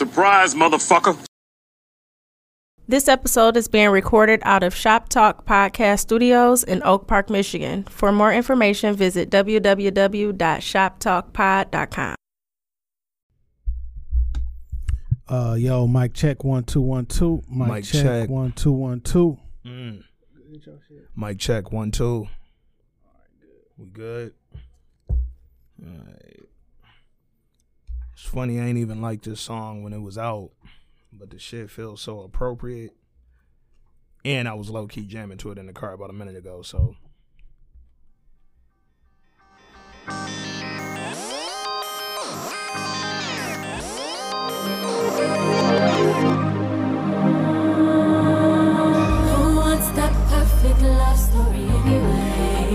Surprise, motherfucker. This episode is being recorded out of Shop Talk Podcast Studios in Oak Park, Michigan. For more information, visit www.shoptalkpod.com. Uh, yo, mic check one two one two. Mic, Mic check, check. one two one two. Mm. Mic check one two. We good. Alright. It's funny I ain't even like this song when it was out, but the shit feels so appropriate. And I was low key jamming to it in the car about a minute ago, so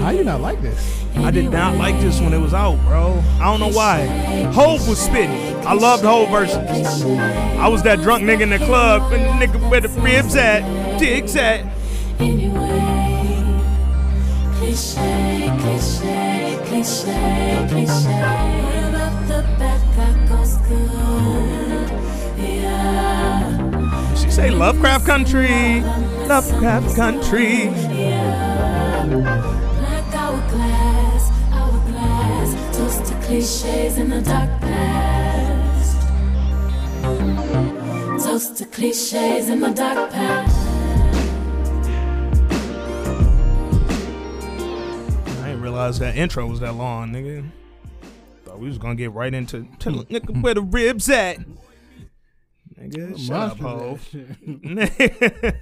How you not like this? I did not like this when it was out, bro. I don't know why. Hove was spitting. I loved Hove verses. I was that drunk nigga in the club, and the nigga where the ribs at, digs at. She say Lovecraft Country, Lovecraft Country. Cliches in the dark past. Toast to cliches in the dark past. I didn't realize that intro was that long, nigga. Thought we was gonna get right into to nigga where the ribs at. Nigga, shut up, Hove. nigga,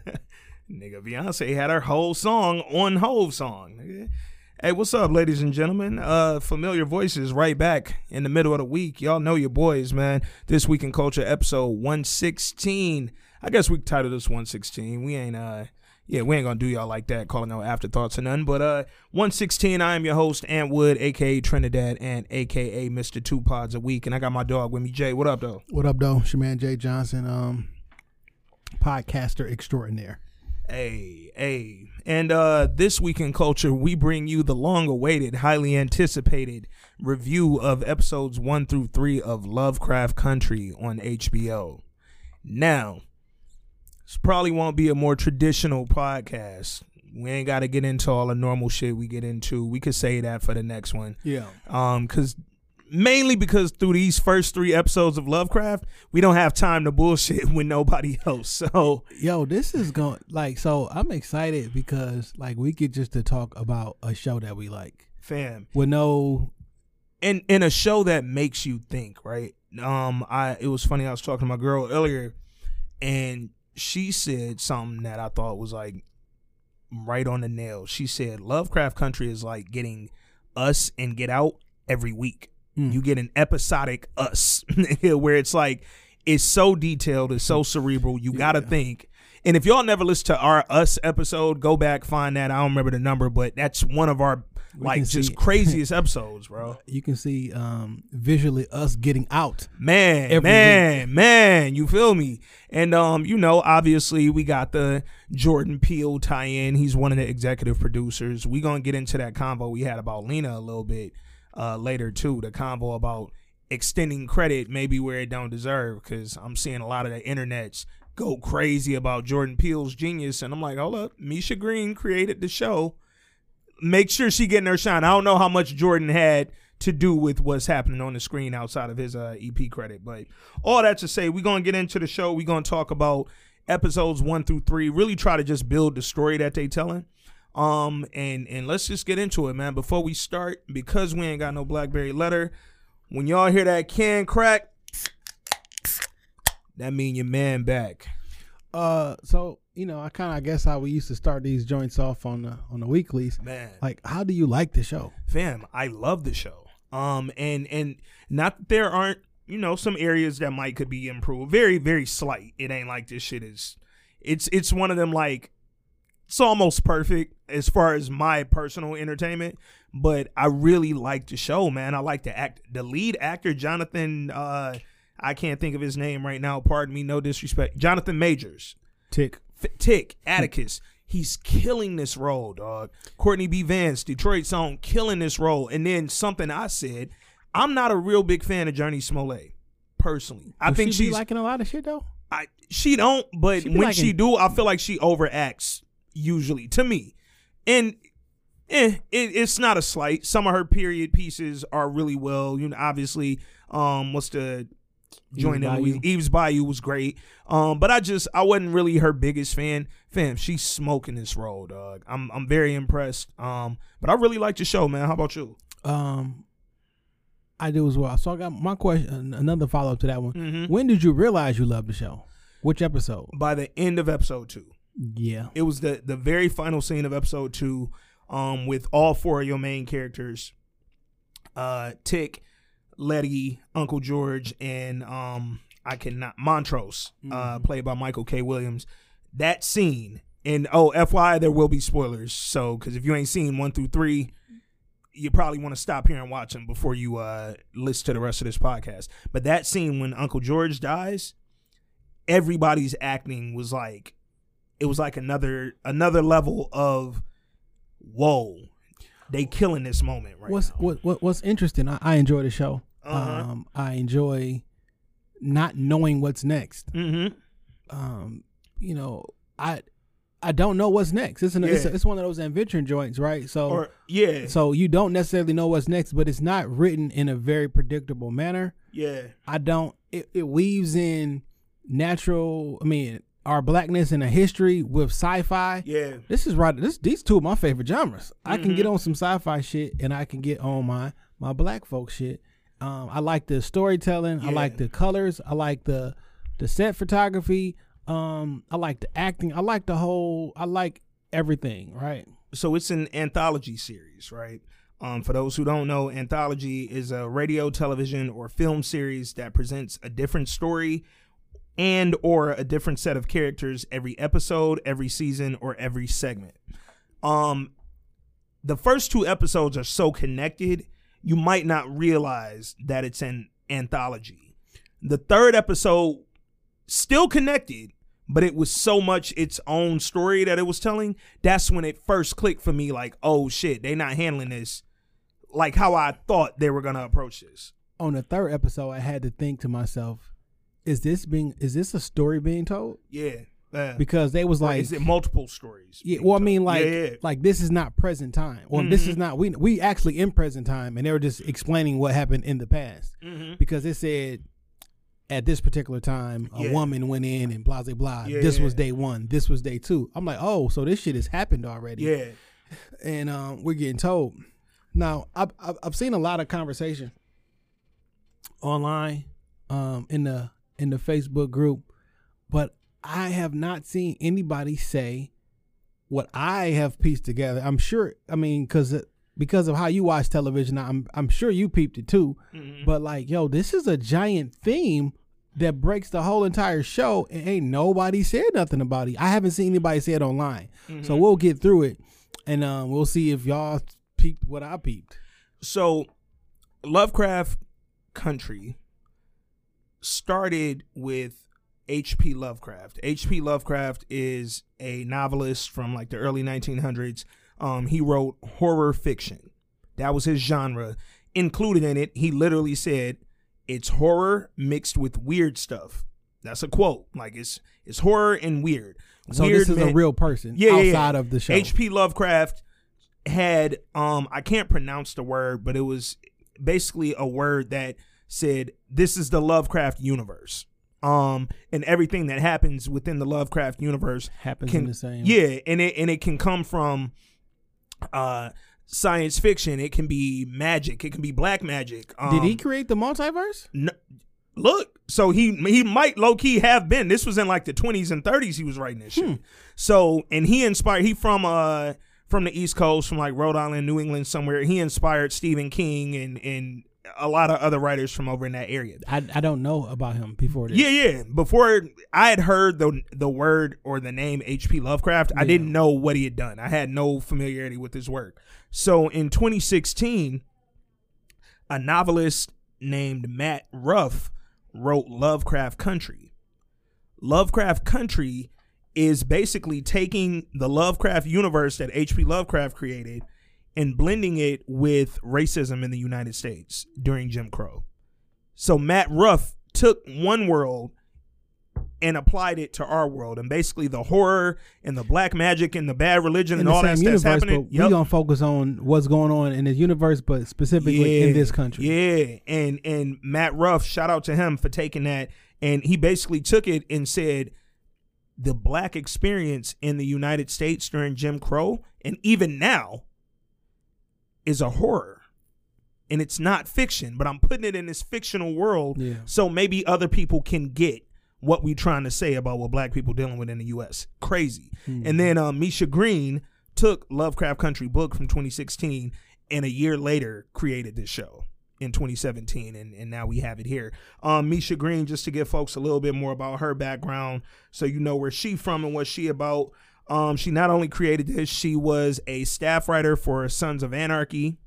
Beyonce had her whole song on Hove song. Nigga. Hey, what's up, ladies and gentlemen? Uh, familiar voices right back in the middle of the week. Y'all know your boys, man. This week in culture, episode one sixteen. I guess we titled this one sixteen. We ain't uh, yeah, we ain't gonna do y'all like that, calling no afterthoughts or none. But uh, one sixteen. I am your host, Ant Wood, aka Trinidad, and aka Mister Two Pods a week. And I got my dog with me, Jay. What up, though? What up, though? It's your man Jay Johnson, um, podcaster extraordinaire. Hey, hey. And uh this week in culture, we bring you the long awaited, highly anticipated review of episodes 1 through 3 of Lovecraft Country on HBO. Now, this probably won't be a more traditional podcast. We ain't got to get into all the normal shit we get into. We could say that for the next one. Yeah. Um, cause mainly because through these first three episodes of Lovecraft, we don't have time to bullshit with nobody else. So Yo, this is going like so. I'm excited because like we get just to talk about a show that we like fam, with no. in in a show that makes you think, right? Um, I it was funny. I was talking to my girl earlier, and she said something that I thought was like right on the nail. She said Lovecraft Country is like getting us and Get Out every week. You get an episodic us where it's like it's so detailed, it's so cerebral. You got to think. And if y'all never listened to our us episode, go back find that. I don't remember the number, but that's one of our like can just craziest episodes, bro. You can see um visually us getting out. Man, man, man, you feel me? And um, you know, obviously we got the Jordan Peele tie-in. He's one of the executive producers. We gonna get into that convo we had about Lena a little bit uh later too. The convo about extending credit maybe where it don't deserve, because I'm seeing a lot of the internets go crazy about Jordan Peele's genius, and I'm like, hold up, Misha Green created the show make sure she getting her shine. I don't know how much Jordan had to do with what's happening on the screen outside of his uh, EP credit, but all that to say, we're gonna get into the show. We're gonna talk about episodes one through three. Really try to just build the story that they telling. Um and and let's just get into it, man. Before we start, because we ain't got no BlackBerry letter, when y'all hear that can crack, that mean your man back. Uh, so you know, I kind of I guess how we used to start these joints off on the on the weeklies. Man. Like, how do you like the show? fam i love the show um and and not that there aren't you know some areas that might could be improved very very slight it ain't like this shit is it's it's one of them like it's almost perfect as far as my personal entertainment but i really like the show man i like the act the lead actor jonathan uh i can't think of his name right now pardon me no disrespect jonathan majors Tick. F- Tick, Atticus, he's killing this role, dog. Courtney B. Vance, Detroit Song, killing this role. And then something I said, I'm not a real big fan of Jurnee Smollett, personally. I think she she's liking a lot of shit though. I she don't, but She when liking- she do, I feel like she overacts usually to me. And eh, it, it's not a slight. Some of her period pieces are really well. You know, obviously, um, what's the that Bayou. we Eve's Bayou was great. Um, but I just I wasn't really her biggest fan. Fam, she's smoking this role, dog. I'm I'm very impressed. Um, but I really like the show, man. How about you? Um, I do as well. So I got my question. Another follow up to that one. Mhm. When did you realize you loved the show? Which episode? By the end of episode two. Yeah. It was the the very final scene of episode two, um, with all four of your main characters, uh, Tick, Letty, Uncle George, and um, I cannot Montrose, uh, played by Michael K. Williams. That scene, and oh, FYI, there will be spoilers. So, because if you ain't seen one through three, you probably want to stop here and watch them before you uh listen to the rest of this podcast. But that scene when Uncle George dies, everybody's acting was like it was like another another level of whoa they killing this moment right what's now. what, what what's interesting? I, I enjoy the show. Uh-huh. Um, I enjoy not knowing what's next. mm-hmm Um, you know, I I don't know what's next. It's an, it's, Yeah. it's one of those adventure joints, right? So or yeah so you don't necessarily know what's next, but it's not written in a very predictable manner. yeah I don't. It, it weaves in natural. I mean, our blackness and a history with sci-fi. yeah This is right. This these two of my favorite genres. I can Mm-hmm. get on some sci-fi shit, and I can get on my my black folk shit. Um, I like the storytelling. I like the colors. I like the the set photography. Um, I like the acting. I like the whole. I like everything. Right. so it's an anthology series right um, for those who don't know anthology is a radio television or film series that presents a different story and or a different set of characters every episode every season or every segment. Um the first two episodes are so connected you might not realize that it's an anthology. The third episode still connected but it was so much its own story that it was telling that's when it first clicked for me like oh shit they're not handling this like how i thought they were gonna approach this. On the third episode, I had to think to myself, "Is this being? Is this a story being told?" yeah uh, Because they was like, is it multiple stories Yeah, well, I mean, like, yeah, yeah. like this is not present time, or this is not we we actually in present time, and they were just explaining what happened in the past Mhm. because it said at this particular time a Yeah. woman went in and blah blah blah. This was day one. This was day two. I'm like, oh, so this shit has happened already. yeah and um, we're getting told. Now, I've, I've I've seen a lot of conversation online, um, in the in the Facebook group, but I have not seen anybody say what I have pieced together. I'm sure. I mean, because because of how you watch television, I'm I'm sure you peeped it too. Mhm. But like, yo, this is a giant theme that breaks the whole entire show, and ain't nobody said nothing about it. I haven't seen anybody say it online, so we'll get through it, and um, we'll see if y'all peeped what I peeped. so lovecraft country started with H.P. Lovecraft. H.P. Lovecraft is a novelist from like the early 1900s. Um, he wrote horror fiction. That was his genre. Included in it, he literally said, "It's horror mixed with weird stuff." That's a quote. Like it's it's horror and weird. So weird this is a real person yeah, yeah, yeah. outside of the show. H.P. Lovecraft had um I can't pronounce the word, but it was basically a word that said this is the Lovecraft universe. Um and everything that happens within the Lovecraft universe Happens can in the same. Yeah, and it and it can come from uh science fiction, it can be magic, it can be black magic. Um, Did he create the multiverse? no, look, so he he might low key have been. This was in like the twenties and thirties. He was writing this shit. So and he inspired. He from uh from the East Coast, from like Rhode Island, New England, somewhere. He inspired Stephen King and and a lot of other writers from over in that area. I, I don't know about him before this. Yeah, yeah. Before I had heard the the word or the name H.P. Lovecraft, I didn't know what he had done. I had no familiarity with his work. So in 2016, a novelist named Matt Ruff wrote Lovecraft Country. Lovecraft Country is basically taking the Lovecraft universe that H.P. Lovecraft created and blending it with racism in the United States during Jim Crow. So Matt Ruff took one world and applied it to our world, and basically the horror and the black magic and the bad religion in and all that universe, happening. but we gonna focus on what's going on in the universe, but specifically in this country. Yeah, and and Matt Ruff, shout out to him for taking that, and he basically took it and said the black experience in the United States during Jim Crow, and even now, is a horror. And it's not fiction, but I'm putting it in this fictional world Yeah. so maybe other people can get what we trying to say about what black people dealing with in the US. Crazy. And then um, Misha Green took Lovecraft Country book from 2016 and a year later created this show in 2017 and, and now we have it here. Um, Misha Green, just to give folks a little bit more about her background so you know where she from and what she about. Um, she not only created this, she was a staff writer for Sons of Anarchy.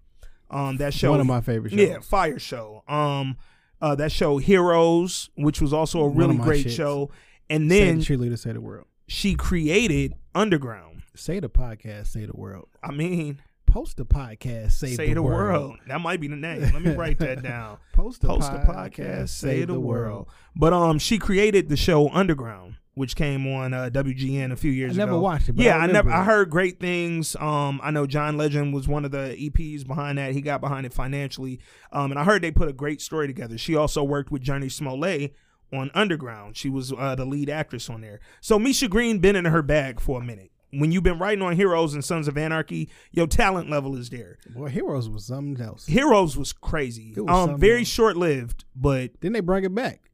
Um, that show One of my favorite shows. Yeah, fire show. Um, uh, that show Heroes, which was also a really great shits. show, and Say then the cheerleader, say the world. she created Underground. Say the podcast, say the world. I mean, Post the podcast, say, say, the, world. That might be the name. Let me write that down. Post the, Post the podcast, say the world. But um, she created the show Underground, which came on uh, WGN a few years I ago. never watched it, but yeah, I I, never. I heard great things. Um, I know John Legend was one of the EPs behind that. He got behind it financially. Um, and I heard they put a great story together. She also worked with Jurnee Smollett on Underground. She was uh, the lead actress on there. So Misha Green been in her bag for a minute. When you've been writing on Heroes and Sons of Anarchy, your talent level is there. Boy, Heroes was something else. Heroes was crazy. It was um, very short lived, but Then they bring it back.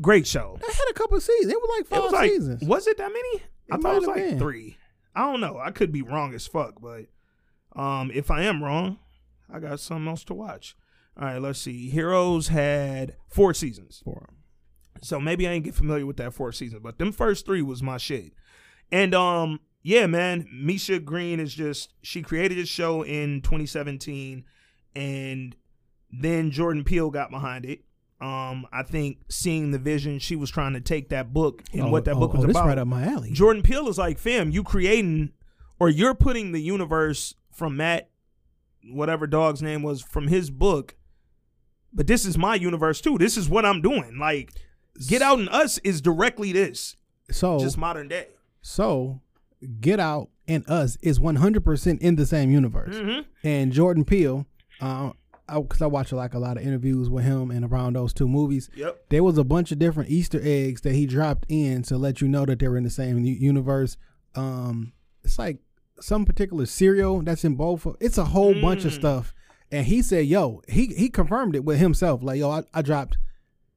Great show. They had a couple of seasons. It was like five was like, seasons. was it that many? I It thought it was like been. three. I don't know. I could be wrong as fuck, but um, if I am wrong, I got something else to watch. All right, let's see. Heroes had four seasons, 'em. so maybe I ain't get familiar with that fourth season, but them first three was my shit. And um, yeah, man, Misha Green is just she created this show in 2017, and then Jordan Peele got behind it. Um, I think seeing the vision, she was trying to take that book and Oh, what that oh, book was oh, this about. right up my alley. Jordan Peele is like, fam, you creating or you're putting the universe from Matt, whatever dog's name was, from his book. But this is my universe too. This is what I'm doing. Like, Get Out and Us is directly this, so just modern day. so Get Out and Us is one hundred percent in the same universe. Mm-hmm. And Jordan Peele, uh, because I, watch like a lot of interviews with him and around those two movies. Yep. There was a bunch of different Easter eggs that he dropped in to let you know that they were in the same universe. Um, it's like some particular cereal that's in both. of- It's a whole bunch of Mm. stuff. And he said, "Yo," he he confirmed it with himself. Like, "Yo, I, I dropped,"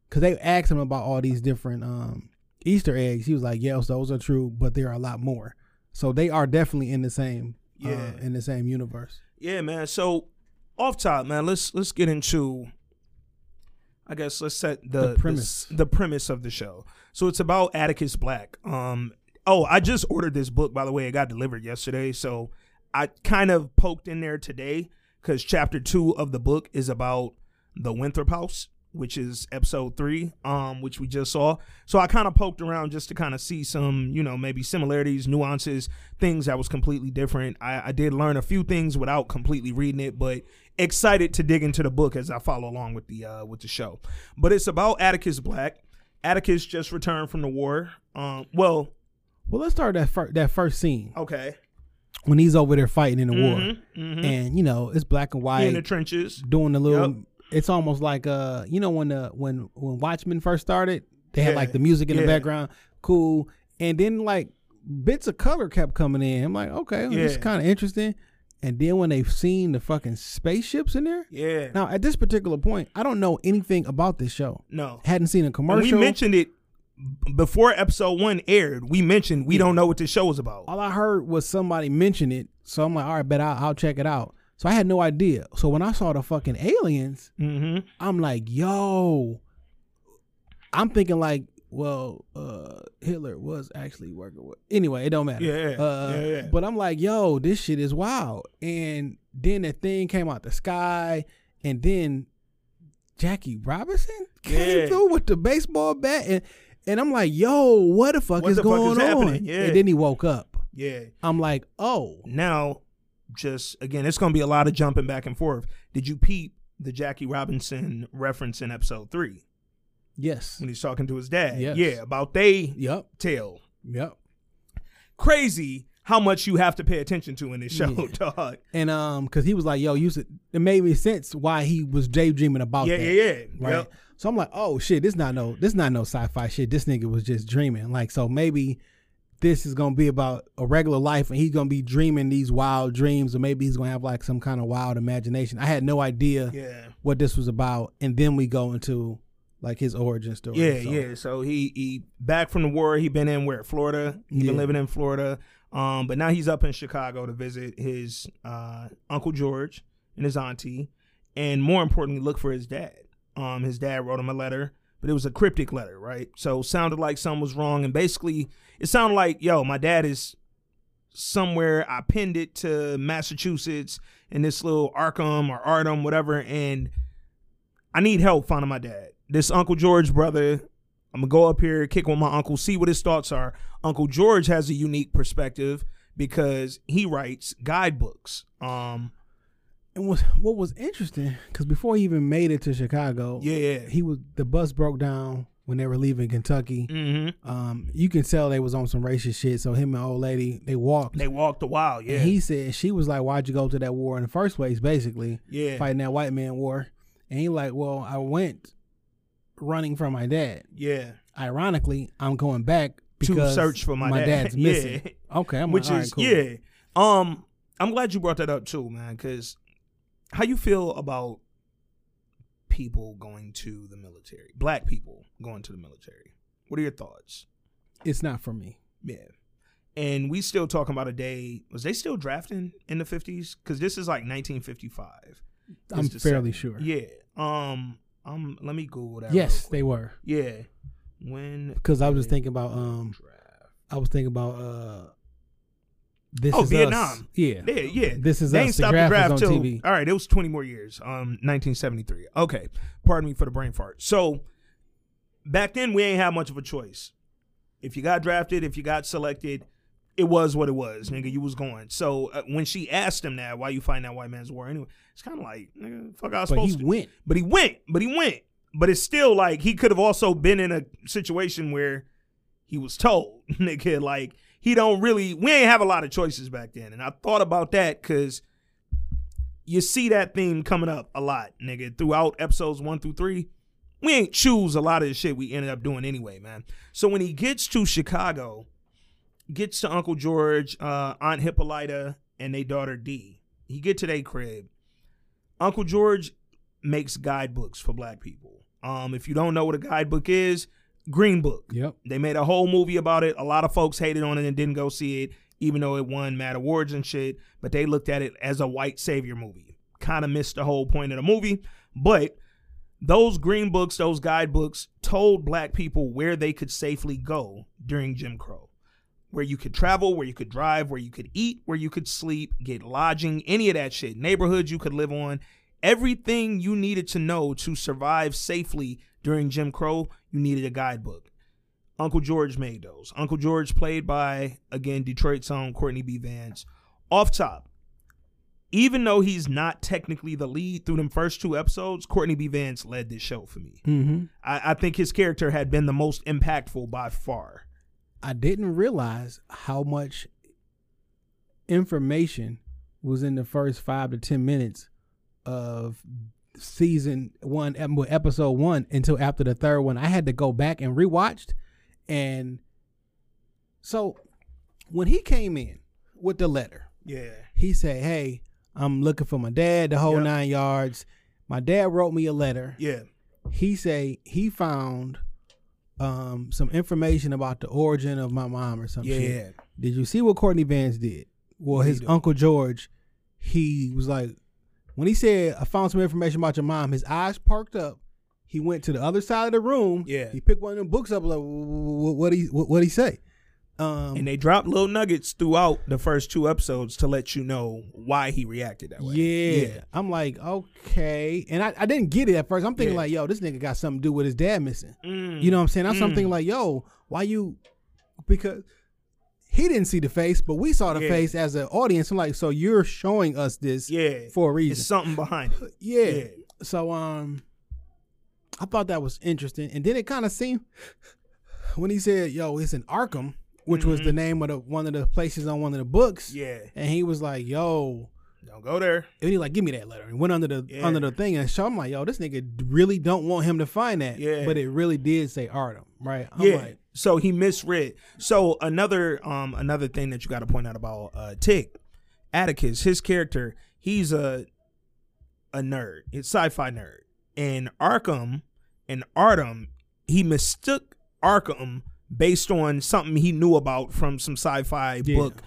because they asked him about all these different um Easter eggs. He was like, "Yes, those are true, but there are a lot more." So they are definitely in the same Yeah. uh, in the same universe. Yeah, man. So off top, man, let's let's get into I guess let's set the, The premise. the, the premise of the show. So it's about Atticus Black. Um oh, I just ordered this book by the way. It got delivered yesterday, so I kind of poked in there today cuz chapter 2 of the book is about the Winthrop House, which is episode 3, um which we just saw. So I kind of poked around just to kind of see some, you know, maybe similarities, nuances, things that was completely different. I, I did learn a few things without completely reading it, but excited to dig into the book as I follow along with the uh, with the show. But it's about Atticus Black. Atticus just returned from the war. Um, well, Well, let's start that fir- that first scene okay, when he's over there fighting in the war, Mhm, mhm. and you know it's black and He white, in the trenches. doing the little. Yep. It's almost like uh, you know when the when when Watchmen first started, they had Yeah. like the music in Yeah. the background, cool, and then like bits of color kept coming in. I'm like, okay, this is kind of interesting. And then when they've seen the fucking spaceships in there, Yeah. now at this particular point, I don't know anything about this show. No. Hadn't seen a And commercial. we mentioned it before episode one aired. We mentioned we don't know what this show is about. all I heard was somebody mention it, so I'm like, all right, bet I'll, I'll check it out. So I had no idea. So when I saw the fucking aliens, Mm-hmm. I'm like, yo, I'm thinking like, well, uh, Hitler was actually working with. Anyway, it don't matter. Yeah, Uh, yeah, yeah. But I'm like, yo, this shit is wild. And then the thing came out the sky, and then Jackie Robinson came Yeah. through with the baseball bat, and and I'm like, yo, what the fuck What is the fuck going is on? Yeah. And then he woke up. Yeah. I'm like, oh, Now, just again, it's gonna be a lot of jumping back and forth. Did you peep the Jackie Robinson reference in episode three? Yes. when he's talking to his dad. Yes. Yeah, about they Yep. tale. Yep. Crazy how much you have to pay attention to in this show, Yeah. dog. And um, cause he was like, "Yo, you said it made me sense why he was daydreaming about Yeah, that." yeah, yeah. Right. Yep. So I'm like, "Oh shit, this not no, this not no sci-fi shit. This nigga was just dreaming." Like, so maybe this is gonna be about a regular life, and he's gonna be dreaming these wild dreams, or maybe he's gonna have like some kind of wild imagination. I had no idea Yeah. what this was about, and then we go into like his origin story. Yeah, So, yeah. So he he back from the war. He been in where Florida. He Yeah. been living in Florida. Um, but now he's up in Chicago to visit his uh, uncle George and his auntie, and more importantly, look for his dad. Um, his dad wrote him a letter, but it was a cryptic letter, right? So sounded like something was wrong, and basically it sounded like, yo, my dad is somewhere. I pinned it to Massachusetts in this little Arkham or Ardham, whatever, and I need help finding my dad. This Uncle George brother, I'm gonna go up here, kick with my uncle, see what his thoughts are. Uncle George has a unique perspective because he writes guidebooks. Um, And what what was interesting, because before he even made it to Chicago, yeah, he was the bus broke down when they were leaving Kentucky. mm-hmm. Um, you can tell they was on some racist shit. So him and old lady they walked. They walked a while, yeah, And he said she was like, "Why'd you go to that war in the first place?" Basically, yeah, fighting that white man war. And he like, "Well, I went running from my dad. yeah, Ironically, I'm going back to search for my, dad. dad's missing. yeah. Okay, I'm which like, all right, is cool. yeah. Um, I'm glad you brought that up too, man. Because how you feel about people going to the military? Black people going to the military. What are your thoughts? It's not for me. Yeah. And we still talking about a day. Was they still drafting in the fifties? Because this is like 1955. I'm fairly second- sure. Yeah. Um. Um. Let me Google that. Yes, they were. Yeah. When? Because I was just thinking about um, draft? I was thinking about uh, this Oh, is Vietnam. Us. Yeah, Yeah, yeah. This is they us. ain't The stopped draft the till TV. all right. It was twenty more years. Um, nineteen seventy three. Okay, pardon me for the brain fart. So back then we ain't have much of a choice. If you got drafted, if you got selected, it was what it was, nigga. You was going. So uh, when she asked him that, why you fighting that white man's war anyway? It's kind of like, nigga, fuck, I was but supposed he to. went. But he went. But he went. But it's still like he could have also been in a situation where he was told, nigga, like he don't really. We ain't have a lot of choices back then, and I thought about that because you see that theme coming up a lot, nigga, throughout episodes one through three. We ain't choose a lot of the shit we ended up doing anyway, man. So when he gets to Chicago, gets to Uncle George, uh, Aunt Hippolyta, and their daughter D. He get to their crib. Uncle George makes guidebooks for black people. Um, if you don't know what a guidebook is, Green Book. Yep. They made a whole movie about it. A lot of folks hated on it and didn't go see it, even though it won Mad Awards and shit. But they looked at it as a white savior movie. Kind of missed the whole point of the movie. But those green books, those guidebooks, told black people where they could safely go during Jim Crow. Where you could travel, where you could drive, where you could eat, where you could sleep, get lodging, any of that shit. Neighborhoods you could live on. Everything you needed to know to survive safely during Jim Crow, you needed a guidebook. Uncle George made those. Uncle George, played by, again, Detroit's own Courtney B. Vance. Off top, even though he's not technically the lead through them first two episodes, Courtney B. Vance led this show for me. Mm-hmm. I, I think his character had been the most impactful by far. I didn't realize how much information was in the first five to ten minutes of season one, episode one, until after the third one. I had to go back and rewatched, and so when he came in with the letter, Yeah. he said, "Hey, I'm looking for my dad. The whole Yep. nine yards." My dad wrote me a letter Yeah. he say he found um some information about the origin of my mom or some Yeah. shit. Did you see what Courtney Vance did? Well, his uncle George, he was like, when he said, "I found some information about your mom," his eyes parked up. He went to the other side of the room. Yeah. he picked one of them books up. Like, what he what he say? Um, And they dropped little nuggets throughout the first two episodes to let you know why he reacted that way. Yeah. I'm like, okay. And I, I didn't get it at first. I'm thinking Yeah. like, yo, this nigga got something to do with his dad missing. Mm. You know what I'm saying? I'm Mm. something like, yo, why you because he didn't see the face, but we saw the Yeah. face as an audience. I'm like, so you're showing us this Yeah. for a It's reason. something behind it. yeah. Yeah. So um I thought that was interesting, and then it kind of seemed when he said, "Yo, it's in Arkham," which was the name of the one of the places on one of the books. Mm-hmm. Yeah. and he was like, "Yo." Don't go there. And he like, give me that letter. And went under the Yeah. under the thing. And so I'm like, yo, this nigga really don't want him to find that. Yeah. But it really did say Ardham, right? I'm yeah. like, so he misread. So another um another thing that you got to point out about uh Tick, Atticus, his character, he's a a nerd. It's sci-fi nerd. And Arkham and Ardham, he mistook Arkham based on something he knew about from some sci-fi Yeah. book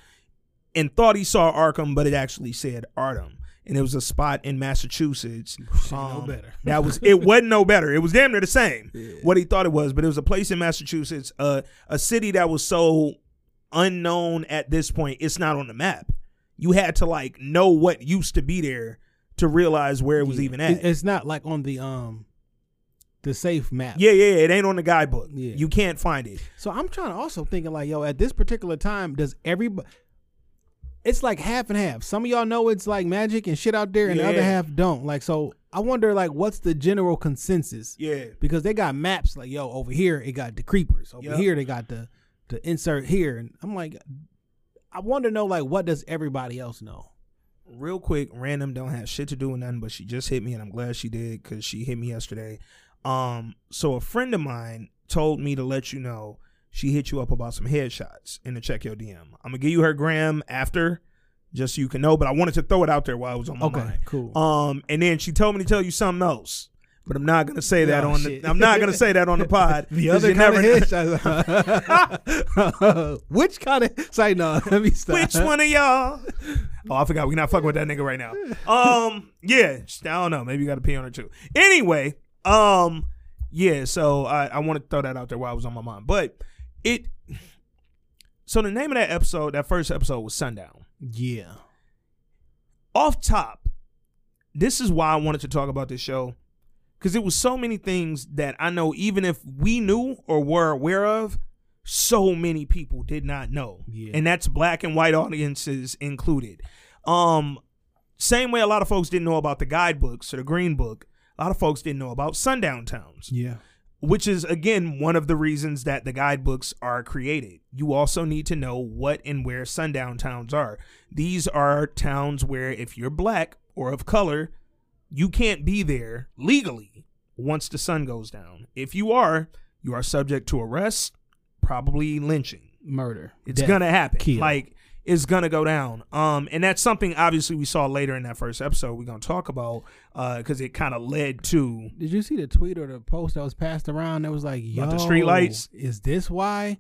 and thought he saw Arkham, but it actually said Ardham. And it was a spot in Massachusetts. Shit, no Um, better. That was it. wasn't no better. It was damn near the same. What he thought it was, but it was a place in Massachusetts, uh, a city that was so unknown at this point. It's not on the map. You had to like know what used to be there to realize where it was Yeah. even at. It's not like on the um the safe map. yeah, yeah, it ain't on the guidebook. Yeah. You can't find it. So I'm trying to also thinking like, yo, at this particular time, does everybody? It's like half and half. Some of y'all know it's like magic and shit out there, and the other half don't. Like, so I wonder, like, what's the general consensus? Yeah, Because they got maps, like, yo, over here it got the creepers. Over Yep. here they got the the insert here, and I'm like, I want to know, like, what does everybody else know? real quick, random don't have shit to do with nothing, but she just hit me, and I'm glad she did because she hit me yesterday. Um, so a friend of mine told me to let you know she hit you up about some headshots in the check your DM. I'm gonna give you her gram after, just so you can know. But I wanted to throw it out there while I was on my Okay, mind. cool. Um, and then she told me to tell you something else. But I'm not gonna say that Oh, on shit. the. I'm not gonna say that on the pod. the other kind never of headshots. Which kind of? Say no. Let me stop. Which one of y'all? Oh, I forgot. We're not fucking with that nigga right now. Um, yeah, just- I don't know. Maybe you got to pee on her too. Anyway, um, yeah. So I I want to throw that out there while I was on my mind, but it. So the name of that episode, that first episode, was Sundown. Yeah. Off top, this is why I wanted to talk about this show because it was so many things that I know, even if we knew or were aware of, so many people did not know, Yeah. and that's black and white audiences included. Um, same way a lot of folks didn't know about the guidebooks or the Green Book. A lot of folks didn't know about sundown towns Yeah. Which is again one of the reasons that the guidebooks are created. You also need to know what and where sundown towns are. These are towns where if you're black or of color, you can't be there legally once the sun goes down. If you are, you are subject to arrest, probably lynching. Murder. It's Death. gonna happen. Kill. Like it's gonna go down. Um, and that's something obviously we saw later in that first episode. We're gonna talk about uh, because it kind of led to Did you see the tweet or the post that was passed around that was like, "Yo, the streetlights? Is this why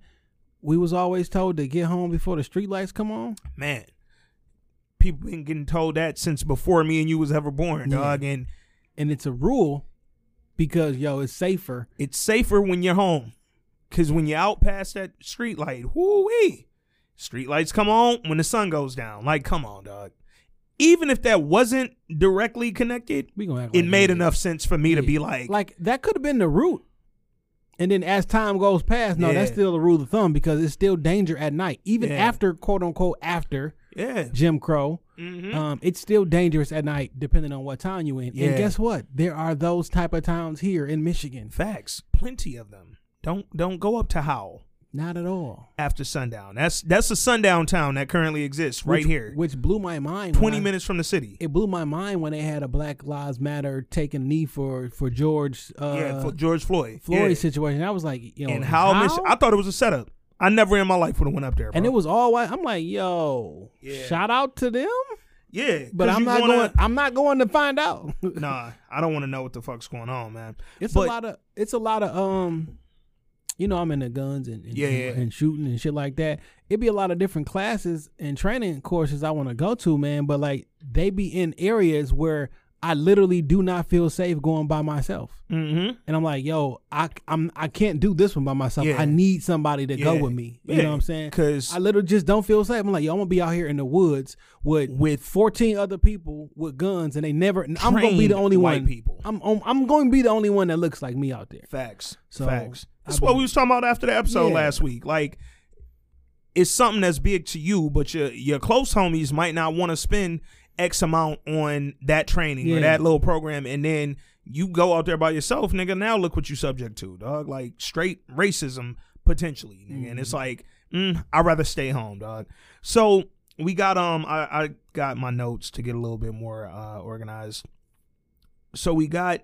we was always told to get home before the streetlights come on?" man, people been getting told that since before me and you was ever born, Yeah. dog. And And it's a rule because yo, it's safer. it's safer when you're home, cause when you're out past that street light, whoo wee, street lights come on when the sun goes down. Like, come on, dog. Even if that wasn't directly connected, We gonna it like made enough sense for me to be like, Like that could have been the root. And then as time goes past, no, that's still a rule of thumb because it's still danger at night, even Yeah. after quote unquote after yeah, Jim Crow. Mhm. Um, it's still dangerous at night depending on what town you in. Yeah. And guess what? There are those type of towns here in Michigan. facts, plenty of them. Don't don't go up to Howell Not at all. after sundown. That's that's a sundown town that currently exists right Which- here, which blew my mind. twenty I- minutes from the city. It blew my mind when they had a Black Lives Matter taking knee for for George uh, yeah, for George Floyd. Floyd yeah. situation. I was like, yo, and how, Mich- I thought it was a setup. I never in my life would have went up there. Bro. and it was all white. I'm like, yo, Yeah. shout out to them. yeah, but I'm not wanna- going. I'm not going to find out. Nah, I don't want to know what the fuck's going on, man. it's But- a lot of. It's a lot of. Um, you know, I'm into guns and and, Yeah, yeah. and shooting and shit like that. It'd be a lot of different classes and training courses I want to go to, man. But like, they be in areas where I literally do not feel safe going by myself. Mm-hmm. And I'm like, yo, I I'm I can't do this one by myself. Yeah. I need somebody to go with me. You Yeah. know what I'm saying? Because I literally just don't feel safe. I'm like, yo, I'm gonna be out here in the woods with With 14 other people with guns, and they never. I'm gonna be the only white one. people. I'm I'm I'm going to be the only one that looks like me out there. Facts. So, Facts. That's what we was talking about after the episode Yeah. last week. Like, it's something that's big to you, but your your close homies might not want to spend X amount on that training or that little program, and then you go out there by yourself, nigga. Now look what you subject to, dog. Like straight racism potentially, nigga. And it's Mm-hmm. like, mm, I'd rather stay home, dog. So we got um, I, I got my notes to get a little bit more uh organized. So we got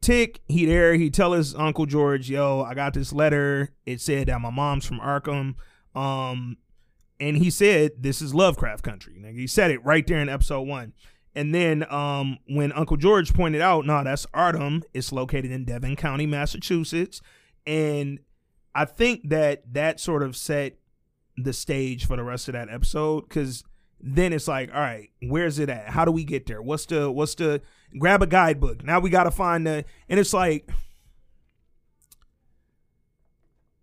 Tick, he there, he tell his Uncle George, yo, I got this letter. It said that my mom's from Arkham. Um, and he said this is Lovecraft country. Nigga, he said it right there in episode one. And then um when Uncle George pointed out, no, that's Ardham. It's located in Devon County, Massachusetts. And I think that that sort of set the stage for the rest of that episode because then it's like, all right, where's it at? How do we get there? What's the what's the grab a guidebook? Now we gotta find the and it's like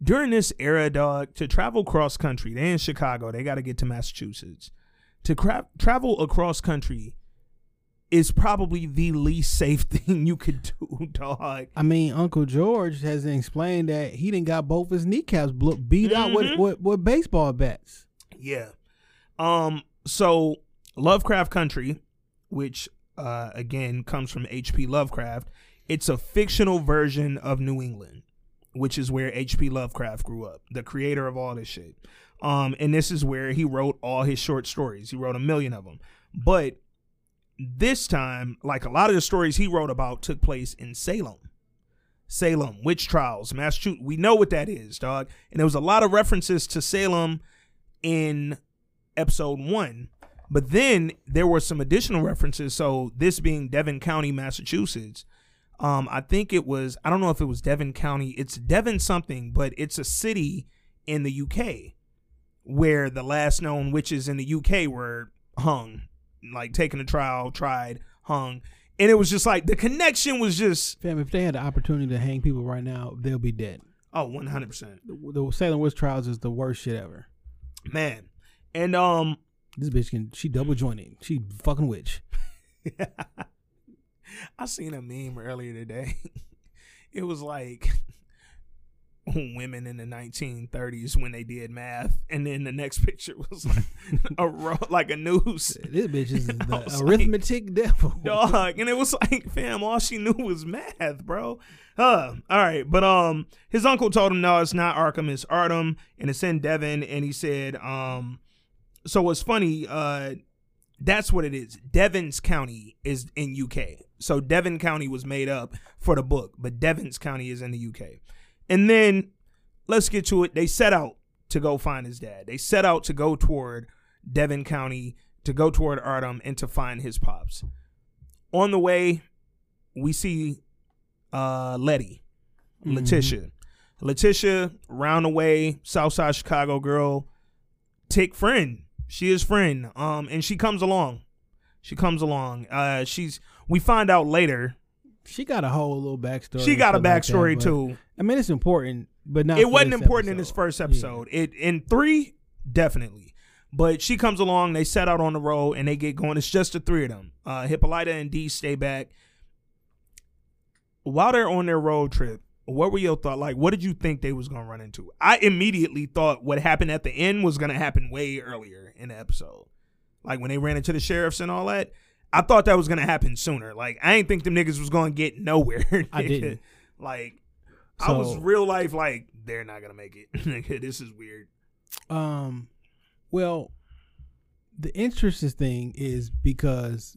during this era, dog, to travel cross country, they in Chicago, they gotta get to Massachusetts. To cra- travel across country is probably the least safe thing you could do, dog. I mean, Uncle George has explained that he didn't got both his kneecaps beat out with, Mhm. with with baseball bats. Yeah. Um. So Lovecraft Country, which uh again comes from H.P. Lovecraft, it's a fictional version of New England, which is where H.P. Lovecraft grew up, the creator of all this shit. Um, and this is where he wrote all his short stories. He wrote a million of them, but this time, like a lot of the stories he wrote about, took place in Salem. Salem, witch trials, Massachusetts. We know what that is, dog. And there was a lot of references to Salem in episode one. But then there were some additional references. So this being Devon County, Massachusetts. Um, I think it was I don't know if it was Devon County. It's Devon something, but it's a city in the UK where the last known witches in the UK were hung, like taken to trial, tried, hung. And it was just like the connection was just Fam, if they had the opportunity to hang people right now, they'll be dead. oh 100%. The, the Salem witch trials is the worst shit ever. Man. And um This bitch can she double jointed. She fucking witch. I seen a meme earlier today. it was like women in the 1930s when they did math, and then the next picture was like a ro- like a noose This bitch is I the was like, arithmetic devil. dog, and it was like, fam, all she knew was math, bro. Uh, all right, but um, his uncle told him no, it's not Arkham, it's Ardham, and it's in Devon, and he said um, so what's funny, uh, that's what it is. Devon's County is in UK. So Devon County was made up for the book, but Devon's County is in the UK. And then let's get to it. They set out to go find his dad. They set out to go toward Devon County, to go toward Ardham, and to find his pops. On the way, we see uh Letty, Letitia. Letitia, round the way, Southside Chicago girl, Tick friend. She is friend. Um, and she comes along. She comes along. Uh, she's. We find out later. She got a whole little backstory. She got a stuff like that, backstory too. I mean, it's important, but not. It wasn't important in this episode. first Yeah. episode. It in three, definitely. But she comes along. They set out on the road and they get going. It's just the three of them. Uh, Hippolyta and Dee stay back. While they're on their road trip, what were your thoughts? Like, what did you think they was gonna run into? I immediately thought what happened at the end was gonna happen way earlier in the episode. Like when they ran into the sheriffs and all that. I thought that was gonna happen sooner. Like I didn't think them niggas was gonna get nowhere. I didn't. Like I was real life like they're not gonna make it. This is weird. Um, well, the interesting thing is because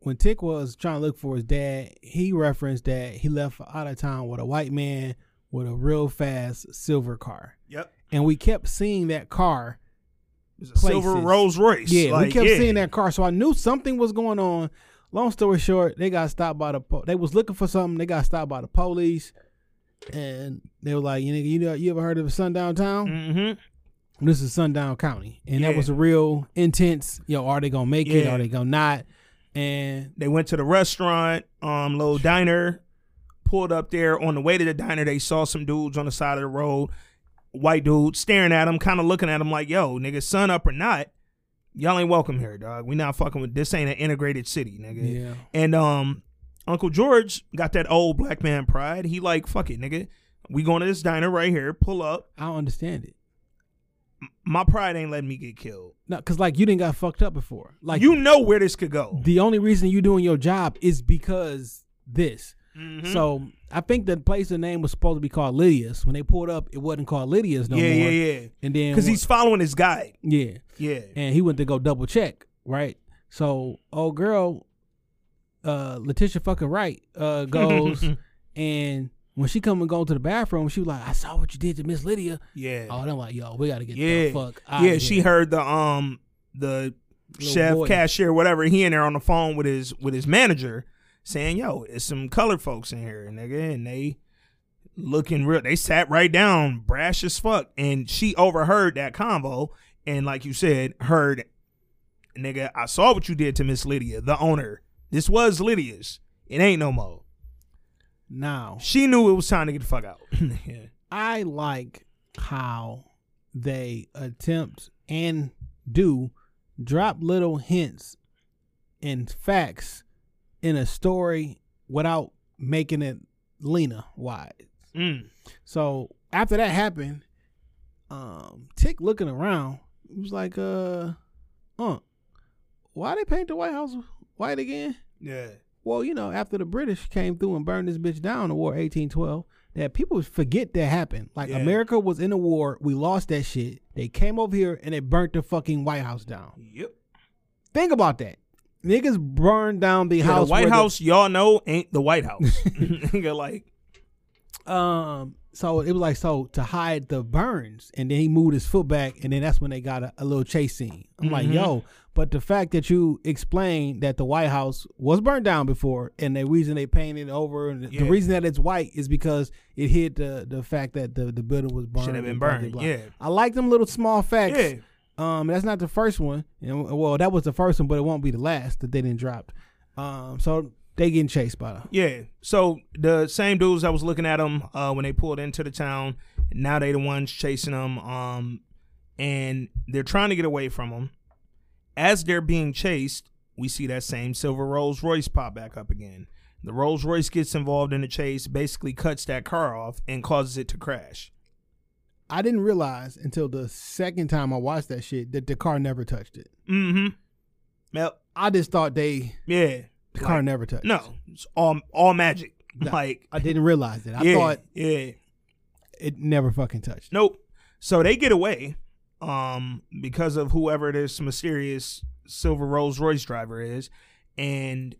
when Tick was trying to look for his dad, he referenced that he left out of town with a white man with a real fast silver car, Yep. and we kept seeing that car. Silver Rolls Royce. Yeah, like, we kept yeah. seeing that car, so I knew something was going on. Long story short, they got stopped by the. Po- they was looking for something. They got stopped by the police, and they were like, "You know, you know, you ever heard of Sundown Town? Mm-hmm. This is Sundown County, and Yeah. that was a real intense. Yo, are they gonna make it? Yeah. Are they gonna not? And They went to the restaurant, um, little diner, pulled up there. On the way to the diner, they saw some dudes on the side of the road, white dude staring at him, kind of looking at him like, "Yo, nigga, sun up or not, y'all ain't welcome here, dog. We not fucking with this. Ain't an integrated city, nigga." yeah, And um, Uncle George got that old black man pride. He like, fuck it, nigga. We going to this diner right here. Pull up. I don't understand it. my pride ain't letting me get killed. No, because like you didn't got fucked up before. Like you know where this could go. the only reason you doing your job is because this. Mhm. So I think the place the name was supposed to be called Lydia's. When they pulled up, it wasn't called Lydia's no yeah, more. yeah, yeah. yeah. And then Because he's following his guide. yeah, Yeah. and he went to go double check, right? So old girl, uh, Letitia fucking right, uh, goes and when she come and go to the bathroom, she was like, "I saw what you did to Miss Lydia." yeah. Oh, and I'm like, "Yo, we got to get yeah. the fuck out." yeah, she heard the um the Little chef, boy. cashier, whatever. He in there on the phone with his with his manager, saying, "Yo, it's some colored folks in here, nigga," and they looking real. They sat right down, brash as fuck, and she overheard that convo, and like you said, heard, nigga, I saw what you did to Miss Lydia, the owner. This was Lydia's. It ain't no more. Now She knew it was time to get the fuck out. yeah. I like how they attempt and do drop little hints and facts in a story without making it Lena wise. Mm. So after that happened, um, Tick looking around, he was like, uh, uh, why they paint the White House white again? Yeah. Well, you know, after the British came through and burned this bitch down in War 1812, that people forget that happened. Like Yeah. America was in a war, we lost that shit. They came over here and they burnt the fucking White House down. Yep. Think about that. Niggas burned down the Yeah, house. the White House, y'all know, ain't the White House. Nigga, like, um, so it was like so to hide the burns, and then he moved his foot back, and then that's when they got a, a little chase scene. I'm like, Mhm. yo, but the fact that you explained that the White House was burned down before, and the reason they painted it over, and the- Yeah. the reason that it's white is because it hid the the fact that the the building was burned. Should have been and blah, blah, burned, blah. yeah. I like them little small facts. yeah. Um, that's not the first one. And well, that was the first one, but it won't be the last that they didn't drop. Um, so they getting chased by the Yeah. So the same dudes that was looking at them uh, when they pulled into the town, now they the ones chasing them. Um, and they're trying to get away from them. As they're being chased, we see that same silver Rolls Royce pop back up again. The Rolls Royce gets involved in the chase, basically cuts that car off and causes it to crash. I didn't realize until the second time I watched that shit that the car never touched it. Mm-hmm. Well, I just thought they yeah. the car never touched. No, it's all all magic. No, like I didn't realize it. I yeah, thought yeah. it never fucking touched. Nope. So they get away um because of whoever this mysterious silver Rolls Royce driver is and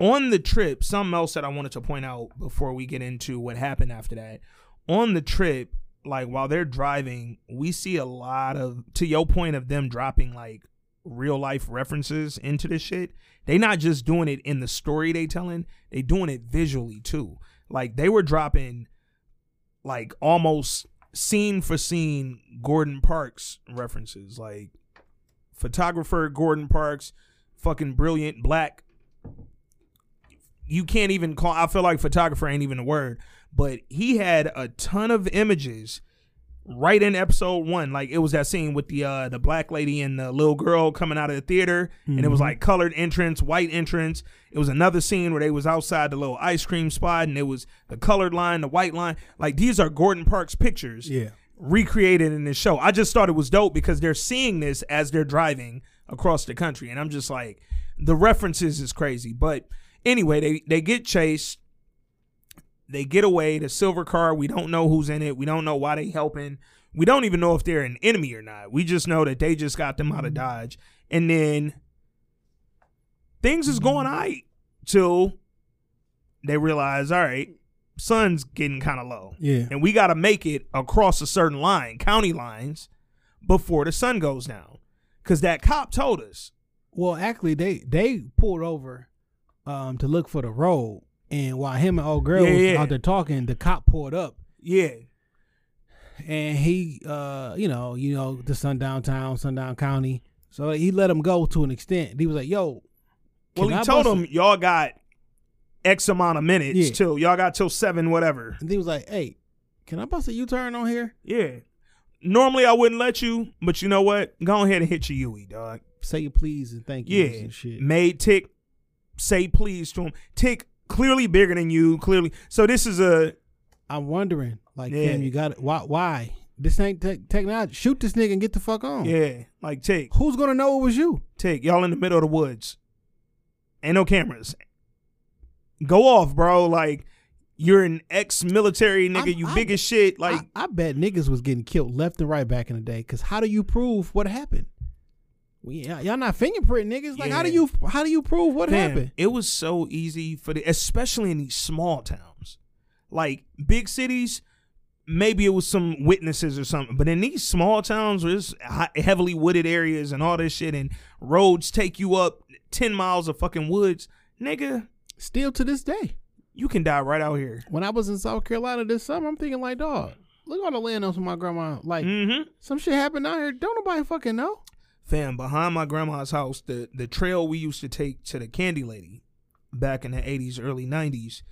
on the trip something else that I wanted to point out before we get into what happened after that on the trip like while they're driving we see a lot of to your point of them dropping like real life references into this shit they not just doing it in the story they telling they doing it visually too like they were dropping like almost scene for scene Gordon Parks references, like photographer Gordon Parks, fucking brilliant black. You can't even call. I feel like photographer ain't even a word, but he had a ton of images right in episode one. Like it was that scene with the uh the black lady and the little girl coming out of the theater, and it was like colored entrance, white entrance. It was another scene where they was outside the little ice cream spot, and it was the colored line, the white line. Like these are Gordon Parks pictures Yeah. recreated in this show. I just thought it was dope because they're seeing this as they're driving across the country, and I'm just like, the references is crazy. But anyway, they they get chased, they get away. The silver car, we don't know who's in it. We don't know why they helping. We don't even know if they're an enemy or not. We just know that they just got them out of Dodge, and then things is going all right till they realize, all right, sun's getting kind of low Yeah. and we got to make it across a certain line, county lines, before the sun goes down. Because that cop told us. Well, actually, they they pulled over um to look for the road, and while him and old girl Yeah, was yeah. out there talking, the cop pulled up, Yeah, and he uh you know you know the sundown town, sundown county, so he let him go to an extent. He was like, "Yo." well, he I told him y'all got X amount of minutes Yeah. till y'all got till seven, whatever. And he was like, "Hey, can I bust a U turn on here? Yeah. Normally I wouldn't let you, but you know what? Go ahead and hit your UE, dog. Say your please and thank you Yeah. and shit." Made Tick say please to him. Tick clearly bigger than you, clearly. So this is a I'm wondering, like, Yeah. Cam, you got it. Why? Why? This ain't te- technology. Shoot this nigga and get the fuck on. Yeah, like take, Who's gonna know it was you? take. Y'all in the middle of the woods. Ain't no cameras. Go off, bro. Like you're an ex-military nigga. I'm- you I'm- big as shit. Like I, I bet niggas was getting killed left and right back in the day. Cause how do you prove what happened? We, y'all not fingerprint niggas. Like how do you how do you prove what Fam, happened? It was so easy for the, especially in these small towns, like big cities. Maybe it was some witnesses or something, but in these small towns where it's heavily wooded areas and all this shit, and roads take you up ten miles of fucking woods, nigga, Still to this day. you can die right out here. When I was in South Carolina this summer, I'm thinking like, dog, look at all the land from my grandma. Like Mm-hmm. some shit happened out here. Don't nobody fucking know. Fam, behind my grandma's house, the the trail we used to take to the Candy Lady back in the eighties, early nineties,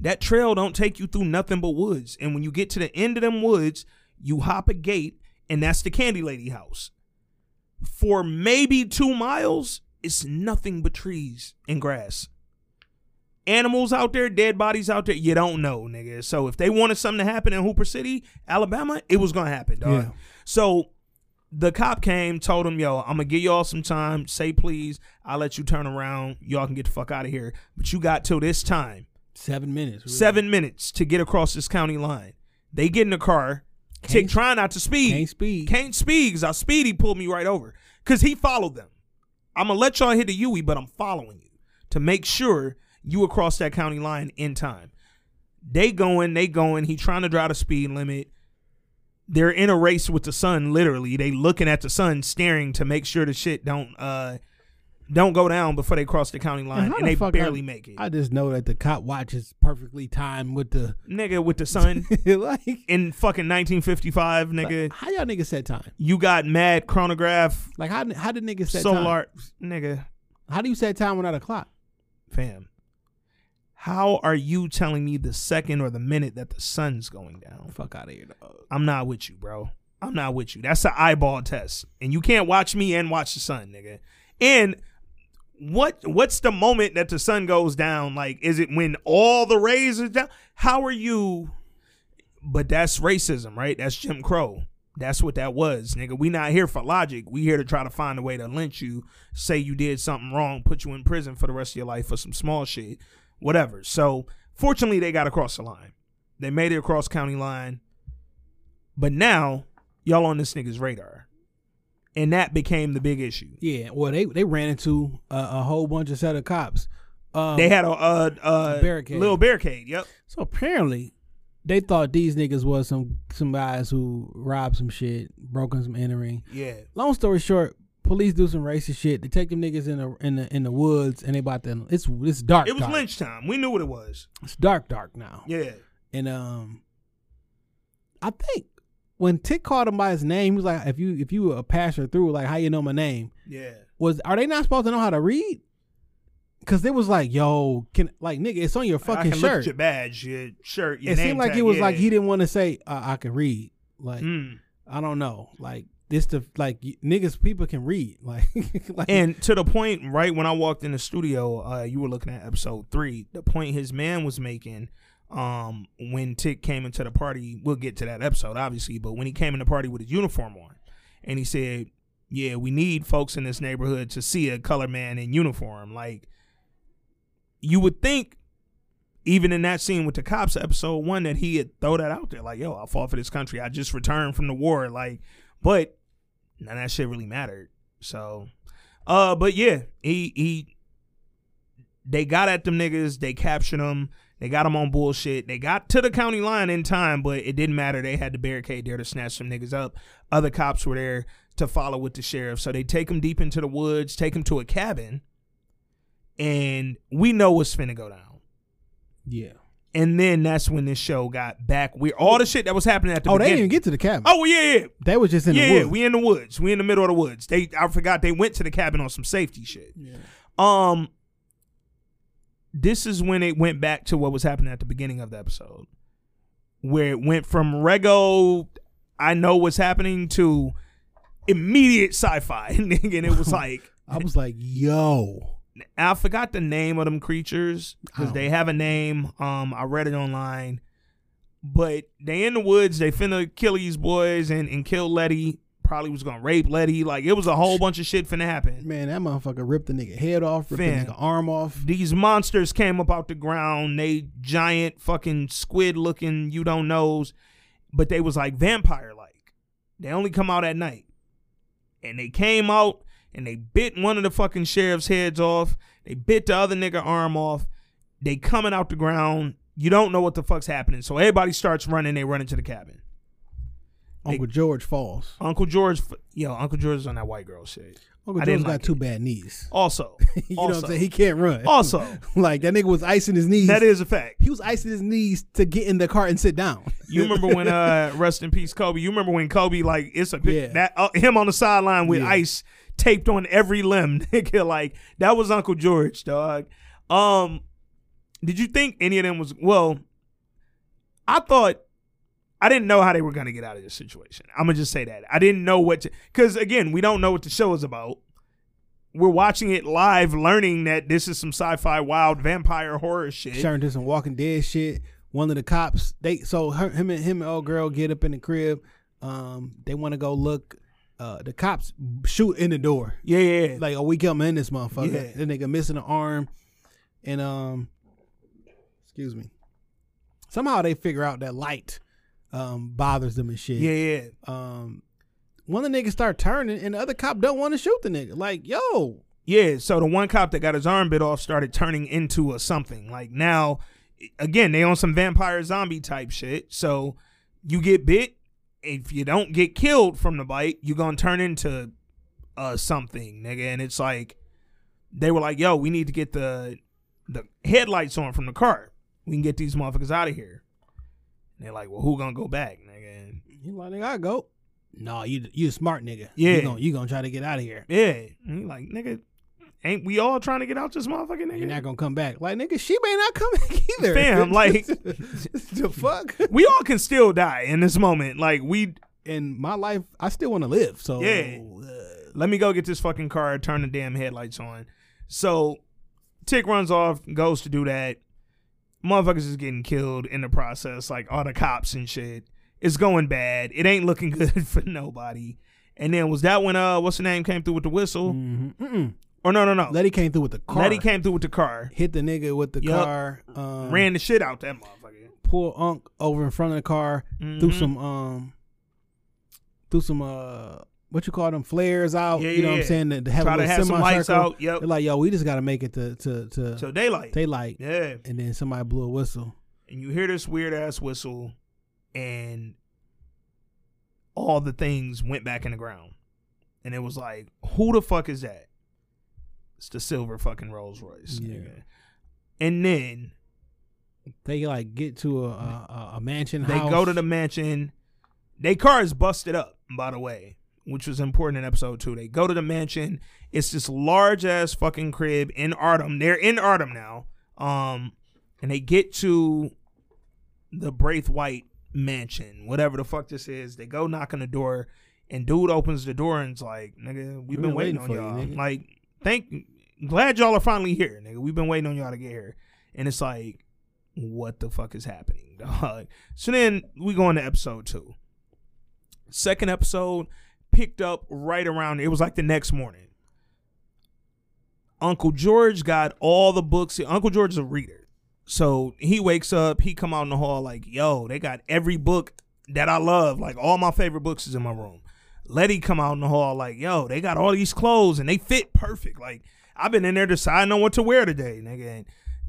that trail don't take you through nothing but woods. And when you get to the end of them woods, you hop a gate, and that's the Candy Lady house. For maybe two miles, it's nothing but trees and grass. Animals out there, dead bodies out there, you don't know, nigga. So if they wanted something to happen in Hooper City, Alabama, it was gonna happen, dog. Yeah. So the cop came, told him, "Yo, I'm gonna give y'all some time. Say please. I'll let you turn around. Y'all can get the fuck out of here. But you got till this time, Seven minutes. really. seven minutes to get across this county line. They get in the car, tick trying not to speed. Can't speed. Can't speed because our speedy pulled me right over because he followed them. I'm gonna let y'all hit the UE, but I'm following you to make sure you across that county line in time. They going, they going. He trying to drive the speed limit. They're in a race with the sun. Literally, they looking at the sun, staring to make sure the shit don't uh don't go down before they cross the county line, how and the they barely I- make it. I just know that the cop watch is perfectly timed with the nigga with the sun like, in fucking 1955, nigga. like, how y'all niggas set time? you got mad chronograph, Like how how did niggas set time? solar, nigga. How do you set time without a clock? fam. How are you telling me the second or the minute that the sun's going down? Fuck out of here, dog. I'm not with you, bro. I'm not with you. That's an eyeball test, and you can't watch me and watch the sun, nigga. And what what's the moment that the sun goes down? Like, is it when all the rays are down? How are you? But that's racism, right? That's Jim Crow. That's what that was, nigga. We not here for logic. We here to try to find a way to lynch you, say you did something wrong, put you in prison for the rest of your life for some small shit, whatever. So fortunately, they got across the line. They made it across county line. But now y'all on this nigga's radar, and that became the big issue. Yeah, well they they ran into a, a whole bunch of set of cops. Um, They had a, a, a barricade. little barricade. Yep. so apparently they thought these niggas was some some guys who robbed some shit, broken some entering. Yeah. Long story short, police do some racist shit. They take them niggas in the in the in the woods and they about to it's it's dark. It was dark. lynch time. We knew what it was. It's dark dark now. Yeah. And um, I think when Tick called him by his name, he was like, "If you if you were a passer through, like how you know my name? Yeah. Was are they not supposed to know how to read? Because it was like, yo, can like nigga, it's on your fucking shirt. your badge, your shirt, your it seemed like tag, it was yeah. like he didn't want to say uh, I can read. Like Mm. I don't know, like this the like niggas people can read like like And to the point, right when I walked in the studio, uh, you were looking at episode three. The point his man was making, um, when Tick came into the party, we'll get to that episode, obviously, but when he came in the party with his uniform on, and he said, "Yeah, we need folks in this neighborhood to see a color man in uniform." Like, you would think, even in that scene with the cops, episode one, that he had throw that out there, like, "Yo, I fought for this country. I just returned from the war." Like, but none of that shit really mattered. So, uh, but yeah, he he they got at them niggas, they captured them, they got them on bullshit. They got to the county line in time, but it didn't matter. They had the barricade there to snatch some niggas up. Other cops were there to follow with the sheriff, so they take him deep into the woods, take him to a cabin, and we know what's finna go down. yeah. And then that's when this show got back. We all the shit that was happening at the Oh, they didn't even get to the cabin. Oh yeah, yeah. they was just in yeah, the yeah, woods. we in the woods. We in the middle of the woods. They I forgot they went to the cabin on some safety shit. Yeah. Um this is when it went back to what was happening at the beginning of the episode. Where it went from Rego I know what's happening to immediate sci-fi. And it was like I was like, yo, I forgot the name of them creatures because Oh. they have a name. Um, I read it online, But they in the woods. They finna kill these boys and and kill Letty. Probably was gonna rape Letty. Like it was a whole bunch of shit finna happen. Man, that motherfucker ripped the nigga head off, ripped Fam. the nigga arm off. These monsters came up out the ground. They giant fucking squid looking. You don't knows, but they was like vampire like. They only come out at night, and they came out and they bit one of the fucking sheriff's heads off. They bit the other nigga arm off. They coming out the ground. You don't know what the fuck's happening. So everybody starts running. They run into the cabin. Uncle George falls. Uncle George, yo, Uncle George is on that white girl shit. Uncle George got like two it. bad knees. Also, you know what also, I'm saying? He can't run. Also. like that nigga was icing his knees. that is a fact. he was icing his knees to get in the car and sit down. You remember when uh rest in peace Kobe? You remember when Kobe like it's a Yeah. that uh, him on the sideline with Yeah. ice taped on every limb. Nigga, like that was Uncle George, dog. Um, did you think any of them was well? I thought I didn't know how they were gonna get out of this situation. I'm gonna just say that I didn't know what to because again we don't know what the show is about. We're watching it live, learning that this is some sci-fi wild vampire horror shit. Turned to some Walking Dead shit. One of the cops, they so her, him and him and old girl get up in the crib. Um, they want to go look. Uh, the cops shoot in the door. Yeah, yeah. Like, oh, we come in this motherfucker. Yeah. The nigga missing an arm, and um, excuse me. Somehow they figure out that light um bothers them and shit. yeah, yeah. Um, one of the niggas start turning, and the other cop don't want to shoot the nigga. Like, yo, Yeah, so the one cop that got his arm bit off started turning into a something. Like now, again, they on some vampire zombie type shit. So you get bit. If you don't get killed from the bite, you're gonna turn into uh something, nigga. And it's like they were like, "Yo, we need to get the the headlights on from the car. We can get these motherfuckers out of here." And they're like, "Well, who gonna go back, nigga?" And he like, nigga, I go. No, you you a smart nigga. Yeah. you gonna, you gonna try to get out of here. yeah, and he like, "Nigga, ain't we all trying to get out this motherfucking nigga?" You're not gonna come back. Like, nigga, she may not come back either. Fam, like- the fuck. we all can still die in this moment. Like we In my life, I still want to live. So Yeah. uh, let me go get this fucking car, turn the damn headlights on. So Tick runs off, goes to do that. Motherfuckers is getting killed in the process, like all the cops and shit. It's going bad. It ain't looking good for nobody. And then was that when uh what's the name came through with the whistle? mhm. Or no no no. Letty came through with the car. Letty came through with the car. hit the nigga with the Yup. car. Um, Ran the shit out that motherfucker. pull Unc over in front of the car. Threw Mhm. some um. Threw some uh. What you call them flares out? Yeah, you know yeah, what I'm yeah. saying? To, to have Try a to little have some lights semicircle. out. Yep. They're like, yo, we just gotta make it to to to So daylight. daylight. Yeah. And then somebody blew a whistle. and you hear this weird ass whistle, and all the things went back in the ground, and it was like, who the fuck is that? It's the silver fucking Rolls Royce. Yeah. nigga. And then They like get to a a, a mansion they house. go to the mansion. They car is busted up, by the way, which was important in episode two. They go to the mansion. It's this large ass fucking crib in Ardham. They're in Ardham now. Um, and they get to the Braithwaite mansion, whatever the fuck this is. They go knock on the door, and dude opens the door and's like, "Nigga, we've been, waiting, on for you, y'all. nigga." like, thank, glad y'all are finally here, nigga. We've been waiting on y'all to get here." And it's like, what the fuck is happening, dog? So then we go into episode two. Second episode picked up right around. It was like the next morning. Uncle George got all the books. Uncle George is a reader, so he wakes up. He come out in the hall like, "Yo, they got every book that I love. Like all my favorite books is in my room." Letty come out in the hall like, "Yo, they got all these clothes and they fit perfect. Like I've been in there deciding on what to wear today, nigga." And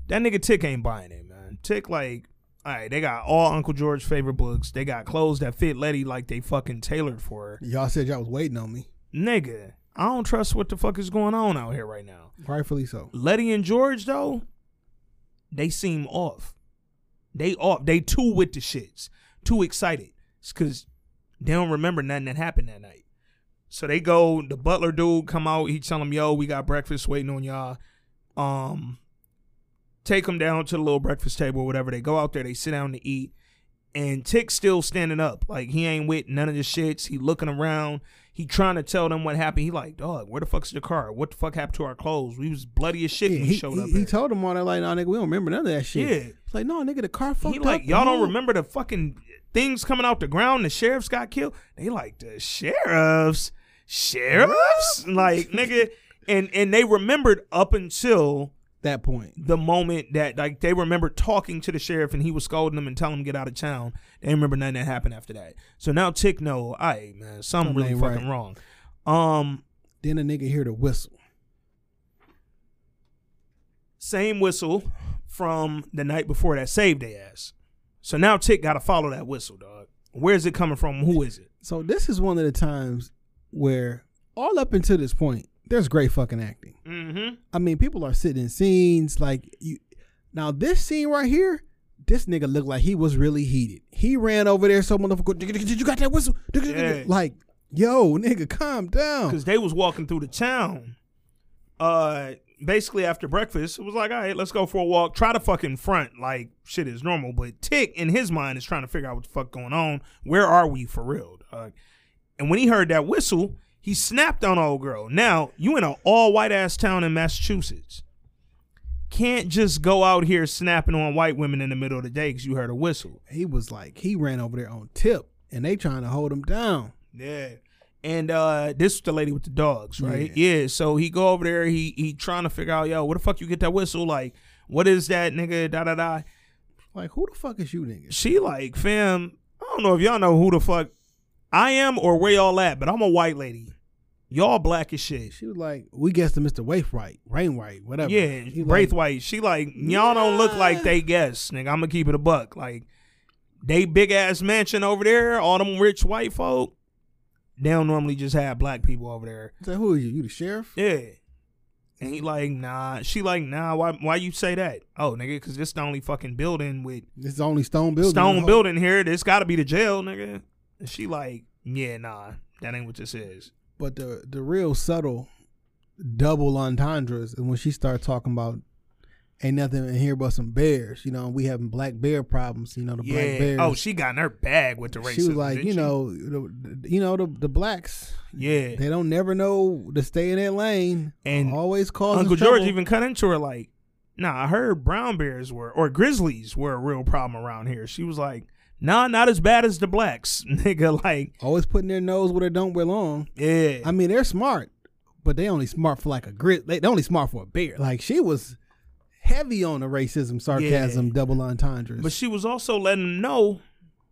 that nigga Tick ain't buying it, man. Tick like, all right, they got all Uncle George favorite books. They got clothes that fit Letty like they fucking tailored for her. Y'all said y'all was waiting on me. Nigga, I don't trust what the fuck is going on out here right now. Rightfully so. Letty and George though, they seem off. They off. They too with the shits. Too excited. It's cause they don't remember nothing that happened that night. So they go, the butler dude come out, he tell them, yo, we got breakfast waiting on y'all. Um take them down to the little breakfast table or whatever. They go out there, they sit down to eat. And Tick still standing up. Like he ain't with none of the shits. He looking around. He trying to tell them what happened. He like, dog, where the fuck's the car? What the fuck happened to our clothes? We was bloody as shit Yeah, when we he, showed he, up. he here. told them all that like, no, nigga, we don't remember none of that shit. Yeah. It's like, no, nigga, the car fucked he up. like, y'all don't remember the fucking things coming out the ground? The sheriffs got killed. They like the sheriffs, sheriffs, like nigga, and and they remembered up until that point. the moment that like they remembered talking to the sheriff and he was scolding them and telling them to get out of town. They remember nothing that happened after that. So now Tick know, I man, something Something really fucking right. wrong. Um, Then the nigga hear the whistle. same whistle from the night before that saved their ass. So now Tick got to follow that whistle, dog. Where's it coming from? Who is it? So this is one of the times where all up until this point, there's great fucking acting. Mm-hmm. I mean, people are sitting in scenes like you. Now this scene right here, this nigga looked like he was really heated. He ran over there, so motherfucker, did you got that whistle? Yeah. Like, yo, nigga, calm down. because they was walking through the town. Uh, basically after breakfast, it was like, all right, let's go for a walk. Try to fucking front like shit is normal, but Tick in his mind is trying to figure out what the fuck going on. Where are we for real? dog? and when he heard that whistle, he snapped on old girl. Now you in an all white ass town in Massachusetts. Can't just go out here snapping on white women in the middle of the day because you heard a whistle. He was like, he ran over there on tip, and they trying to hold him down. Yeah. And uh this was the lady with the dogs, right? Yeah. So he go over there, he he trying to figure out, yo, where the fuck you get that whistle? Like, what is that nigga? Da da da. Like, who the fuck is you, nigga? She like, fam, I don't know if y'all know who the fuck I am or where y'all at, but I'm a white lady. Y'all black as shit. She was like, we guessed the Mr. Wainwright, Rainwright, whatever. Yeah, He Braithwaite. She like, y'all don't look like they guess, nigga. I'm gonna keep it a buck. Like, they big ass mansion over there, all them rich white folk. They don't normally just have black people over there. Like, who are you? You the sheriff? Yeah. And he like, nah. She like, nah. Why? Why you say that? Oh, nigga, because this the only fucking building with This is the only stone building. stone building here. This got to be the jail, nigga. And she like, yeah, nah. That ain't what this is. But the the real subtle double entendres is when she started talking about ain't nothing in here but some bears. You know, we having black bear problems. You know, the black yeah. Oh, bears. Oh, she got in her bag with the racism. She was like, you she? know, the, you know the the blacks. Yeah. They don't never know to stay in their lane And always cause Uncle George even cut into her like, nah, I heard brown bears were or grizzlies were a real problem around here. She was like, nah, not as bad as the blacks, nigga. Like, always putting their nose where it don't belong. yeah. I mean, they're smart, but they only smart for like a grit. They, they only smart for a bear. Like she was heavy on the racism, sarcasm, Yeah. double entendres. But she was also letting them know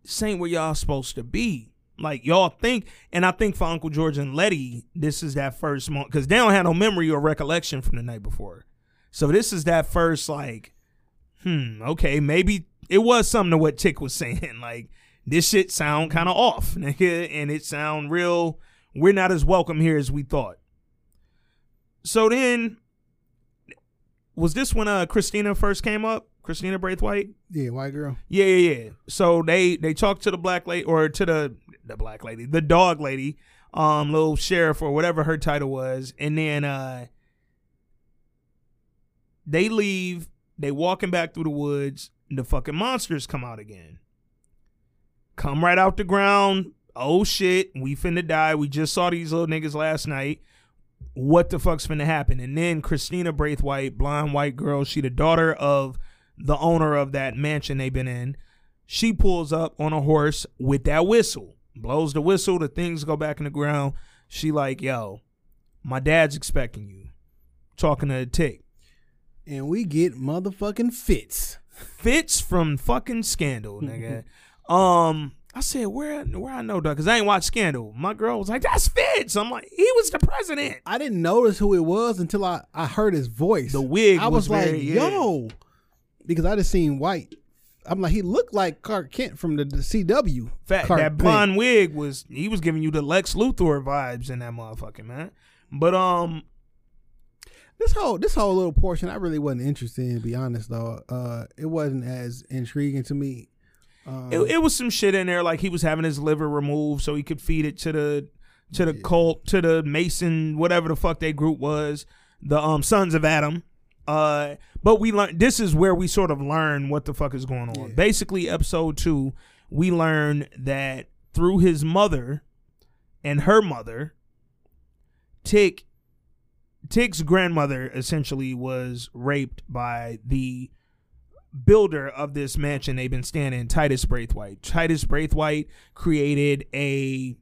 this ain't where y'all supposed to be. Like y'all think, and I think for Uncle George and Letty, this is that first month because they don't have no memory or recollection from the night before. So this is that first like, hmm, okay, maybe it was something to what Tick was saying. Like this shit sound kind of off, nigga, and it sound real. We're not as welcome here as we thought. So then, was this when uh Christina first came up? Christina Braithwaite. yeah, white girl. Yeah, yeah, yeah. So they they talked to the black lady or to the the black lady, the dog lady, um, little sheriff or whatever her title was, and then uh they leave. They walking back through the woods. And the fucking monsters come out again. Come right out the ground. Oh shit, we finna die. We just saw these little niggas last night. What the fuck's finna happen? And then Christina Braithwaite, blonde white girl, she the daughter of the owner of that mansion they've been in. She pulls up on a horse with that whistle, blows the whistle, the things go back in the ground. She like, yo, my dad's expecting you. Talking to the tick. And we get motherfucking fits. Fitz from fucking Scandal, nigga. um, I said, where where I know, dog? Because I ain't watched Scandal. My girl was like, that's Fitz. I'm like, he was the president. I didn't notice who it was until I, I heard his voice. The wig I was was, like, very- yeah. yo, because I just seen white. I'm like, he looked like Clark Kent from the, the CW. Fact, Clark that Kent. blonde wig was he was giving you the Lex Luthor vibes in that motherfucking man. But um, This whole this whole little portion, I really wasn't interested in. To be honest, though, uh, it wasn't as intriguing to me. Um, it, it was some shit in there like he was having his liver removed so he could feed it to the to the cult to the Mason whatever the fuck they group was the um Sons of Adam. Uh, but we learned this is where we sort of learn what the fuck is going on. Yeah. Basically, episode two, we learn that through his mother and her mother, Tick Tick's grandmother essentially was raped by the builder of this mansion they've been standing, Titus Braithwaite. Titus Braithwaite created a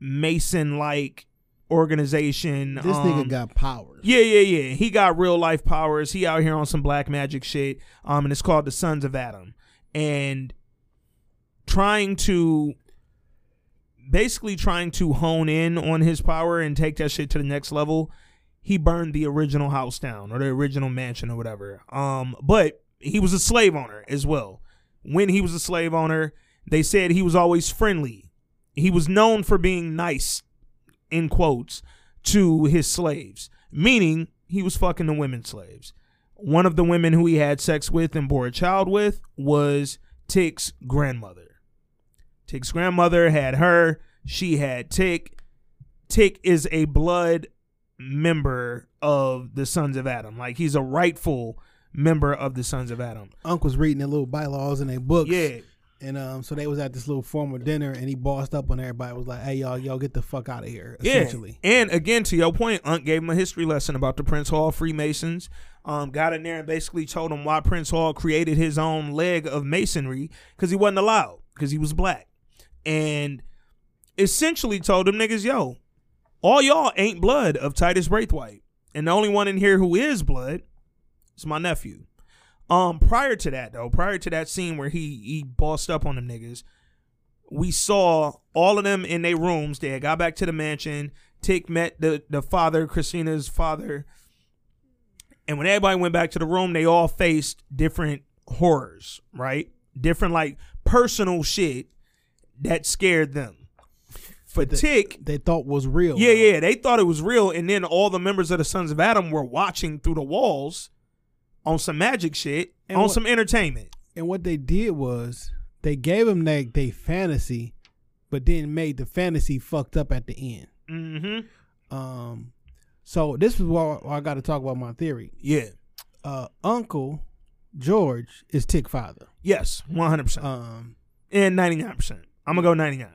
Mason like organization. This um, nigga got powers. yeah, yeah, yeah. He got real life powers. He out here on some black magic shit. Um, and it's called the Sons of Adam. And trying to basically trying to hone in on his power and take that shit to the next level, he burned the original house down or the original mansion or whatever. Um, but he was a slave owner as well. When he was a slave owner, they said he was always friendly. He was known for being nice in quotes to his slaves, meaning he was fucking the women slaves. One of the women who he had sex with and bore a child with was Tick's grandmother. Tick's grandmother had her, she had Tick. Tick is a blood member of the Sons of Adam. Like he's a rightful member of the Sons of Adam. Unc was reading their little bylaws and their books. Yeah. And um, so they was at this little formal dinner, and he bossed up on everybody. Was like, "Hey, y'all, y'all get the fuck out of here." Yeah. Essentially, And again, to your point, Unc gave him a history lesson about the Prince Hall Freemasons. Um, got in there and basically told him why Prince Hall created his own leg of masonry because he wasn't allowed because he was black, and essentially told them niggas, "Yo, all y'all ain't blood of Titus Braithwaite, and the only one in here who is blood is my nephew." Um, prior to that though, prior to that scene where he he bossed up on them niggas, we saw all of them in their rooms. They got back to the mansion. Tick met the the father, Christina's father, and when everybody went back to the room, they all faced different horrors, right? Different like personal shit that scared them. For Tick, they thought was real. yeah, yeah, they thought it was real, and then all the members of the Sons of Adam were watching through the walls on some magic shit, And on what- some entertainment. And what they did was they gave them that they fantasy, but then made the fantasy fucked up at the end. Mm-hmm. Um, so this is why I got to talk about my theory. Yeah. Uh, Uncle George is Tick father. Yes. One hundred percent. Um, And ninety nine percent. I'm gonna go ninety nine.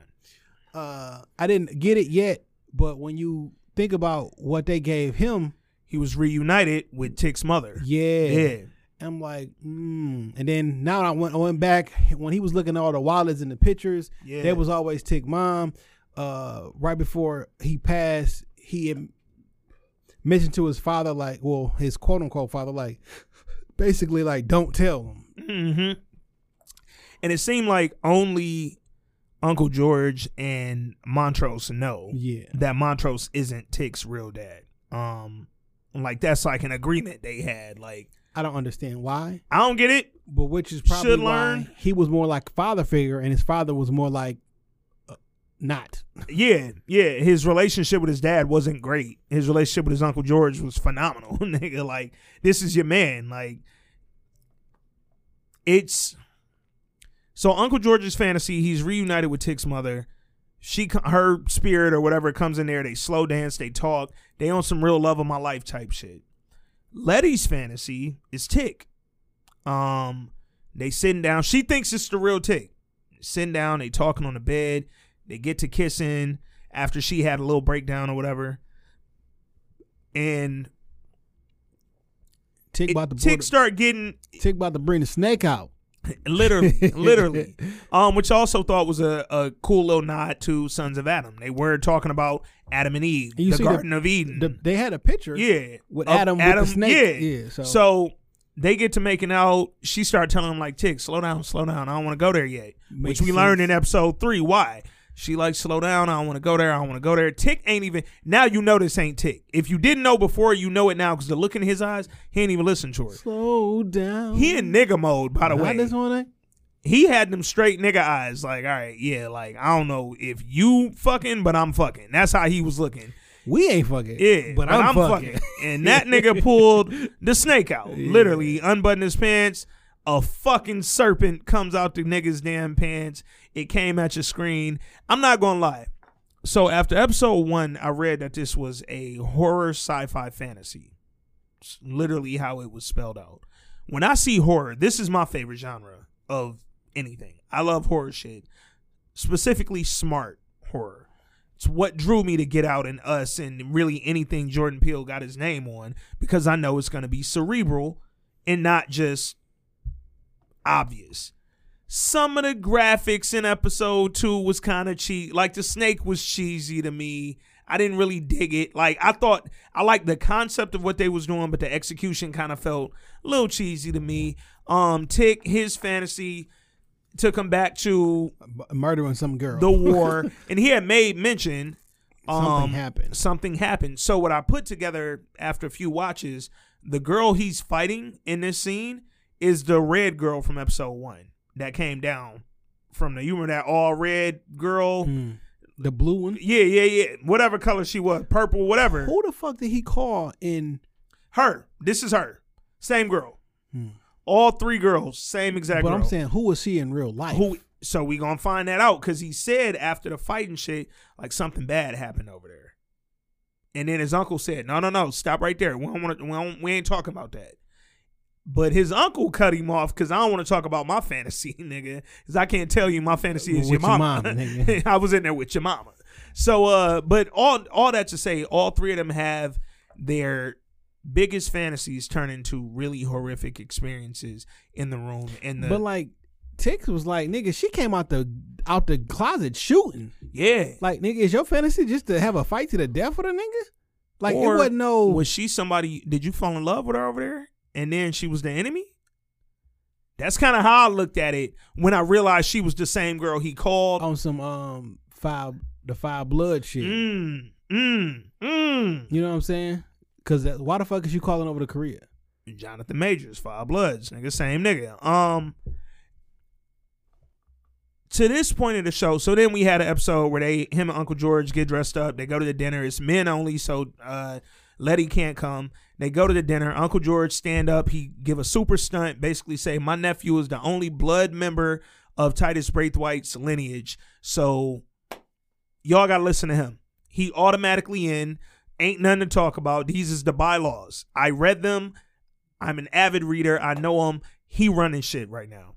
Uh, I didn't get it yet, but when you think about what they gave him, He was reunited with Tick's mother. yeah, Yeah. I'm like, mm. and then now I went I went back when he was looking at all the wallets and the pictures. Yeah. There was always Tick mom. Uh, right before he passed, he had mentioned to his father, like, well, his quote unquote father, like, basically, like, don't tell him. Mm-hmm. And it seemed like only Uncle George and Montrose know Yeah, that Montrose isn't Tick's real dad. Um, like that's like an agreement they had. Like I don't understand why, I don't get it. but which is probably Should why learn. he was more like father figure, and his father was more like uh, not. Yeah, yeah. His relationship with his dad wasn't great. His relationship with his Uncle George was phenomenal. Nigga, like this is your man. Like it's so Uncle George's fantasy. He's reunited with Tick's mother. She, her spirit or whatever comes in there. They slow dance. They talk. They on some real love of my life type shit. Letty's fantasy is Tick. Um, they sitting down. She thinks it's the real Tick. Sitting down. They talking on the bed. They get to kissing after she had a little breakdown or whatever. And Tick it, about to Tick start getting Tick about to bring the snake out. Literally, literally. Um, which I also thought was a, a cool little nod to Sons of Adam. They were talking about Adam and Eve, And the see the- Garden of Eden. The, they had a picture. yeah, with of Adam with the snake. Yeah, Yeah, so- so they get to making out. She started telling him like, "Tick, slow down, slow down. I don't want to go there yet." Makes which we learned in episode three. Why? She like slow down. I don't want to go there. I don't want to go there. Tick ain't even now. You know this ain't Tick. If you didn't know before, you know it now because the look in his eyes, he ain't even listen to her. Slow down. He in nigga mode, by the Not way. this one. eh? He had them straight nigga eyes. Like, all right, yeah, like I don't know if you fucking, but I'm fucking. That's how he was looking. We ain't fucking. Yeah, but, I'm, fucking. And that nigga pulled the snake out. Literally, unbuttoned his pants. A fucking serpent comes out the nigga's damn pants. It came at your screen. I'm not gonna lie. So after episode one, I read that this was a horror sci-fi fantasy. It's literally how it was spelled out. When I see horror, this is my favorite genre of anything. I love horror shit, specifically smart horror. It's what drew me to Get Out and Us and really anything Jordan Peele got his name on because I know it's going to be cerebral and not just obvious. Some of the graphics in episode two was kind of cheap. Like the snake was cheesy to me. I didn't really dig it. Like I thought I liked the concept of what they was doing, but the execution kind of felt a little cheesy to me. Um Tick, his fantasy took him back to murdering some girl. the war, and he had made mention um, Something happened. Something happened. So what I put together after a few watches, the girl he's fighting in this scene is the red girl from episode one that came down from the. You remember that all red girl? Hmm. the blue one. Yeah, yeah, yeah. Whatever color she was, purple, whatever. Who the fuck did he call in? Her. This is her. Same girl. Hmm. All three girls, same exact. But girl. I'm saying, who was he in real life? Who? So we gonna find that out because he said after the fight and shit, like something bad happened over there. And then his uncle said, "No, no, no, stop right there. We don't want to. We, we ain't talking about that." But his uncle cut him off because I don't want to talk about my fantasy, nigga. Because I can't tell you my fantasy is With your your mama. mama, nigga. I was in there with your mama. So, uh, but all all that to say, all three of them have their biggest fantasies turn into really horrific experiences in the room. In the But like, Tix was like, nigga, she came out the out the closet shooting. yeah, Like, nigga, is your fantasy just to have a fight to the death with a nigga? Like, Or it wasn't no. was she somebody? Did you fall in love with her over there, and then she was the enemy? That's kind of how I looked at it when I realized she was the same girl he called. on some um five the five blood shit. Mm, mm, mm. You know what I'm saying? Because why the fuck is you calling over to Korea? Jonathan Majors, Five Bloods, nigga, same nigga. Um, to this point of the show, so then we had an episode where they, him and Uncle George get dressed up. They go to the dinner. It's men only, so uh, Letty can't come. They go to the dinner. Uncle George stand up. He give a super stunt, basically say, "My nephew is the only blood member of Titus Braithwaite's lineage, so y'all gotta listen to him. He automatically in. Ain't nothing to talk about. These is the bylaws. I read them. I'm an avid reader. I know him. He running shit right now.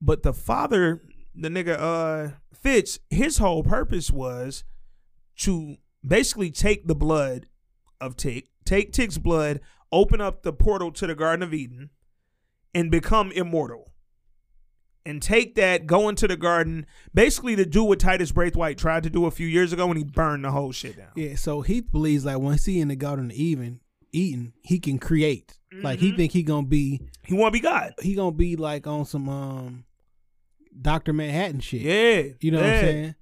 But the father, the nigga uh Fitz, his whole purpose was to basically take the blood of Tick, take Tick's blood, open up the portal to the Garden of Eden, and become immortal. And take that, go into the garden, basically to do what Titus Braithwaite tried to do a few years ago when he burned the whole shit down. Yeah, so he believes like once he in the Garden of Eden, Eden, he can create. Like he think he gonna be He want to be God. he gonna be like on some um Doctor Manhattan shit. Yeah. You know what. I'm saying?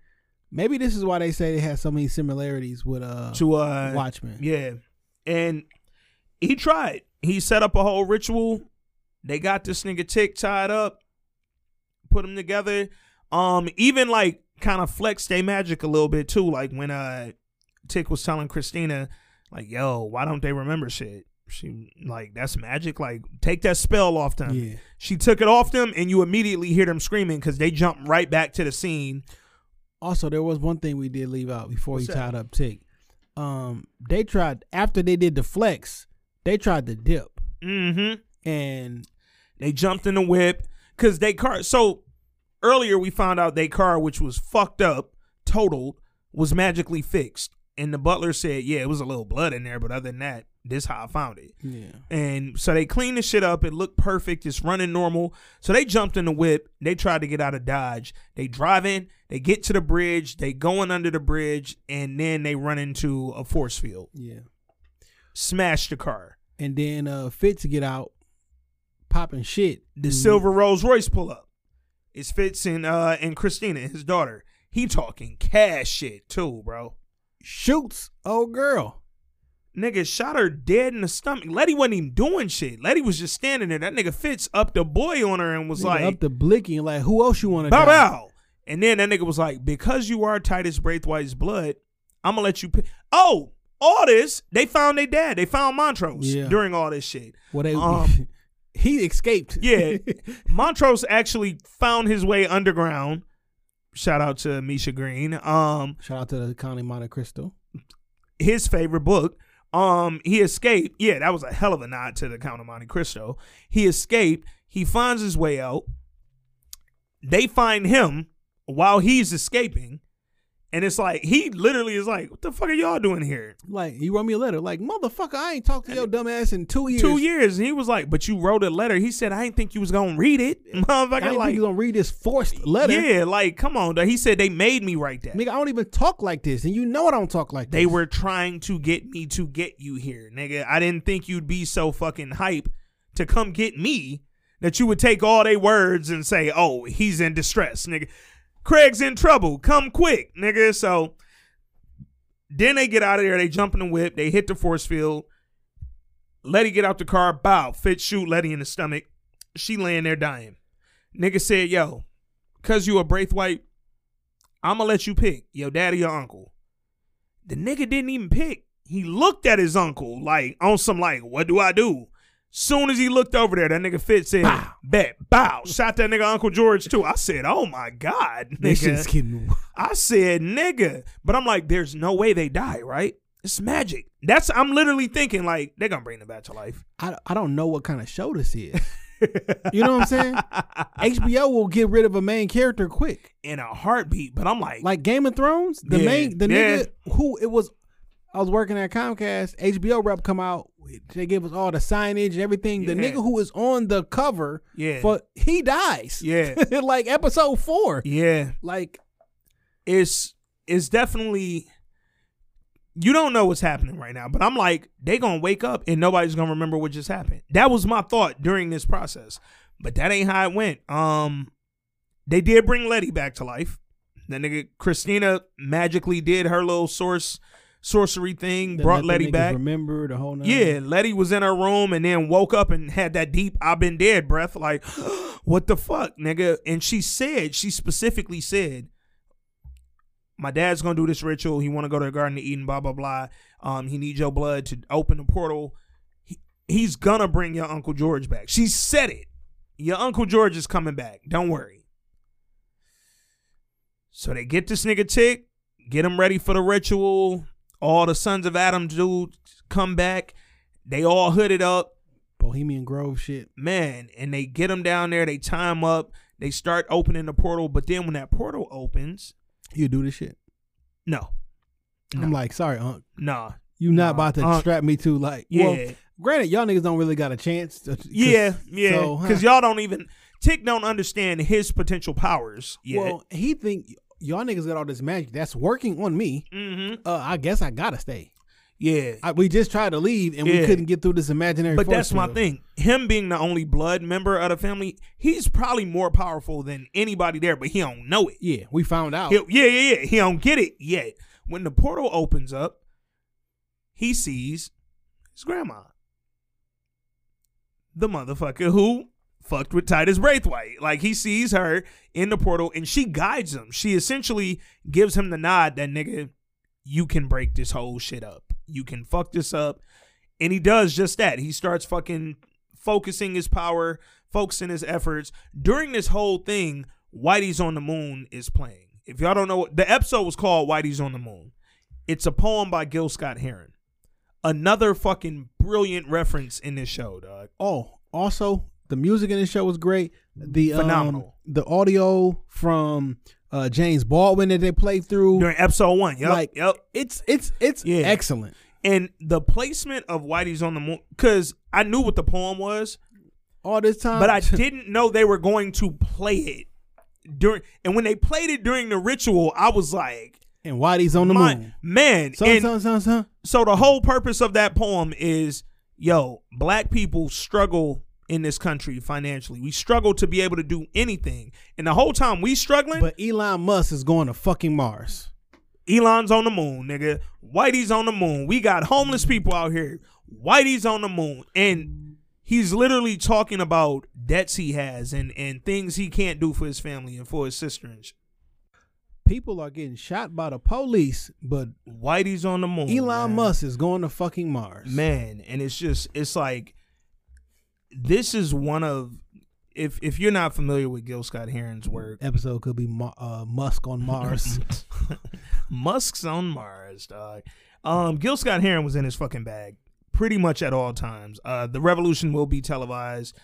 Maybe this is why they say they have so many similarities with uh To uh Watchmen. Yeah. And he tried. He set up a whole ritual. They got this nigga Tick tied up, put him together. Um, even like kind of flexed their magic a little bit too. Like when uh Tick was telling Christina, like, yo, why don't they remember shit? She like that's magic. Like take that spell off them. Yeah. She took it off them, and you immediately hear them screaming because they jump right back to the scene. Also, there was one thing we did leave out before What's he that? tied up Tick. Um, they tried after they did the flex, they tried to dip, Mm-hmm. and They jumped in the whip because they car. So earlier we found out they car, which was fucked up, totaled, was magically fixed. And the butler said, "Yeah, it was a little blood in there, but other than that, this how I found it." yeah, And so they cleaned the shit up. It looked perfect. It's running normal. So they jumped in the whip. They tried to get out of Dodge. They drive in. They get to the bridge. They going under the bridge, and then they run into a force field. yeah. Smash the car. And then uh, Fitz get out, popping shit. the silver Rolls Royce pull up. It's Fitz and uh and Christina, his daughter. He talking cash shit too, bro. shoots old girl. Nigga shot her dead in the stomach. Letty wasn't even doing shit. Letty was just standing there. That nigga Fitz up the boy on her and was Nigga like, up the blicky and like, who else you want to bow bow. And then that nigga was like, because you are Titus Braithwaite's blood, I'm gonna let you. Oh, all this they found their dad. They found Montrose Yeah. during all this shit. Well, they Um, he escaped. Yeah, Montrose actually found his way underground. Shout out to Misha Green. Um, Shout out to the Count of Monte Cristo. his favorite book. Um, he escaped. Yeah, that was a hell of a nod to the Count of Monte Cristo. He escaped. He finds his way out. they find him while he's escaping. And it's like he literally is like, "What the fuck are y'all doing here?" Like he wrote me a letter. Like motherfucker, I ain't talked to your dumb ass in two years. Two years, and he was like, "But you wrote a letter." He said, "I didn't think you was gonna read it, I motherfucker." didn't Like, think you gonna read this forced letter. yeah, like, come on. dog. He said they made me write that. Nigga, I don't even talk like this, and you know I don't talk like They this. were trying to get me to get you here, nigga. I didn't think you'd be so fucking hype to come get me that you would take all they words and say, "Oh, he's in distress, nigga. Craig's in trouble. Come quick, nigga." So then they get out of there. They jump in the whip. They hit the force field. Letty get out the car. Bow. Fitz shoot Letty in the stomach. She laying there dying. Nigga said, "Yo, cause you a Braithwaite, I'ma let you pick your daddy or uncle." The nigga didn't even pick. He looked at his uncle like on some like, what do I do? Soon as he looked over there, that nigga Fitz said, Bow. bet, bow. Shot that nigga Uncle George too. I said, oh my God, This shit's nigga. getting. I said, nigga. But I'm like, there's no way they die, right? It's magic. That's I'm literally thinking like they're gonna bring the back to life. I, I don't know what kind of show this is. you know what I'm saying? HBO will get rid of a main character quick, In a heartbeat. But I'm like, like Game of Thrones. The Yeah, main the yeah. nigga who it was. I was working at Comcast. HBO rep come out. They give us all the signage and everything. The Yeah. nigga who is on the cover, Yeah. for he dies. Yeah. like episode four. yeah. Like it's it's definitely you don't know what's happening right now, but I'm like, they gonna wake up and nobody's gonna remember what just happened. That was my thought during this process. But that ain't how it went. Um they did bring Letty back to life. That nigga Christina magically did her little source sorcery thing, brought Letty back. Remember the whole. Nine. Yeah, Letty was in her room and then woke up and had that deep I've been dead breath like what the fuck, nigga? And she said, she specifically said, My dad's gonna do this ritual. He wanna go to the Garden of Eden, blah blah blah. Um, he needs your blood to open the portal. He, he's gonna bring your Uncle George back. She said it. Your Uncle George is coming back. Don't worry. So they get this nigga tick, get him ready for the ritual. All the sons of Adam dudes come back. They all hooded up, Bohemian Grove shit. man, and they get him down there. They tie him up. They start opening the portal, but then when that portal opens, You do this shit. no, I'm like, sorry, Unc. nah, You not Nah, about to Unc. strap me to like. yeah, Well, granted, y'all niggas don't really got a chance. To, yeah, yeah, so, huh. because y'all don't even Tick don't understand his potential powers yet. Well, he think y'all niggas got all this magic that's working on me. mm-hmm. Uh, I guess I gotta stay. Yeah, I, we just tried to leave and Yeah. we couldn't get through this imaginary. But force that's my thing. Him being the only blood member of the family, he's probably more powerful than anybody there, but he don't know it. Yeah, we found out. He- yeah, yeah, yeah. He don't get it yet. When the portal opens up, he sees his grandma. The motherfucker who fucked with Titus Braithwaite. Like he sees her in the portal and she guides him. She essentially gives him the nod that nigga, you can break this whole shit up. You can fuck this up. And he does just that. He starts fucking focusing his power, focusing his efforts. During this whole thing, Whitey's on the Moon is playing. If y'all don't know, the episode was called Whitey's on the Moon. It's a poem by Gil Scott Heron. Another fucking brilliant reference in this show, dog. Oh, also the music in this show was great. The um, Phenomenal. the audio from uh, James Baldwin that they played through. During episode one, yep, like yep. it's it's it's Yeah. excellent. And the placement of Whitey's on the Moon, because I knew what the poem was, All this time, but I didn't know they were going to play it during. And when they played it during the ritual, I was like, and Whitey's on the my, moon. man. Son, and son, son, son. so the whole purpose of that poem is, yo, black people struggle in this country financially. We struggle to be able to do anything, and the whole time we struggling, But Elon Musk is going to fucking Mars. Elon's on the moon, nigga. Whitey's on the moon. We got homeless people out here. Whitey's on the moon. And he's literally talking about debts he has and, and things he can't do for his family and for his sister and shit. People are getting shot by the police, but Whitey's on the moon. Elon man. Musk is going to fucking Mars. Man, and it's just it's like this is one of if if you're not familiar with Gil Scott Heron's work, Episode could be uh, Musk on Mars. Musk's on Mars, dog. Um, Gil Scott Heron was in his fucking bag pretty much at all times. Uh, the revolution will be televised.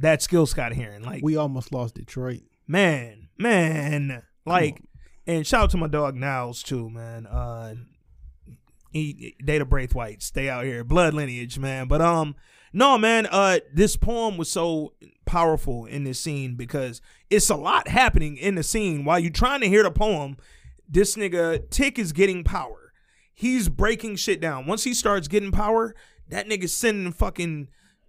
That's Gil Scott Heron. Like, we almost lost Detroit. man, man, like, and shout out to my dog Niles too, man. Uh, he Data Braithwaite, stay out here, blood lineage, man. But um, no, man. Uh, this poem was so powerful in this scene because it's a lot happening in the scene while you're trying to hear the poem. This nigga Tick is getting power. He's breaking shit down. Once he starts getting power, that nigga's sending fucking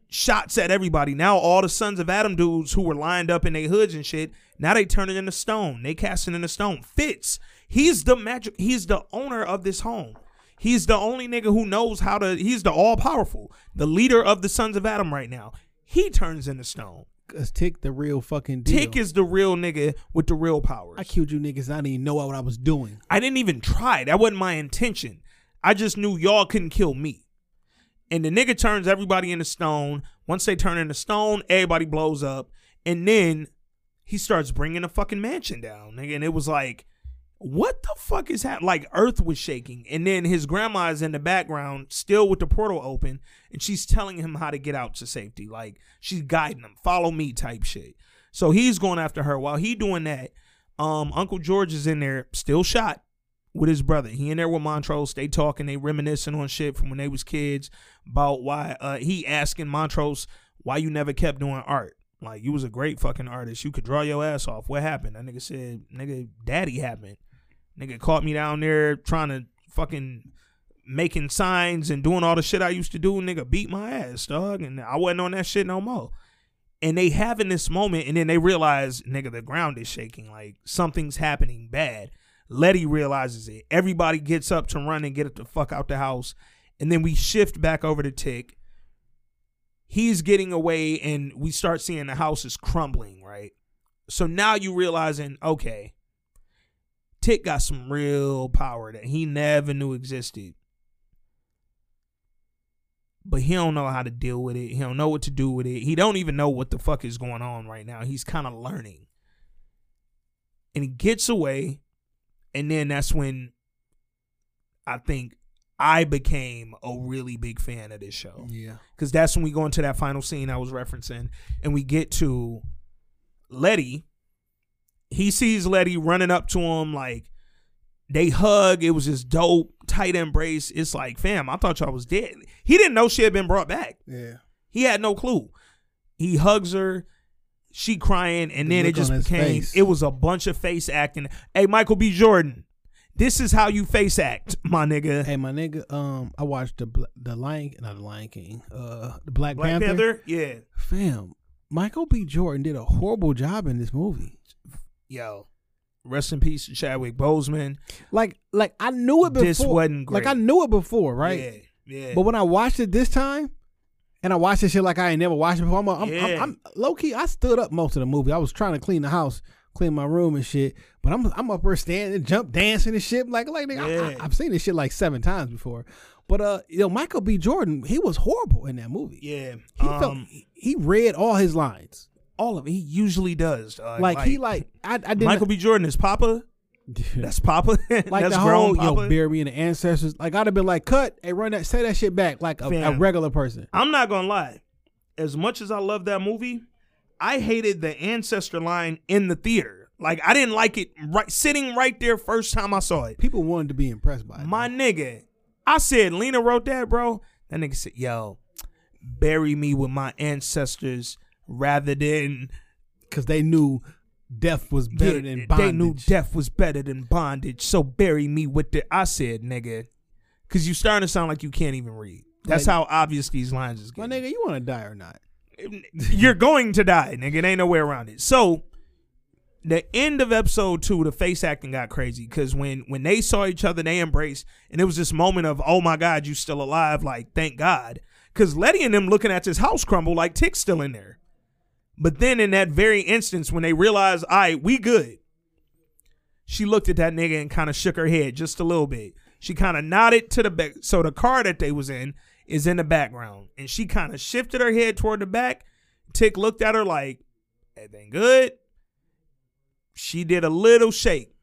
shots at everybody. Now all the sons of Adam dudes who were lined up in their hoods and shit, now they turning into stone. They casting into stone. Fitz, he's the magic. He's the owner of this home. He's the only nigga who knows how to. He's the all powerful, the leader of the sons of Adam right now. He turns into stone. Cause Tick the real fucking deal. Tick is the real nigga with the real powers. I killed you niggas. I didn't even know what I was doing. I didn't even try. That wasn't my intention. I just knew y'all couldn't kill me. And the nigga turns everybody into stone. Once they turn into stone, everybody blows up. And then he starts bringing the fucking mansion down, nigga. And it was like, what the fuck is happening? Like Earth was shaking, and then his grandma is in the background, still with the portal open, and she's telling him how to get out to safety. Like she's guiding him, follow me type shit. So he's going after her. While he doing that, um, Uncle George is in there, still shot with his brother. He in there with Montrose. They talking, they reminiscing on shit from when they was kids about why uh, he asking Montrose why you never kept doing art. Like you was a great fucking artist. You could draw your ass off. What happened? That nigga said, nigga, daddy happened. Nigga caught me down there trying to fucking making signs and doing all the shit I used to do. Nigga beat my ass, dog. And I wasn't on that shit no more. And they having this moment and then they realize, nigga, the ground is shaking. Like something's happening bad. Letty realizes it. Everybody gets up to run and get the fuck out the house. And then we shift back over to Tick. He's getting away and we start seeing the house is crumbling, right? So now you realizing, okay, Tick got some real power that he never knew existed. But he don't know how to deal with it. He don't know what to do with it. He don't even know what the fuck is going on right now. He's kind of learning. And he gets away and then that's when I think I became a really big fan of this show. Yeah. Because that's when we go into that final scene I was referencing, and we get to Letty. He sees Letty running up to him like they hug. It was this dope, tight embrace. It's like, fam, I thought y'all was dead. He didn't know she had been brought back. Yeah. He had no clue. He hugs her, she crying, and The then it just became face. it was a bunch of face acting. Hey, Michael B. Jordan, this is how you face act, my nigga. Hey, my nigga. Um, I watched the the Lion, not the Lion King. Uh, the Black, Black Panther. Panther, yeah, Fam, Michael B. Jordan did a horrible job in this movie. Yo, rest in peace, Chadwick Boseman. Like, like I knew it before. This wasn't great. Like I knew it before, right? Yeah, yeah. But when I watched it this time, and I watched this shit like I ain't never watched it before, I'm, I'm, I'm, I'm, low key. I stood up most of the movie. I was trying to clean the house, clean my room and shit. But I'm I'm up there standing, jump dancing and shit. Like like nigga, Yeah. I, have seen this shit like seven times before. But uh, you know, Michael B. Jordan, he was horrible in that movie. yeah, He um, felt he read all his lines. All of it. He usually does. dog. Like, he like I I didn't Michael B. Jordan is Papa. That's Papa. like That's the grown whole Papa. yo bury me in the ancestors. Like I'd have been like, cut, hey, run that, say that shit back like a, a regular person. I'm not gonna lie. As much as I love that movie, I hated the ancestor line in the theater. Like I didn't like it right sitting right there first time I saw it. People wanted to be impressed by it. My nigga, I said Lena wrote that, bro. That nigga said, "Yo, bury me with my ancestors rather than because they knew death was better Yeah, than bondage. They knew death was better than bondage, so bury me with the. I said, nigga, because you starting to sound like you can't even read. That's Like- how obvious these lines is My nigga, you want to die or not? You're going to die, nigga. There ain't no way around it. So, the end of episode two, the face acting got crazy because when when they saw each other, they embraced, and it was this moment of, oh my god, you still alive? Like, thank God, because Letty and them looking at this house crumble, like Tick's still in there. But then in that very instance, when they realized, all right, we good, she looked at that nigga and kind of shook her head just a little bit. She kind of nodded to the back. So the car that they was in is in the background, and she kind of shifted her head toward the back. Tick looked at her like, everything good. She did a little shake.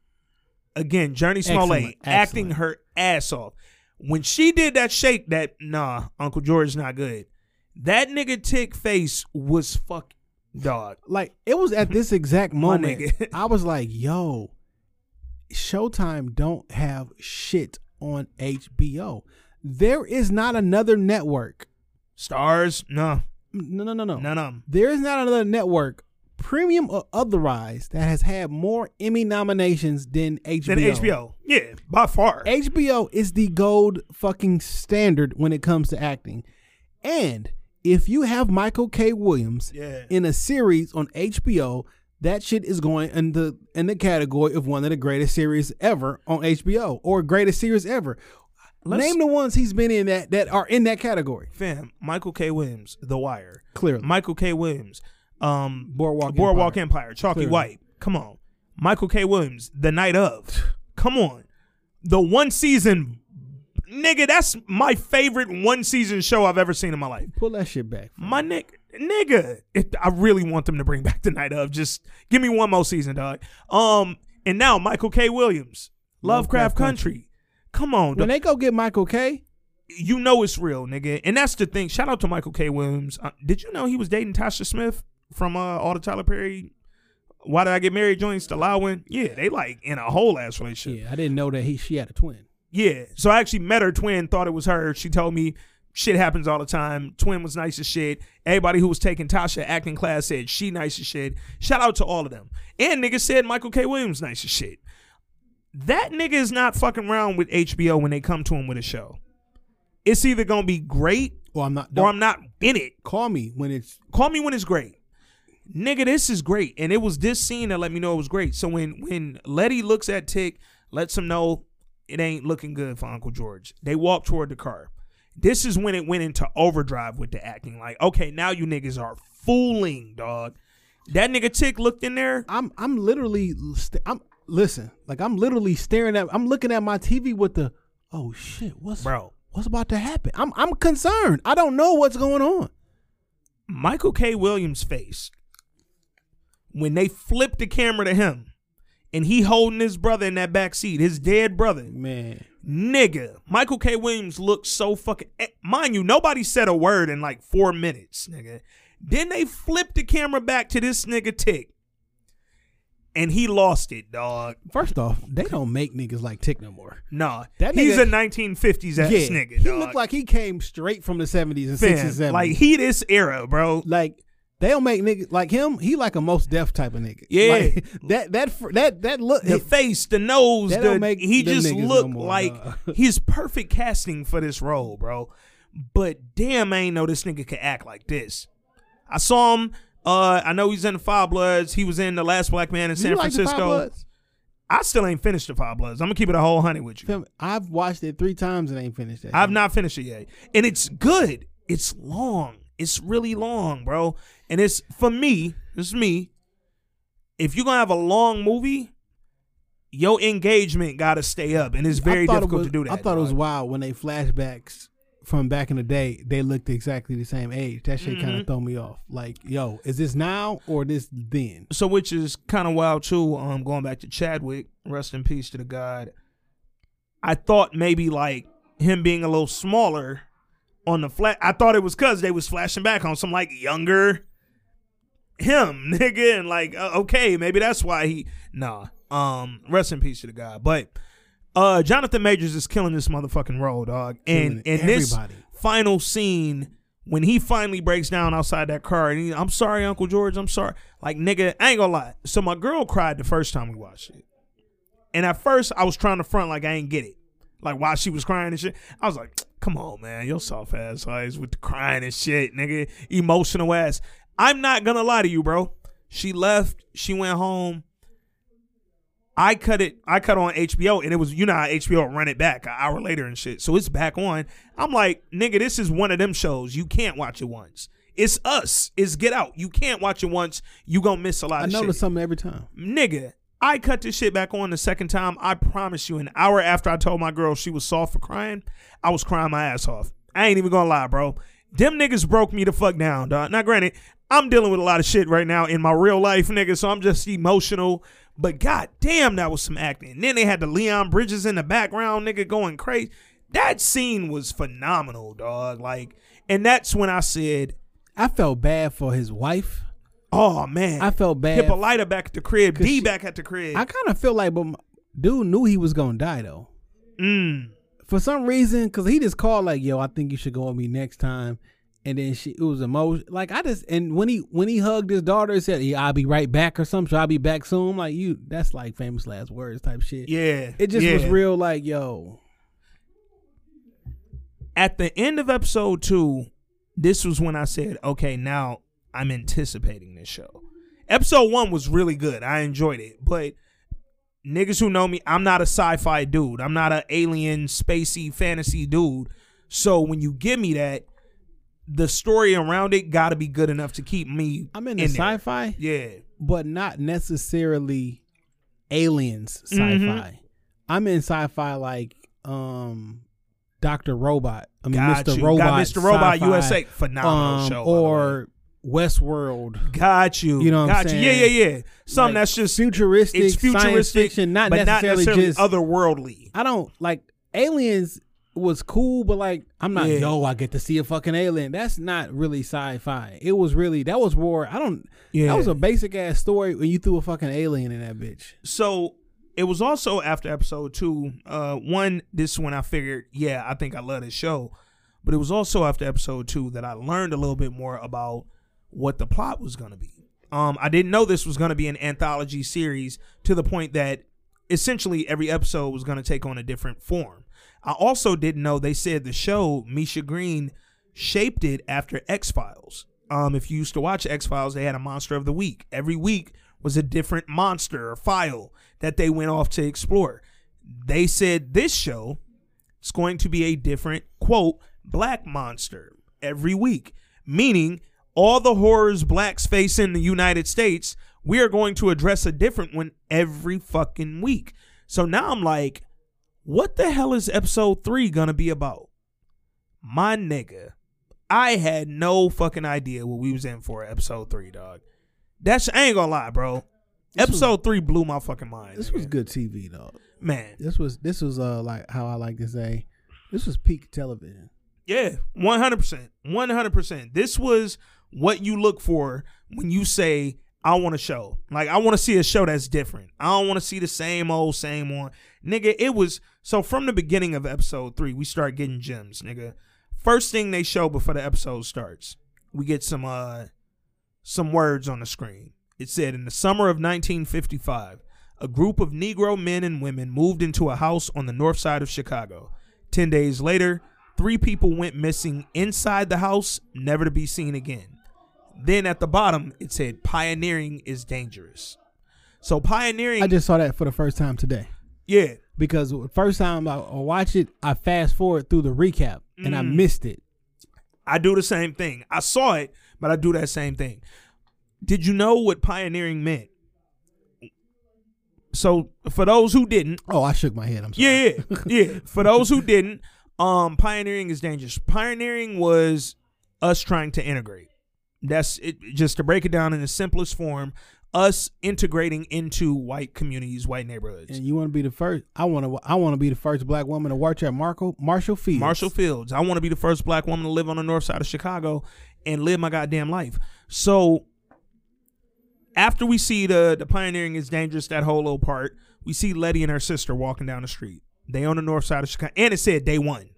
Again, Jurnee Smollett acting her ass off. When she did that shake, that nah, Uncle George's not good. That nigga Tick face was fuck. Dog. like it was at this exact moment. I was like, yo, Showtime don't have shit on HBO. There is not another network. Stars, no, No, no, no, no. of them. There is not another network, premium or otherwise, that has had more Emmy nominations than HBO. Then HBO, yeah, by far. HBO is the gold fucking standard when it comes to acting. And if you have Michael K. Williams Yeah. in a series on HBO, that shit is going in the in the category of one of the greatest series ever on HBO or greatest series ever. Let's- Name the ones he's been in that that are in that category. Fam, Michael K. Williams, The Wire. Clearly. Michael K. Williams, um, Boardwalk Boardwalk Empire. Empire, Chalky Clearly. White. Come on, Michael K. Williams, The Night of. Come on, the one season, nigga. That's my favorite one season show I've ever seen in my life. Pull that shit back. My nigga, nigga. It, I really want them to bring back The Night of. Just give me one more season, dog. Um, and now Michael K. Williams, Lovecraft, Lovecraft Country. Come on, When dog. they go get Michael K, you know it's real, nigga. And that's the thing. Shout out to Michael K. Williams. Uh, did you know he was dating Tasha Smith from uh, all the Tyler Perry? Why did I get married? Joints to Lowin. Yeah, they like in a whole ass relationship. yeah, I didn't know that he she had a twin. Yeah. So I actually met her twin, thought it was her. She told me shit happens all the time. Twin was nice as shit. Everybody who was taking Tasha acting class said she nice as shit. Shout out to all of them. And niggas said Michael K. Williams nice as shit. That nigga is not fucking around with HBO when they come to him with a show. It's either gonna be great Well, I'm not. or I'm not in it. call me when it's Call me when it's great. Nigga, this is great. And it was this scene that let me know it was great. So when when Letty looks at Tick, lets him know it ain't looking good for Uncle George. They walk toward the car. This is when it went into overdrive with the acting. Like, okay, now you niggas are fooling, dog. That nigga chick looked in there. I'm I'm literally st- I'm listen like I'm literally staring at I'm looking at my TV with the oh shit what's Bro. what's about to happen I'm I'm concerned I don't know what's going on Michael K. Williams' face when they flipped the camera to him and he holding his brother in that back seat, his dead brother. man Nigga, Michael K. Williams looked so fucking. eh, Mind you, nobody said a word in like four minutes, nigga. Then they flipped the camera back to this nigga Tick, and he lost it, dog. first off they don't make niggas like Tick no more Nah, That he's a 1950s ass yeah nigga. he looked like he came straight from the 70s and Fam, 60s and 70s like he this era, bro. like they don't make niggas like him he like a Mos Def type of nigga Yeah. Like, that that that that look the face, the nose, the, make he just no looked more, like dog. he's perfect casting for this role, bro. But damn, I ain't know this nigga could act like this. I saw him. Uh, I know he's in the Five Bloods. He was in the Last Black Man in San you like Francisco. Bloods? I still ain't finished the Five Bloods. I'm gonna keep it a whole hundred with you. I've watched it three times and ain't finished that I've not finished it yet, and it's good. It's long. It's really long, bro. And it's for me. it's me. If you're gonna have a long movie, your engagement got to stay up, and it's very thought it difficult was- to do that. I thought it was wild when they flashbacks from back in the day. They looked exactly the same age. That shit kind Mhm. of throw me off. Like, yo, is this now or this then? so which is kind of wild too. Um, going back to Chadwick, rest in peace to the god. I thought maybe like him being a little smaller on the flat. I thought it was cause they was flashing back on some like younger him, nigga, and like uh, okay, maybe that's why he nah. Um, rest in peace to the god. But uh, Jonathan Majors is killing this motherfucking role, dog. And and this everybody. final scene when he finally breaks down outside that car and he, I'm sorry, Uncle George, I'm sorry. Like nigga, I ain't gonna lie. So my girl cried the first time we watched it. And at first I was trying to front like I ain't get it. Like while she was crying and shit. I was like, come on, man, your soft ass eyes with the crying and shit, nigga. Emotional ass. I'm not gonna lie to you, bro. She left, she went home. I cut it. I cut on HBO, and it was you know how HBO run it back an hour later and shit. So it's back on. I'm like, nigga, this is one of them shows you can't watch it once. It's us. It's Get Out. You can't watch it once. You gonna miss a lot I notice something every time. Nigga, I cut this shit back on the second time. I promise you, an hour after I told my girl she was soft for crying, I was crying my ass off. I ain't even gonna lie, bro. Them niggas broke me the fuck down, dog. Now, granted, I'm dealing with a lot of shit right now in my real life, nigga, so I'm just emotional. But god damn, that was some acting. And then they had the Leon Bridges in the background, nigga, going crazy. That scene was phenomenal, dog. Like, and that's when I said, I felt bad for his wife Oh man, I felt bad. Hippolyta back at the crib, D she- back at the crib. I kind of feel like, but dude knew he was gonna die though. mm. For some reason, because he just called like, "Yo, I think you should go with me next time." And then she, it was emotion. Like I just, and when he when he hugged his daughter, and said, yeah, "I'll be right back" or something. So I'll be back soon. I'm like, you, that's like famous last words type shit. Yeah, It just yeah. was real. Like, yo, At the end of episode two, this was when I said, "Okay, now I'm anticipating this show." Episode one was really good. I enjoyed it, but niggas who know me, I'm not a sci-fi dude. I'm not an alien, spacey, fantasy dude. So when you give me that, the story around it got to be good enough to keep me. I'm into in there. sci-fi, Yeah, but not necessarily aliens sci-fi. Mhm. I'm in sci-fi like um Doctor Robot. I mean, got Mr. you. Robot. got Mr. Robot USA, phenomenal um, show. by the way. or Westworld. Got you. You know what I'm Got you. Yeah, yeah, yeah. Something Like, that's just futuristic, it's futuristic, fiction, not but necessarily, not necessarily just. otherworldly. I don't like aliens. Was cool, but like I'm not. Yeah. Yo, I get to see a fucking alien. That's not really sci-fi. It was really that was more. I don't. Yeah. That was a basic ass story when you threw a fucking alien in that bitch. So it was also after episode two. Uh, one, this when I figured, yeah, I think I love this show. But it was also after episode two that I learned a little bit more about what the plot was going to be. Um, I didn't know this was going to be an anthology series to the point that essentially every episode was going to take on a different form. I also didn't know they said the show Misha Green shaped it after X Files. Um, if you used to watch X Files, they had a monster of the week. Every week was a different monster or file that they went off to explore. They said this show is going to be a different quote black monster every week, meaning all the horrors blacks face in the United States, we are going to address a different one every fucking week. So now I'm like, what the hell is episode three gonna be about? My nigga, I had no fucking idea what we was in for episode three, dog. That's I ain't gonna lie, bro. episode three blew my fucking mind. This was good TV though. man. This was this was uh like how I like to say, this was peak television. Yeah, one hundred percent, one hundred percent. This was what you look for when you say, "I want a show." Like I want to see a show that's different. I don't want to see the same old, same one, nigga. It was so from the beginning of episode three, we start getting gems, nigga. First thing they show before the episode starts, we get some uh some words on the screen. It said, "In the summer of 1955, a group of Negro men and women moved into a house on the north side of Chicago. Ten days later." Three people went missing inside the house, never to be seen again. Then at the bottom, it said, Pioneering is dangerous. So, pioneering, I just saw that for the first time today yeah, because the first time I, watch it, I fast forward through the recap and I Mm. missed it. I do the same thing. I saw it, but I do that same thing. Did you know what pioneering meant? So, for those who didn't, Oh, I shook my head. I'm sorry. Yeah, yeah, yeah. For those who didn't, um, pioneering is dangerous. Pioneering was us trying to integrate. That's it. Just to break it down in the simplest form, us integrating into white communities, white neighborhoods. And you want to be the first? I want to. I want to be the first black woman to work at Marshall Marshall Fields. Marshall Fields. I want to be the first black woman to live on the north side of Chicago and live my goddamn life. So after we see the the pioneering is dangerous, that whole little part, we see Letty and her sister walking down the street. They on the north side of Chicago, and it said day one.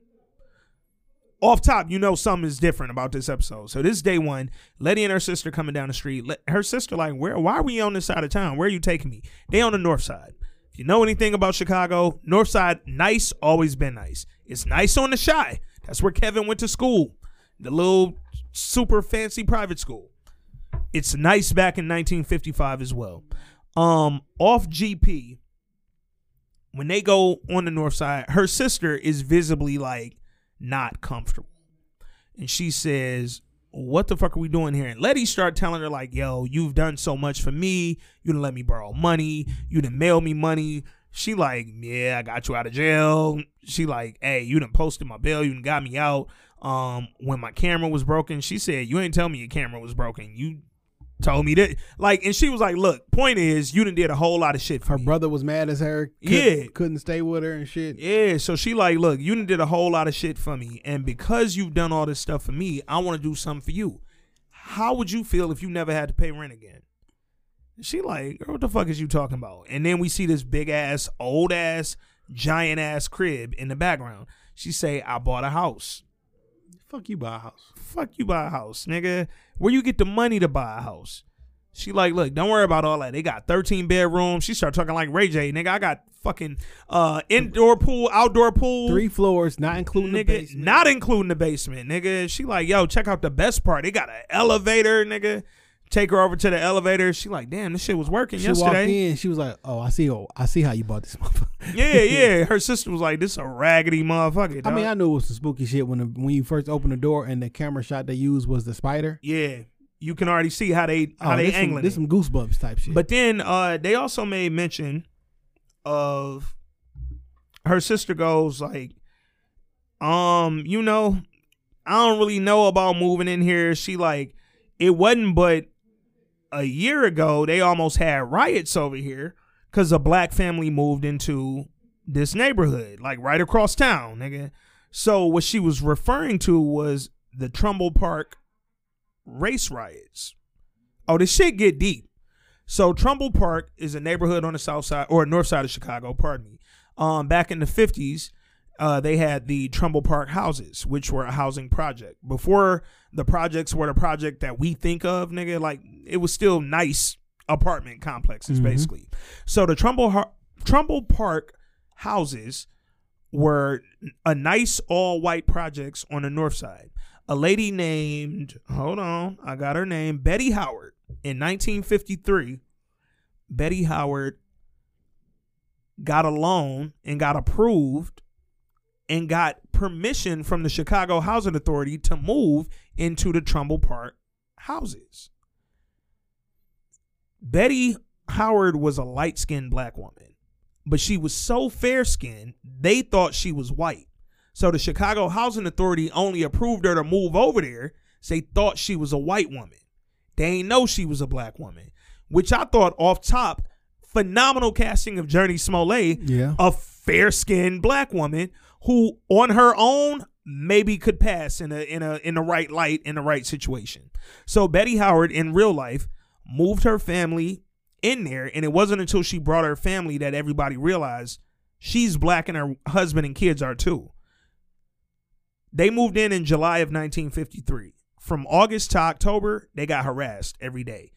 Off top, you know something is different about this episode. So this is day one. Letty and her sister coming down the street. Her sister like, where? Why are we on this side of town? Where are you taking me? They on the north side. If you know anything about Chicago, north side, nice, always been nice. It's nice on the Chi. That's where Kevin went to school, the little super fancy private school. It's nice back in 1955 as well. Um, off GP, when they go on the north side, her sister is visibly like not comfortable. And she says, What the fuck are we doing here? And Letty start telling her, like, yo, you've done so much for me. You didn't let me borrow money. You didn't mail me money. She like, yeah, I got you out of jail. She like, hey, you done posted my bill. You done got me out. Um, when my camera was broken, she said, you ain't tell me your camera was broken. You told me that. Like, and she was like, look, point is, you didn't did a whole lot of shit for Her me. brother was mad as her. Couldn't, Yeah. couldn't stay with her and shit. Yeah, so she like, look, you done did a whole lot of shit for me, and because you've done all this stuff for me, I want to do something for you. how would you feel if you never had to pay rent again? She like, girl, what the fuck is you talking about? And then we see this big ass, old ass, giant ass crib in the background. She say, I bought a house. Fuck you buy a house. Fuck you buy a house, nigga. Where you get the money to buy a house? She like, look, don't worry about all that. They got 13 bedrooms. She start talking like Ray J, nigga. I got fucking uh indoor pool, outdoor pool. Three floors, not including the nigga, basement. not including the basement, nigga. She like, yo, check out the best part. They got an elevator, nigga. Take her over to the elevator. She like, damn, this shit was working she walked yesterday. in. She was like, "Oh, I see. Oh, I see how you bought this motherfucker." Yeah, yeah. Her sister was like, this a raggedy motherfucker. I mean, I dog. knew it was some spooky shit when the, when you first opened the door and the camera shot they used was the spider. yeah. You can already see how they how oh, they this some, this it. some goosebumps type shit. But then uh they also made mention of her sister goes like, um, you know, I don't really know about moving in here. She like, it wasn't but a year ago they almost had riots over here because a black family moved into this neighborhood, like right across town, nigga. So what she was referring to was the Trumbull Park race riots. Oh, this shit get deep. So Trumbull Park is a neighborhood on the south side or north side of Chicago, pardon me. Um, back in the fifties, uh, they had the Trumbull Park houses, which were a housing project. Before the projects were the project that we think of, nigga, like it was still nice apartment complexes, Mhm. basically. So the Trumbull Har- Trumbull Park houses were a nice all white projects on the north side. A lady named, hold on, I got her name, Betty Howard. In 1953, Betty Howard got a loan and got approved and got permission from the Chicago Housing Authority to move into the Trumbull Park houses. Betty Howard was a light skinned black woman, but she was so fair skinned, they thought she was white. So the Chicago Housing Authority only approved her to move over there. So they thought she was a white woman. They ain't know she was a black woman, which I thought off top, phenomenal casting of Jurnee Smollett, yeah, a fair skinned black woman who on her own maybe could pass in a in a in the right light in the right situation. So Betty Howard in real life moved her family in there and it wasn't until she brought her family that everybody realized she's black and her husband and kids are too. They moved in in July of 1953. From August to October, they got harassed every day.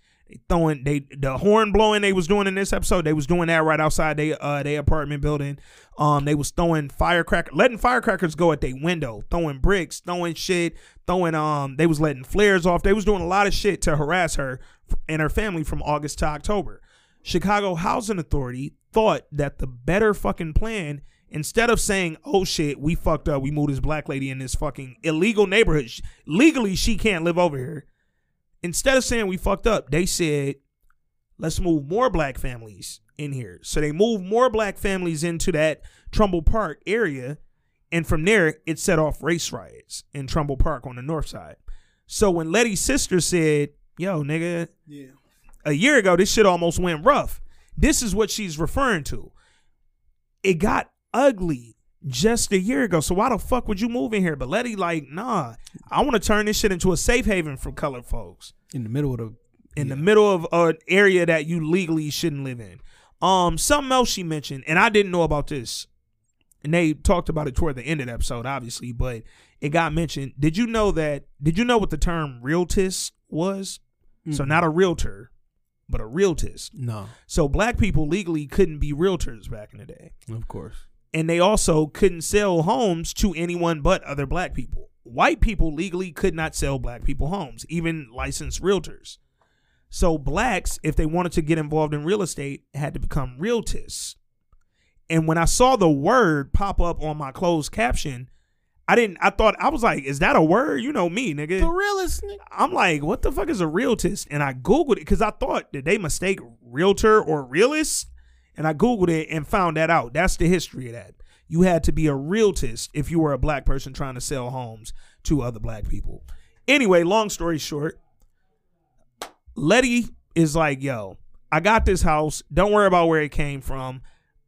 Throwing they the horn blowing they was doing in this episode. They was doing that right outside they uh their apartment building. Um, they was throwing firecracker, letting firecrackers go at their window, throwing bricks, throwing shit, throwing um. They was letting flares off. They was doing a lot of shit to harass her and her family from August to October. Chicago Housing Authority thought that the better fucking plan instead of saying, "Oh shit, we fucked up. We moved this black lady in this fucking illegal neighborhood. Legally, she can't live over here." Instead of saying we fucked up, they said, "Let's move more black families in here." So they moved more black families into that Trumbull Park area, and from there, it set off race riots in Trumbull Park on the north side. So when Letty's sister said, "Yo, nigga, yeah. a year ago, this shit almost went rough. This is what she's referring to. It got ugly just a year ago. So why the fuck would you move in here? But Letty, like, nah, I want to turn this shit into a safe haven for colored folks In the middle of the in the middle of an area that you legally shouldn't live in. Um, something else she mentioned, and I didn't know about this, and they talked about it toward the end of the episode, obviously, but it got mentioned. Did you know that? Did you know what the term realtist was? So Mm. not a realtor, but a realtist. no, So black people legally couldn't be realtors back in the day. of course. And they also couldn't sell homes to anyone but other black people. White people legally could not sell black people homes, even licensed realtors. So blacks, if they wanted to get involved in real estate, had to become realtists. And when I saw the word pop up on my closed caption, I didn't I thought I was like, is that a word? You know me, nigga. The realest nigga. I'm like, what the fuck is a realtist? And I Googled it because I thought, did they mistake realtor or realist? And I Googled it and found that out. That's the history of that. You had to be a realtist if you were a black person trying to sell homes to other black people. Anyway, long story short, Letty is like, yo, I got this house. Don't worry about where it came from.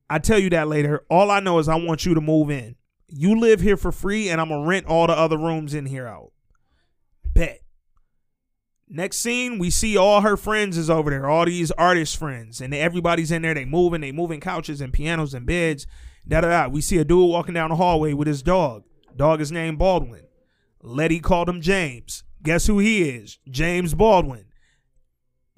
I tell you that later. All I know is I want you to move in. You live here for free, and I'm gonna rent all the other rooms in here out. Bet. Next scene, we see all her friends is over there, all these artist friends, and everybody's in there. They moving, they moving couches and pianos and beds. Da da da. We see a dude walking down the hallway with his dog. Dog is named Baldwin. Letty called him James. Guess who he is? James Baldwin.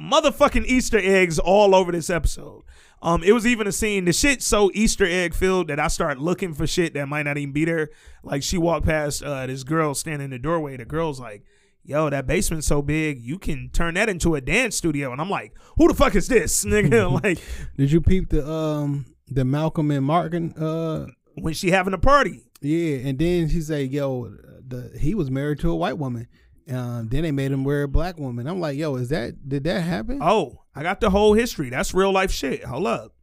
Motherfucking Easter eggs all over this episode. Um, it was even a scene. The shit so Easter egg filled that I start looking for shit that might not even be there. Like she walked past uh, this girl standing in the doorway. The girl's like, "Yo, that basement's so big, you can turn that into a dance studio." And I'm like, "Who the fuck is this nigga?" like Did you peep the um the Malcolm and Martin? Uh, when she having a party. yeah, and then she say, "Yo, the he was married to a white woman." Um, then they made him wear a black woman. I'm like, "Yo, is that did that happen?" Oh, I got the whole history. That's real life shit. Hold up.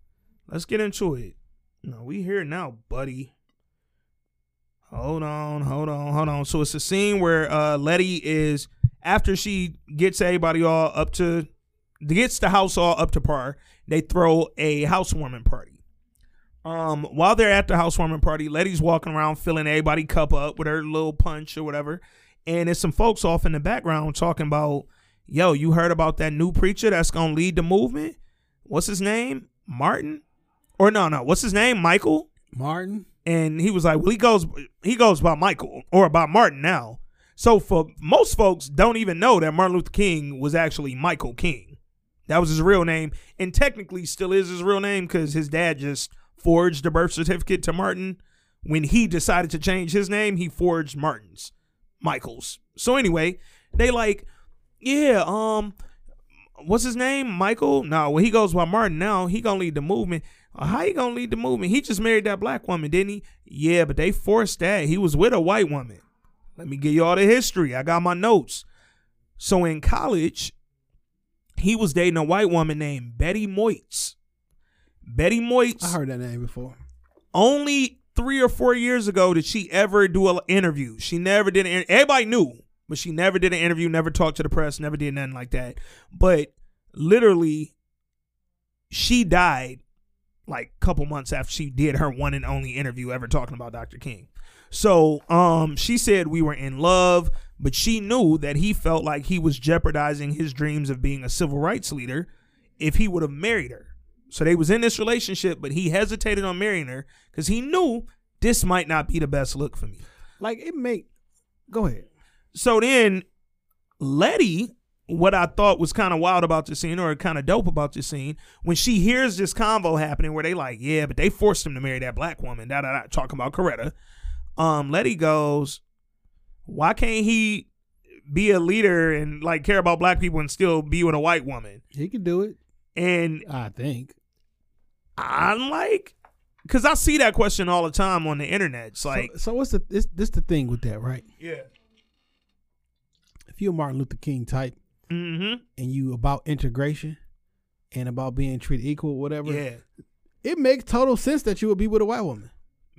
Let's get into it. No, we here now, buddy. Hold on, hold on, hold on. So it's a scene where uh Letty is after she gets everybody all up to gets the house all up to par, they throw a housewarming party. Um, while they're at the housewarming party, Letty's walking around filling everybody cup up with her little punch or whatever. And there's some folks off in the background talking about, yo, you heard about that new preacher that's gonna lead the movement? What's his name? Martin? Or no, no, what's his name? Michael? Martin. And he was like, "Well, he goes, he goes by Michael or about Martin now." So for most folks, don't even know that Martin Luther King was actually Michael King. That was his real name, and technically still is his real name because his dad just forged a birth certificate to Martin. When he decided to change his name, he forged Martin's, Michael's. So anyway, they like, yeah, um, what's his name? Michael? No, well, he goes by Martin now. He gonna lead the movement. How he gonna lead the movement? He just married that black woman, didn't he? Yeah, but they forced that. He was with a white woman. Let me give you all the history. I got my notes. So in college, he was dating a white woman named Betty Moitz. Betty Moitz I heard that name before. only three or four years ago did she ever do an interview. She never did an everybody knew, but she never did an interview, never talked to the press, never did nothing like that. But literally, she died like a couple months after she did her one and only interview ever talking about Dr. King. So um she said we were in love, but she knew that he felt like he was jeopardizing his dreams of being a civil rights leader if he would have married her. So they was in this relationship, but he hesitated on marrying her because he knew this might not be the best look for me. Like it make. Go ahead. So then Letty, what I thought was kind of wild about the scene or kind of dope about this scene, when she hears this convo happening where they like, yeah, but they forced him to marry that black woman, da da da, talking about Coretta. Um, Letty goes, why can't he be a leader and like care about black people and still be with a white woman? He could do it. And I think. I'm like, because I see that question all the time on the internet. It's like, so, so what's the this this the thing with that, right? yeah, If you're a Martin Luther King type mm-hmm, and you about integration and about being treated equal, whatever, yeah, it makes total sense that you would be with a white woman.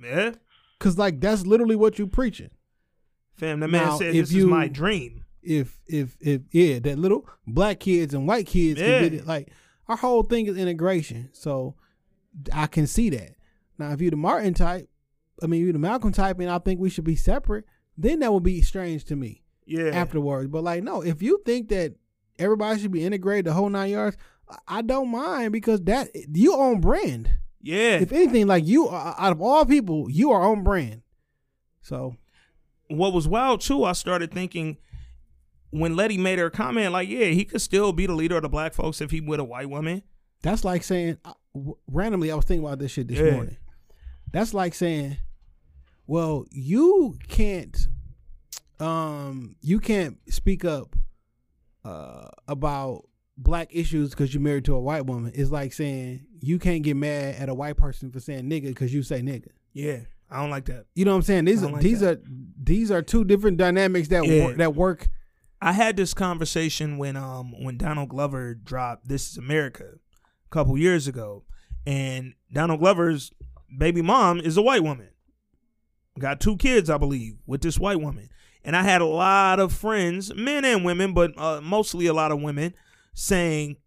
yeah. Cause like that's literally what you preaching. Fam, the man Now, said if this is you- my dream. If if if yeah, that little black kids and white kids Yeah. can get it. Like our whole thing is integration. So I can see that. Now if you're the Martin type, I mean you're the Malcolm type and I think we should be separate, then that would be strange to me. Yeah, afterwards. But like, no, if you think that everybody should be integrated the whole nine yards, I- don't mind because that you own brand. yeah. If anything, like you out of all people, you are on brand. So what was wild too, I started thinking when Letty made her comment, like, yeah, he could still be the leader of the black folks if he with a white woman. that's like saying uh, w- randomly. I was thinking about this shit this Yeah. morning. That's like saying, well, you can't, um, you can't speak up uh, about black issues because you're married to a white woman. It's like saying you can't get mad at a white person for saying nigga because you say nigga. Yeah, I don't like that. You know what I'm saying? These are like these that. are these are two different dynamics that Yeah. work, that work. I had this conversation when um when Donald Glover dropped This Is America a couple years ago, and Donald Glover's baby mom is a white woman. Got two kids, I believe, with this white woman. And I had a lot of friends, men and women, but uh, mostly a lot of women, saying,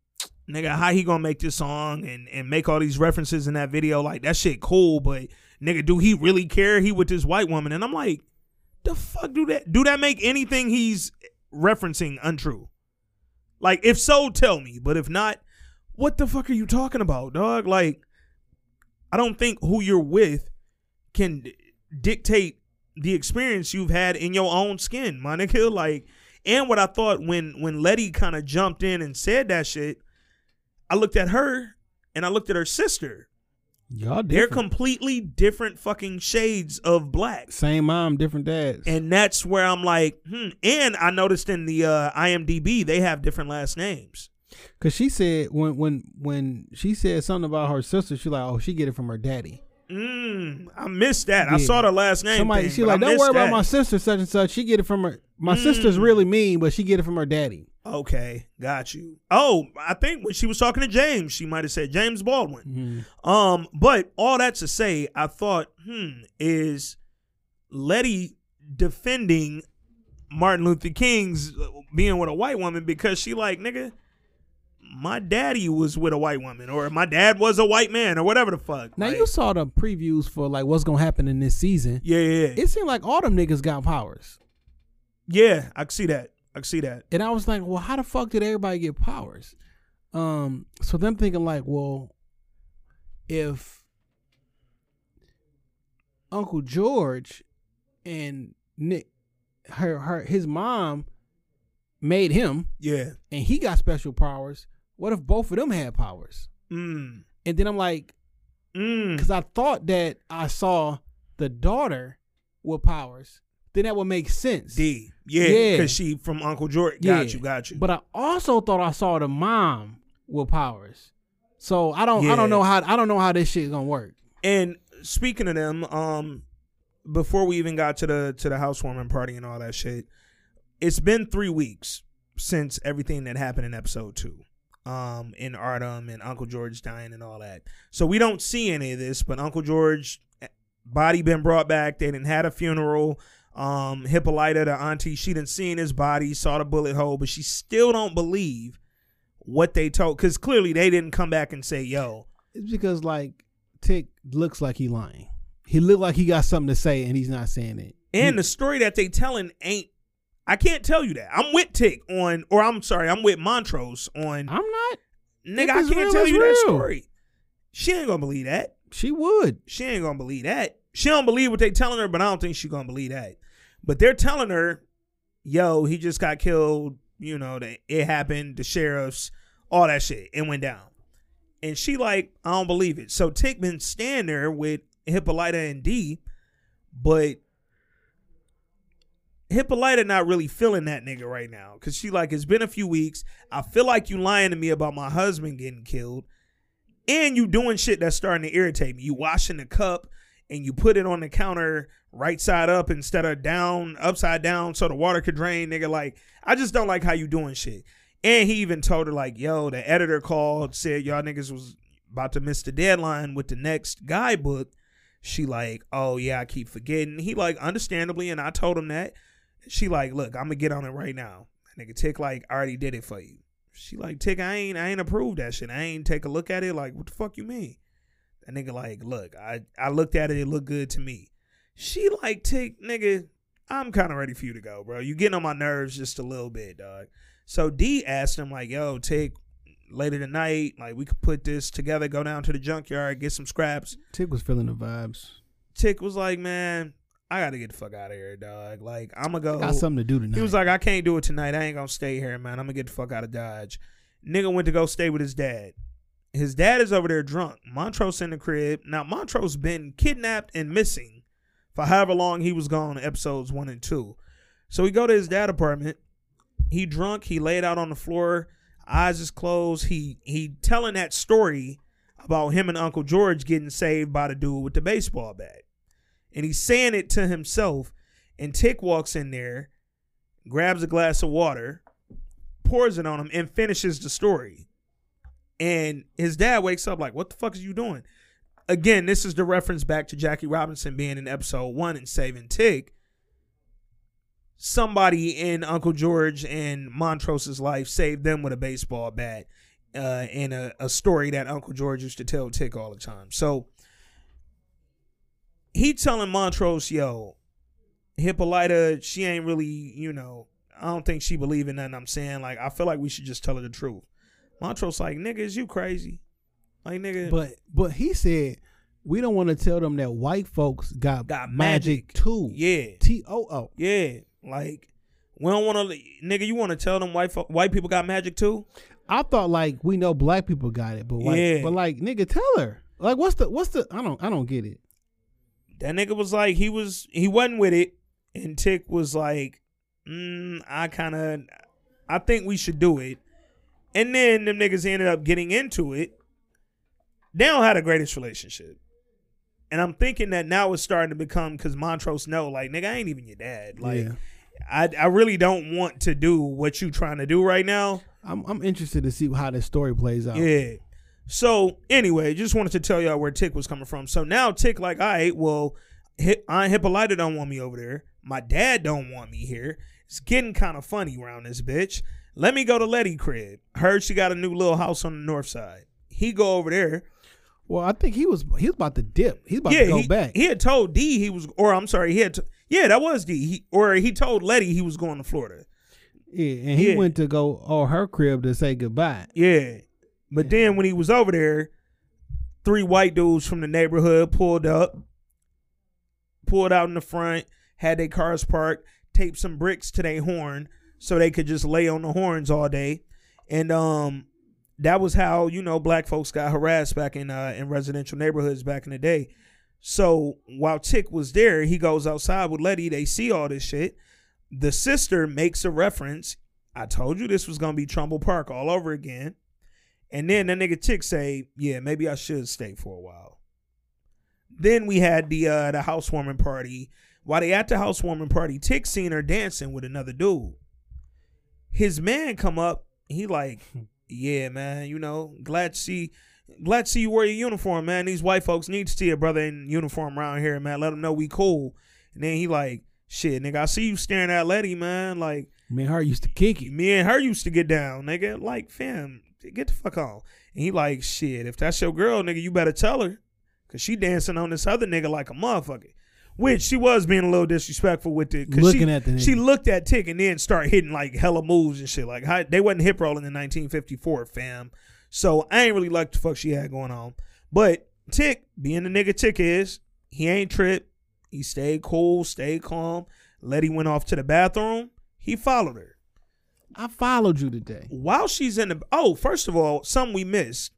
"Nigga, how he gonna make this song and and make all these references in that video? Like that shit cool, but nigga, do he really care? He with this white woman?" And I'm like, "The fuck do that? Do that make anything he's referencing untrue?" Like, if so, tell me. But if not, what the fuck are you talking about, dog? Like, I don't think who you're with can dictate the experience you've had in your own skin, my nigga. Like, and what I thought when when Letty kind of jumped in and said that shit, I looked at her and I looked at her sister. Y'all They're completely different fucking shades of black. Same mom, different dads. And that's where I'm like, hmm. And I noticed in the uh, IMDb they have different last names. Cause she said when when when she said something about her sister, she like, oh, she get it from her daddy. Mm, I missed that. I saw the last name. Somebody thing, she like, don't worry about my sister such and such. She get it from her. My Mm. sister's really mean, but she get it from her daddy. Okay, got you. Oh, I think when she was talking to James, she might have said James Baldwin. Um, but all that to say, I thought, hmm, is Letty defending Martin Luther King's uh, being with a white woman because she like, nigga, my daddy was with a white woman, or my dad was a white man, or whatever the fuck. Now Like, you saw the previews for like what's gonna happen in this season. yeah, yeah, yeah. It seemed like all them niggas got powers, yeah, I can see that. I can see that. and I was like, well, how the fuck did everybody get powers? Um, so them thinking like, well, if Uncle George and Nick, her her his mom made him, Yeah. and he got special powers. What if both of them had powers? Mm. And then I'm like, Mm. because I thought that I saw the daughter with powers, then that would make sense. D. Yeah, Yeah. because she from Uncle George. Yeah. Got you, got you. But I also thought I saw the mom with powers. So I don't I don't know how I don't know how this shit is gonna work. And speaking of them, um, before we even got to the to the housewarming party and all that shit, it's been three weeks since everything that happened in episode two, um, in Ardham and Uncle George dying and all that. So we don't see any of this, but Uncle George body been brought back. They didn't had a funeral. Um, Hippolyta, the auntie, she didn't see in his body, saw the bullet hole, but she still don't believe what they told because clearly they didn't come back and say, "Yo, It's because like Tick looks like he lying. He looked like he got something to say and he's not saying it. And the story that they telling ain't. I can't tell you that. I'm with Tick on, or I'm sorry, I'm with Montrose on. I'm not. nigga, I can't tell you that story. She ain't gonna believe that. She would. She ain't gonna believe that. She don't believe what they telling her, but I don't think she gonna believe that. But they're telling her, "Yo, he just got killed. You know that it happened. The sheriffs, all that shit, it went down." And she like, I don't believe it. So Tick been standing there with Hippolyta and D, but Hippolyta not really feeling that nigga right now. Cause she like, it's been a few weeks. I feel like you lying to me about my husband getting killed. And you doing shit that's starting to irritate me. You washing the cup and you put it on the counter right side up instead of down, upside down, so the water could drain, nigga. Like, I just don't like how you doing shit. And he even told her, like, yo, the editor called, said y'all niggas was about to miss the deadline with the next guidebook. She like, oh yeah, I keep forgetting. He like, understandably, and I told him that. She like, look, I'm gonna get on it right now. Nigga, Tick like, I already did it for you. She like, Tick, I ain't, I ain't approved that shit. I ain't take a look at it. Like, what the fuck you mean? That nigga like, look, I, I looked at it. It looked good to me. She like, Tick, nigga, I'm kind of ready for you to go, bro. You getting on my nerves just a little bit, dog. So D asked him like, yo, Tick, later tonight, like we could put this together, go down to the junkyard, get some scraps. Tick was feeling the vibes. Tick was like, man, I gotta get the fuck out of here, dog. Like, I'm gonna go. Got something to do tonight. He was like, I can't do it tonight. I ain't gonna stay here, man. I'm gonna get the fuck out of Dodge. Nigga went to go stay with his dad. His dad is over there drunk. Montrose in the crib. Now Montrose been kidnapped and missing for however long he was gone. Episodes one and two. So we go to his dad apartment. He drunk. He laid out on the floor. Eyes is closed. He he telling that story about him and Uncle George getting saved by the dude with the baseball bat. And he's saying it to himself. And Tick walks in there, grabs a glass of water, pours it on him, and finishes the story. And his dad wakes up like, What the fuck is you doing? Again, this is the reference back to Jackie Robinson being in episode one and saving Tick. Somebody in Uncle George and Montrose's life saved them with a baseball bat uh, and a, a story that Uncle George used to tell Tick all the time. So he telling Montrose, yo, Hippolyta, she ain't really, you know, I don't think she believe in nothing I'm saying. Like I feel like we should just tell her the truth. Montrose like, nigga, is you crazy? Like nigga, But but he said we don't want to tell them that white folks got, Got magic, magic. too. yeah, T O O. yeah. Like we don't want to, nigga. You want to tell them white fo- white people got magic too? I thought like we know black people got it, but white, Yeah. but like nigga, tell her. Like what's the what's the I don't I don't get it. That nigga was like, he was he wasn't with it, and Tick was like, mm, I kind of, I think we should do it. And then them niggas ended up getting into it. They don't have the greatest relationship. And I'm thinking that now it's starting to become because Montrose know, like, nigga, I ain't even your dad. Like, Yeah. I I really don't want to do what you trying to do right now. I'm I'm interested to see how this story plays out. Yeah. So anyway, just wanted to tell y'all where Tick was coming from. So now Tick like, all right, well, Aunt Hippolyta don't want me over there. My dad don't want me here. It's getting kind of funny around this bitch. Let me go to Letty crib. Heard she got a new little house on the north side. He go over there. Well, I think he was he was about to dip. He's about yeah, to go he, back. he had told D he was, or I'm sorry, he had, to, yeah, that was D. He, or he told Letty he was going to Florida. yeah, and he Yeah. went to go or her crib to say goodbye. Yeah. But then when he was over there, three white dudes from the neighborhood pulled up, pulled out in the front, had their cars parked, taped some bricks to their horn so they could just lay on the horns all day. And um that was how, you know, black folks got harassed back in uh in residential neighborhoods back in the day. So while Tick was there, he goes outside with Letty, they see all this shit. The sister makes a reference. I told you this was gonna be Trumbull Park all over again. And then that nigga Tick say, "Yeah, maybe I should stay for a while." Then we had the uh the housewarming party. While they at the housewarming party, Tick seen her dancing with another dude. His man come up, he like, "Yeah, man, you know, glad to see, glad to see you wear your uniform, man. These white folks need to see a brother in uniform around here, man. Let them know we cool." And then he like, "Shit, nigga, I see you staring at Letty, man. Like, Me and her used to kick it. me and her used to get down, nigga. Like, fam, get the fuck on. And he like, shit, if that's your girl, nigga, you better tell her. Cause she dancing on this other nigga like a motherfucker. Which she was being a little disrespectful with it. Cause Looking she, at the nigga. She looked at Tick and then start hitting like hella moves and shit. Like how, they wasn't hip rolling in 1954, fam. So I ain't really like the fuck she had going on. But Tick, being the nigga Tick is, he ain't tripped. He stayed cool, stayed calm. Letty went off to the bathroom. He followed her I followed you today. while she's in the oh first of all some we missed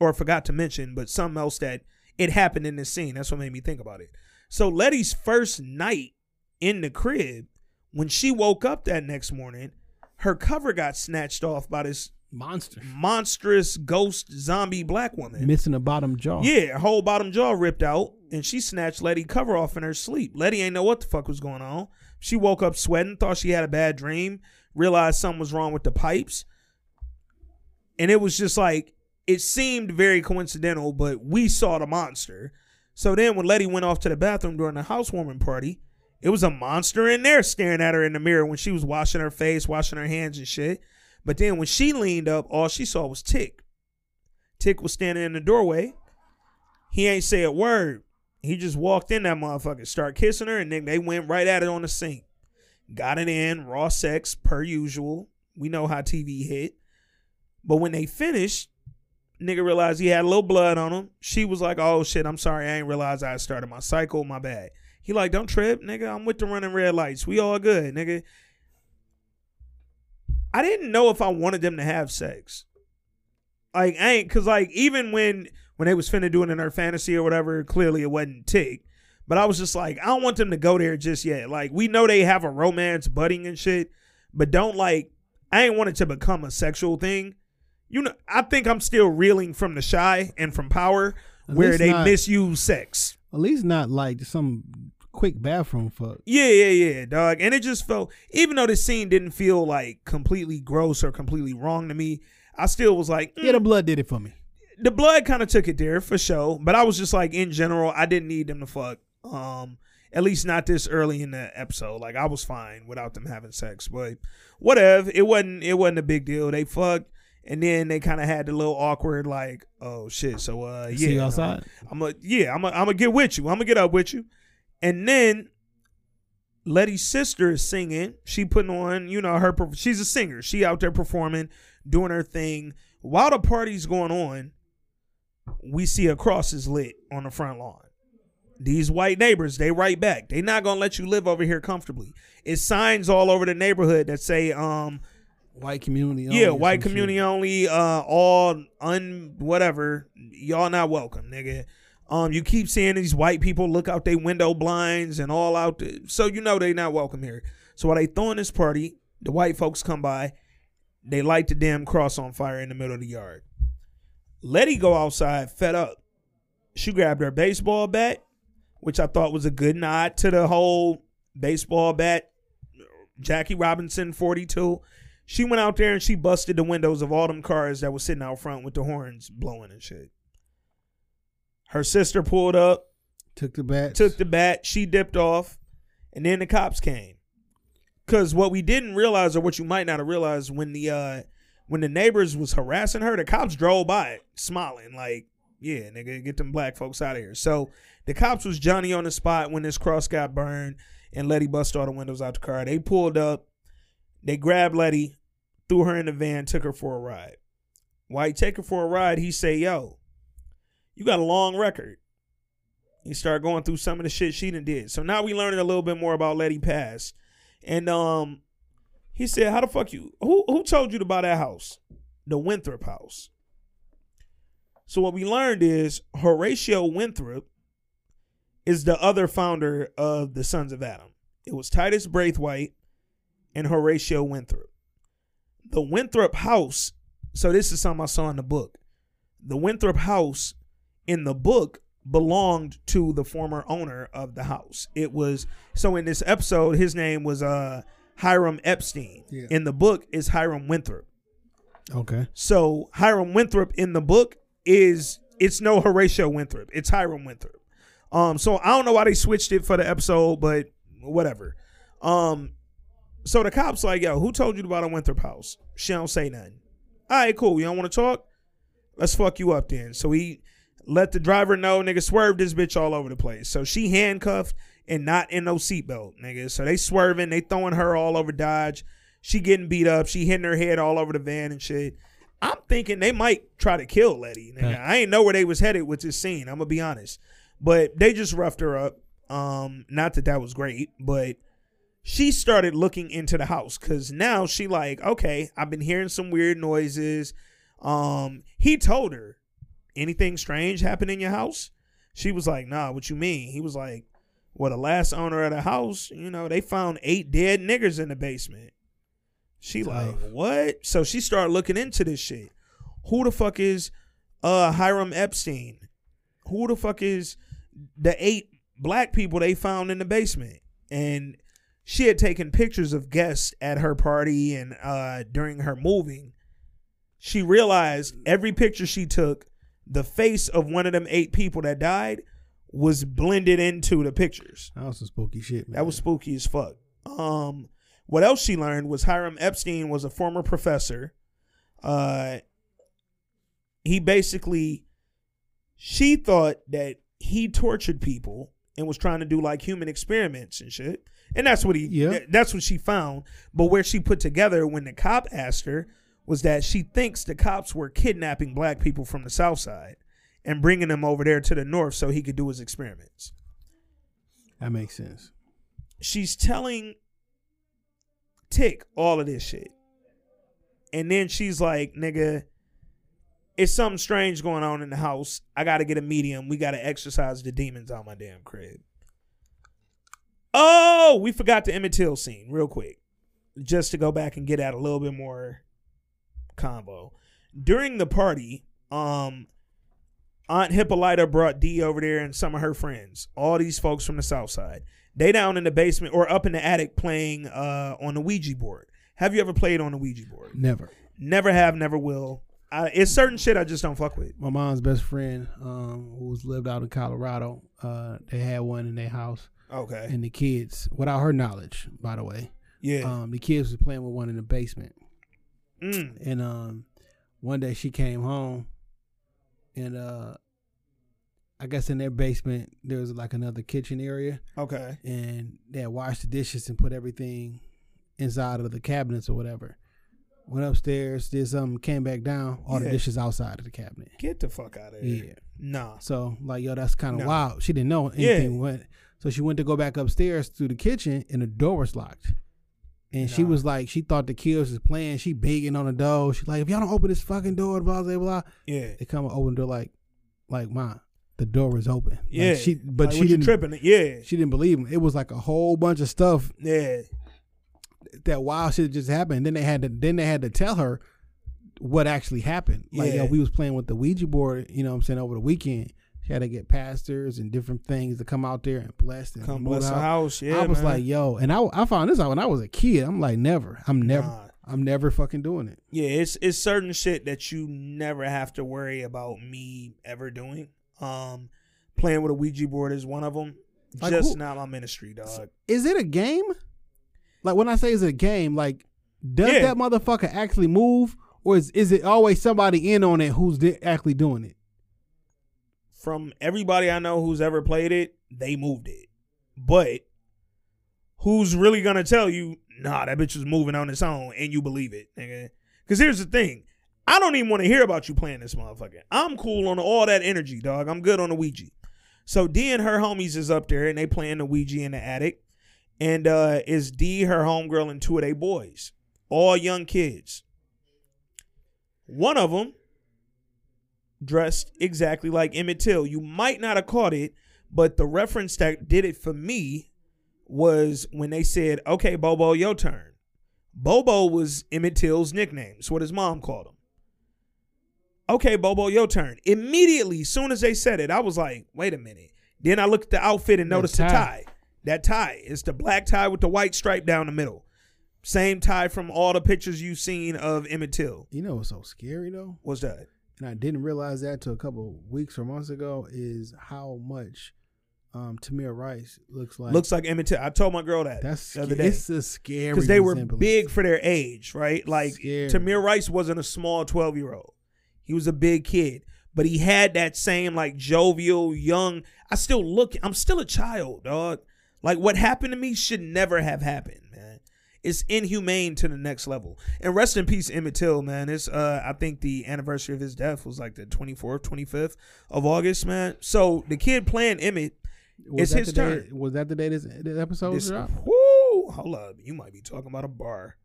or forgot to mention but something else that it happened in this scene that's what made me think about it so letty's first night in the crib when she woke up that next morning her cover got snatched off by this Monster. monstrous ghost zombie black woman Missing the bottom jaw. yeah her whole bottom jaw ripped out and she snatched letty cover off in her sleep letty ain't know what the fuck was going on she woke up sweating thought she had a bad dream realized something was wrong with the pipes. And it was just like it seemed very coincidental but we saw the monster. So then when letty went off to the bathroom during the housewarming party it was a monster in there staring at her in the mirror when she was washing her face washing her hands and shit. But then when she leaned up all she saw was tick. Tick was standing in the doorway. He ain't say a word. He just walked in that motherfucker start kissing her and then they went right at it on the sink got it in raw sex per usual we know how tv hit but when they finished, nigga realized he had a little blood on him. She was like, "Oh shit, I'm sorry, I ain't realize I started my cycle. My bad." He like, "Don't trip, nigga. I'm with the running red lights. We all good, nigga." I didn't know if I wanted them to have sex. Like, I ain't cause like even when when they was finna do it in her fantasy or whatever, clearly it wasn't tick. But I was just like, I don't want them to go there just yet. Like, we know they have a romance budding and shit, but don't like I ain't want it to become a sexual thing. You know, I think I'm still reeling from the Chi and from power At where they not- misuse sex. At least not like some quick bathroom fuck. Yeah, yeah, yeah, dog. And it just felt, even though the scene didn't feel like completely gross or completely wrong to me, I still was like, Yeah, the mm, blood did it for me. the blood kind of took it there for sure. But I was just like, in general, I didn't need them to fuck. Um, at least not this early in the episode. Like I was fine without them having sex. But whatever, it wasn't. It wasn't a big deal. They fucked, and then they kind of had the little awkward like, oh shit. So uh, yeah, See you outside. I'm a yeah, I'm a, I'm gonna get with you. I'm gonna get up with you, and then Letty's sister is singing. She putting on, you know, her. She's a singer. She out there performing, doing her thing. While the party's going on, we see a cross is lit on the front lawn. These white neighbors, they write back. They not gonna let you live over here comfortably. It's signs all over the neighborhood that say, um, White community. only yeah, white community shit. only, uh, all un whatever. Y'all not welcome, nigga. Um, you keep seeing these white people look out their window blinds and all out, the, so you know they not welcome here. So while they throwing this party, the white folks come by, they light the damn cross on fire in the middle of the yard. Letty go outside, fed up. She grabbed her baseball bat, which I thought was a good nod to the whole baseball bat, Jackie Robinson 42. She went out there and she busted the windows of all them cars that was sitting out front with the horns blowing and shit. Her sister pulled up, Took the bat, took the bat, she dipped off, and then the cops came. Cause what we didn't realize, or what you might not have realized, when the uh when the neighbors was harassing her, the cops drove by smiling, like, yeah, nigga, get them black folks out of here. So the cops was Johnny on the spot when this cross got burned and Letty bust all the windows out the car. They pulled up, they grabbed Letty, threw her in the van, took her for a ride. While he take her for a ride, he say, yo, you got a long record. He start going through some of the shit she done did. So now we learning a little bit more about Letty Pass. And um he said, How the fuck you who who told you to buy that house? The Winthrop house. So what we learned is Horatio Winthrop is the other founder of the Sons of Adam. It was Titus Braithwaite and Horatio Winthrop. The Winthrop house, so this is something I saw in the book. The Winthrop house in the book belonged to the former owner of the house. It was so in this episode, his name was uh Hiram Epstein. Yeah. In the book is Hiram Winthrop. Okay. So Hiram Winthrop in the book is it's no Horatio Winthrop. It's Hiram Winthrop. Um, so I don't know why they switched it for the episode, but whatever. Um, so the cops like, yo, who told you to buy the Winthrop house? She don't say nothing. All right, cool. You don't want to talk? Let's fuck you up then. So he let the driver know, nigga, swerved this bitch all over the place. So she handcuffed and not in no seatbelt, nigga. So they swerving, they throwing her all over Dodge. She getting beat up. She hitting her head all over the van and shit. I'm thinking they might try to kill Letty. Nigga. Okay. I ain't know where they was headed with this scene. I'm gonna be honest, but they just roughed her up. Um, not that that was great, but she started looking into the house because now she like, okay, I've been hearing some weird noises. Um, he told her, anything strange happened in your house? She was like, nah, what you mean? He was like, well, the last owner of the house, you know, they found eight dead niggers in the basement. She like, what? So she started looking into this shit. Who the fuck is uh Hiram Epstein? Who the fuck is the eight black people they found in the basement? And she had taken pictures of guests at her party and uh during her moving. She realized every picture she took, the face of one of them eight people that died was blended into the pictures. That was some spooky shit, man. That was spooky as fuck. Um, what else she learned was Hiram Epstein was a former professor. Uh, he basically, she thought that he tortured people and was trying to do like human experiments and shit. And that's what he, Yeah. th- that's what she found. But where she put together when the cop asked her was that she thinks the cops were kidnapping black people from the south side and bringing them over there to the north so he could do his experiments that makes sense. she's telling Tick all of this shit. And then she's like, nigga, it's something strange going on in the house. I gotta get a medium. We gotta exercise the demons out my damn crib. Oh, we forgot the Emmett Till scene real quick. Just to go back and get at a little bit more combo. During the party, um, Aunt Hippolyta brought Dee over there and some of her friends. All these folks from the south side. They down in the basement or up in the attic playing uh, on the Ouija board. Have you ever played on the Ouija board? Never. Never have, never will. I, it's certain shit I just don't fuck with. My mom's best friend, um, who's lived out in Colorado, uh, they had one in their house, Okay. and the kids, without her knowledge, by the way, Yeah. um, the kids was playing with one in the basement, Mm. and um, one day she came home, and uh, I guess in their basement there was like another kitchen area, Okay. and they had washed the dishes and put everything inside of the cabinets or whatever. Went upstairs, did something, came back down. All the dishes outside of the cabinet. Get the fuck out of here. Yeah. Nah. So like, yo, that's kind of No. wild. She didn't know anything Yeah. went. So she went to go back upstairs to the kitchen, and the door was locked. And she was like, she thought the kids was playing. She begging on the door. She like, if y'all don't open this fucking door, blah blah blah. Yeah. They come and open the door like, like, my the door is open. Like, Yeah. she, but Like, she didn't. tripping. Yeah. She didn't believe him. It was like a whole bunch of stuff Yeah. That wild shit just happened. Then they had to then they had to tell her what actually happened. Like, Yeah. yo, we was playing with the Ouija board, you know what I'm saying, over the weekend. She had to get pastors and different things to come out there and bless and Come bless the house. Yeah. I was man. like, yo, and I I found this out when I was a kid. I'm like, never. I'm never Nah. I'm never fucking doing it. Yeah, it's it's certain shit that you never have to worry about me ever doing. Um, playing with a Ouija board is one of them. Like Just who- not my ministry, dog. Is it a game? Like when I say it's a game, like does Yeah. that motherfucker actually move, or is is it always somebody in on it who's di- actually doing it? From everybody I know who's ever played it, they moved it. But who's really gonna tell you, nah, that bitch is moving on its own, and you believe it, nigga? Because here's the thing. I don't even want to hear about you playing this motherfucker. I'm cool on all that energy, dog. I'm good on the Ouija. So D and her homies is up there and they playing the Ouija in the attic. And uh is D her homegirl and two of their boys. All young kids. One of them dressed exactly like Emmett Till. You might not have caught it, but the reference that did it for me was when they said, Okay, Bobo, your turn. Bobo was Emmett Till's nickname. It's what his mom called him. Okay, Bobo, your turn. Immediately, as soon as they said it, I was like, wait a minute. Then I looked at the outfit and noticed the tie. tie. That tie. It's the black tie with the white stripe down the middle. Same tie from all the pictures you've seen of Emmett Till. You know what's so scary though, What's that? and I didn't realize that till a couple weeks or months ago is how much um Tamir Rice looks like. Looks like Emmett Till. I told my girl that that's the other day. it's a scary Because they were big for their age, right? Like Scary. Tamir Rice wasn't a small 12 year old. He was a big kid. But he had that same like jovial, young. I still look, I'm still a child, dog. Like what happened to me should never have happened, man. It's inhumane to the next level. And rest in peace, Emmett Till, man. It's uh I think the anniversary of his death was like the 24th, 25th of August, man. So the kid playing Emmett, Was it's his the day- turn. Was that the day this, this episode This, dropped? whoo, hold up. You might be talking about a bar.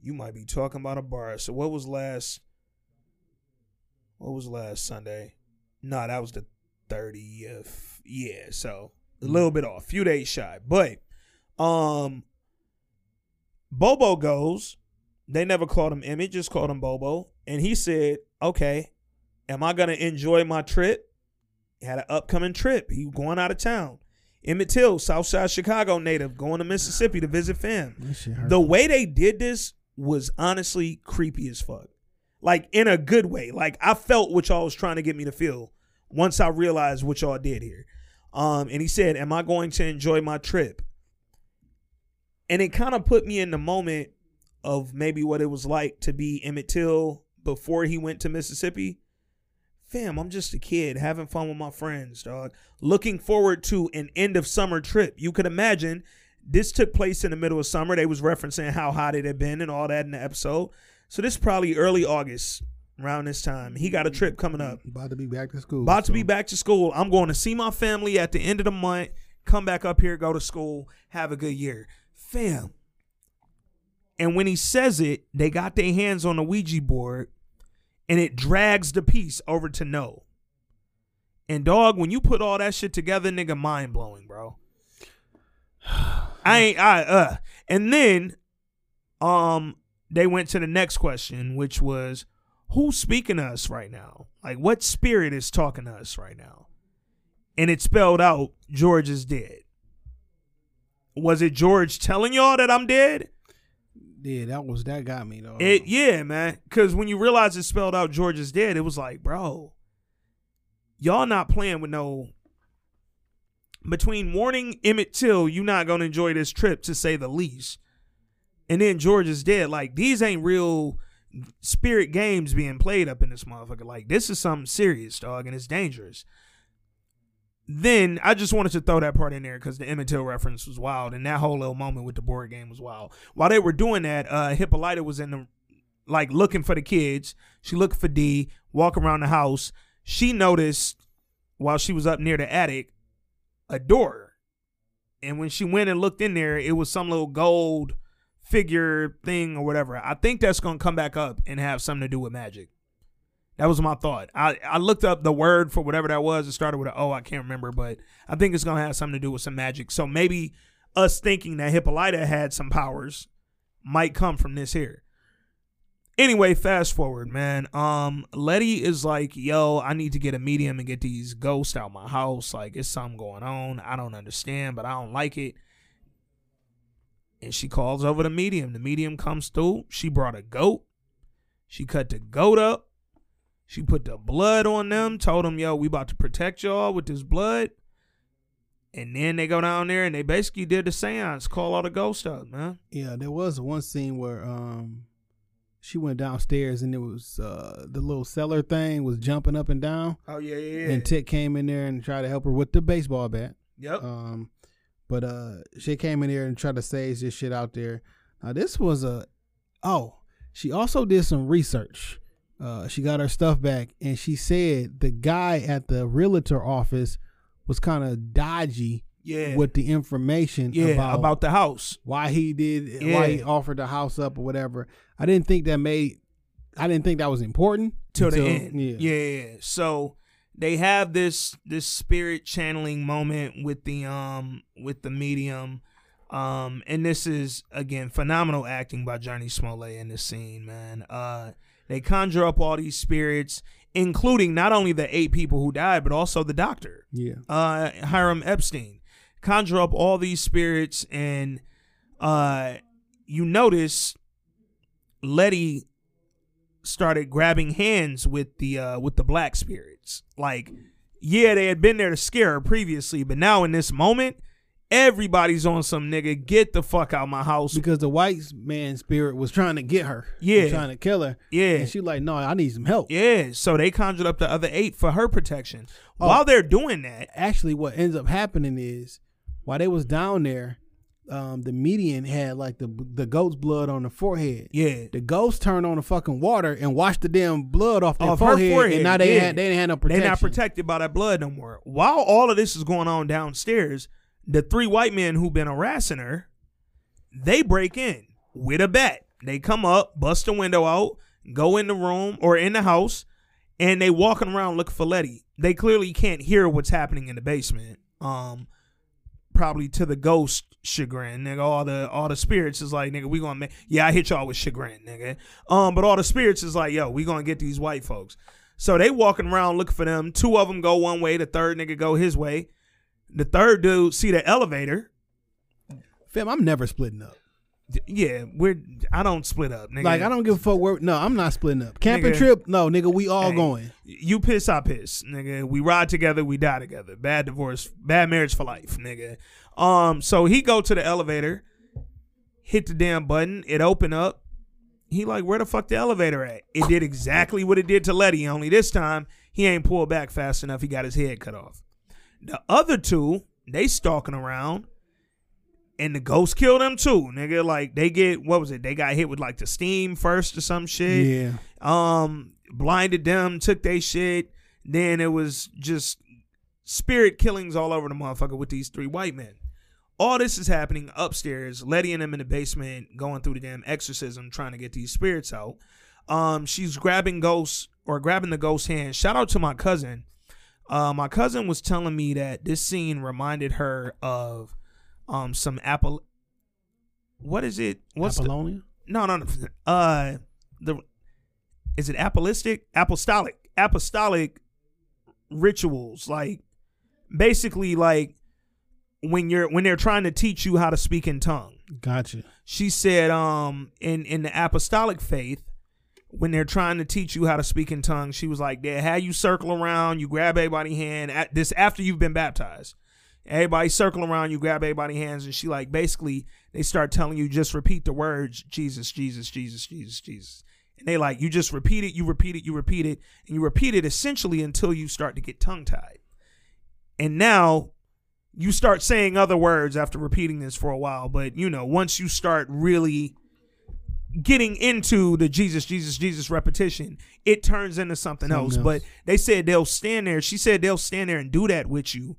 You might be talking about a bar. So what was last? What was last Sunday? No, that was the thirtieth. Yeah, so a little bit off, few days shy. But um, Bobo goes. They never called him Emmett, just called him Bobo, and he said, "Okay, am I gonna enjoy my trip?" He had an upcoming trip. He was going out of town. Emmett Till, Southside Chicago native, going to Mississippi to visit fam. That shit hurt. The way they did this was honestly creepy as fuck. Like in a good way. Like I felt what y'all was trying to get me to feel once I realized what y'all did here. Um, and he said, Am I going to enjoy my trip? And it kind of put me in the moment of maybe what it was like to be Emmett Till before he went to Mississippi. Fam, I'm just a kid having fun with my friends, dog. Looking forward to an end of summer trip. You could imagine this took place in the middle of summer. They was referencing how hot it had been and all that in the episode. So this is probably early August around this time. He got a trip coming up. About to be back to school. About to be back to school. I'm going to see my family at the end of the month. Come back up here, go to school, have a good year. Fam. And when he says it, they got their hands on the Ouija board and it drags the piece over to no. And dog, when you put all that shit together, nigga, mind blowing, bro. I ain't I uh and then um they went to the next question, which was who's speaking to us right now? Like what spirit is talking to us right now? And it spelled out George is dead. Was it George telling y'all that I'm dead? Yeah, that was that got me though. It yeah, man. Cause when you realize it spelled out George is dead, it was like, bro, y'all not playing with no between warning Emmett Till, you not gonna enjoy this trip to say the least. And then George is dead. Like these ain't real spirit games being played up in this motherfucker. Like this is something serious, dog, and it's dangerous. then I just wanted to throw that part in there because the Emmett Till reference was wild, and that whole little moment with the board game was wild. While they were doing that, uh, Hippolyta was in the like looking for the kids. She looked for D, walk around the house. She noticed while she was up near the attic a door, and when she went and looked in there, it was some little gold figure thing or whatever. I think that's gonna come back up and have something to do with magic. That was my thought. I, I looked up the word for whatever that was. It started with an O. I can't remember, but I think it's gonna have something to do with some magic. So maybe us thinking that Hippolyta had some powers might come from this here. Anyway, fast forward, man. Um, Letty is like, "Yo, I need to get a medium and get these ghosts out of my house. Like, it's something going on. I don't understand, but I don't like it." And she calls over the medium. The medium comes through. She brought a goat. She cut the goat up. She put the blood on them, told them, yo, we about to protect y'all with this blood. And then they go down there and they basically did the seance, call all the ghosts up, man. Yeah, there was one scene where um she went downstairs and it was uh the little cellar thing was jumping up and down. Oh yeah, yeah, yeah. And Tick came in there and tried to help her with the baseball bat. yep. Um but uh she came in there and tried to sage this shit out there. Now this was a oh, she also did some research. Uh she got her stuff back and she said the guy at the realtor office was kind of dodgy yeah. with the information yeah, about, about, the house. why he did why he offered the house up or whatever. I didn't think that made I didn't think that was important till the end. Yeah. yeah. So they have this this spirit channeling moment with the um with the medium. Um and this is again phenomenal acting by Jurnee Smollett in this scene, man. Uh they conjure up all these spirits, including not only the eight people who died, but also the doctor Yeah. uh Hiram Epstein conjure up all these spirits and uh you notice Letty started grabbing hands with the uh with the black like yeah they had been there to scare her previously but now in this moment everybody's on some nigga get the fuck out my house Because the white man spirit was trying to get her. Yeah. Trying to kill her. yeah And she like, no, I need some help. yeah so they conjured up the other eight for her protection Oh. while they're doing that Actually, what ends up happening is while they was down there, um, the median had like the the goat's blood on the forehead. yeah The ghost turned on the fucking water and washed the damn blood off their Off forehead, forehead, and now they yeah. had they didn't have no protection. They're not protected by that blood no more. While all of this is going on downstairs, the three white men who've been harassing her, they break in with a bat. They come up, bust the window out, go in the room or in the house, and they walking around looking for Letty. They clearly can't hear what's happening in the basement. Um, probably to the ghost chagrin, nigga. All the all the spirits is like, nigga, we gonna make yeah, I hit y'all with chagrin, nigga. Um, but all the spirits is like, yo, we gonna get these white folks. So they walking around looking for them. Two of them go one way, the third nigga go his way. The third dude see the elevator. Fam, I'm never splitting up. Yeah, we're I don't split up, nigga. Like I don't give a fuck where. No, I'm not splitting up. Camping Nigga. trip, no, nigga. We all Hey. going. You piss, I piss, nigga. We ride together, we die together. Bad divorce, bad marriage for life, nigga. Um, so he go to the elevator, hit the damn button, it open up. He like, where the fuck the elevator at? It did exactly what it did to Letty, only this time he ain't pulled back fast enough. He got his head cut off. The other two, they stalking around, and the ghost killed them too, nigga. Like they get what was it? They got hit with like the steam first or some shit Yeah. um blinded them took they shit then it was just spirit killings all over the motherfucker with these three white men all this is happening upstairs letty and them in the basement going through the damn exorcism trying to get these spirits out um she's grabbing ghosts or grabbing the ghost hand shout out to my cousin uh my cousin was telling me that this scene reminded her of um some apple what is it what's the, Apollonia. no, no, no. Uh, the is it apostolic? Apostolic, apostolic rituals, like basically like when you're when they're trying to teach you how to speak in tongue. Gotcha. She said, um, in in the apostolic faith, when they're trying to teach you how to speak in tongues, she was like, they have you circle around, you grab everybody's hand. At this after you've been baptized. Everybody circle around, you grab everybody's hands, and she like basically they start telling you just repeat the words Jesus, Jesus, Jesus, Jesus, Jesus. And they like you just repeat it, you repeat it, you repeat it, and you repeat it essentially until you start to get tongue tied. And now you start saying other words after repeating this for a while, but you know, once you start really getting into the Jesus, Jesus, Jesus repetition, it turns into something, Something else. else. But they said they'll stand there. She said they'll stand there and do that with you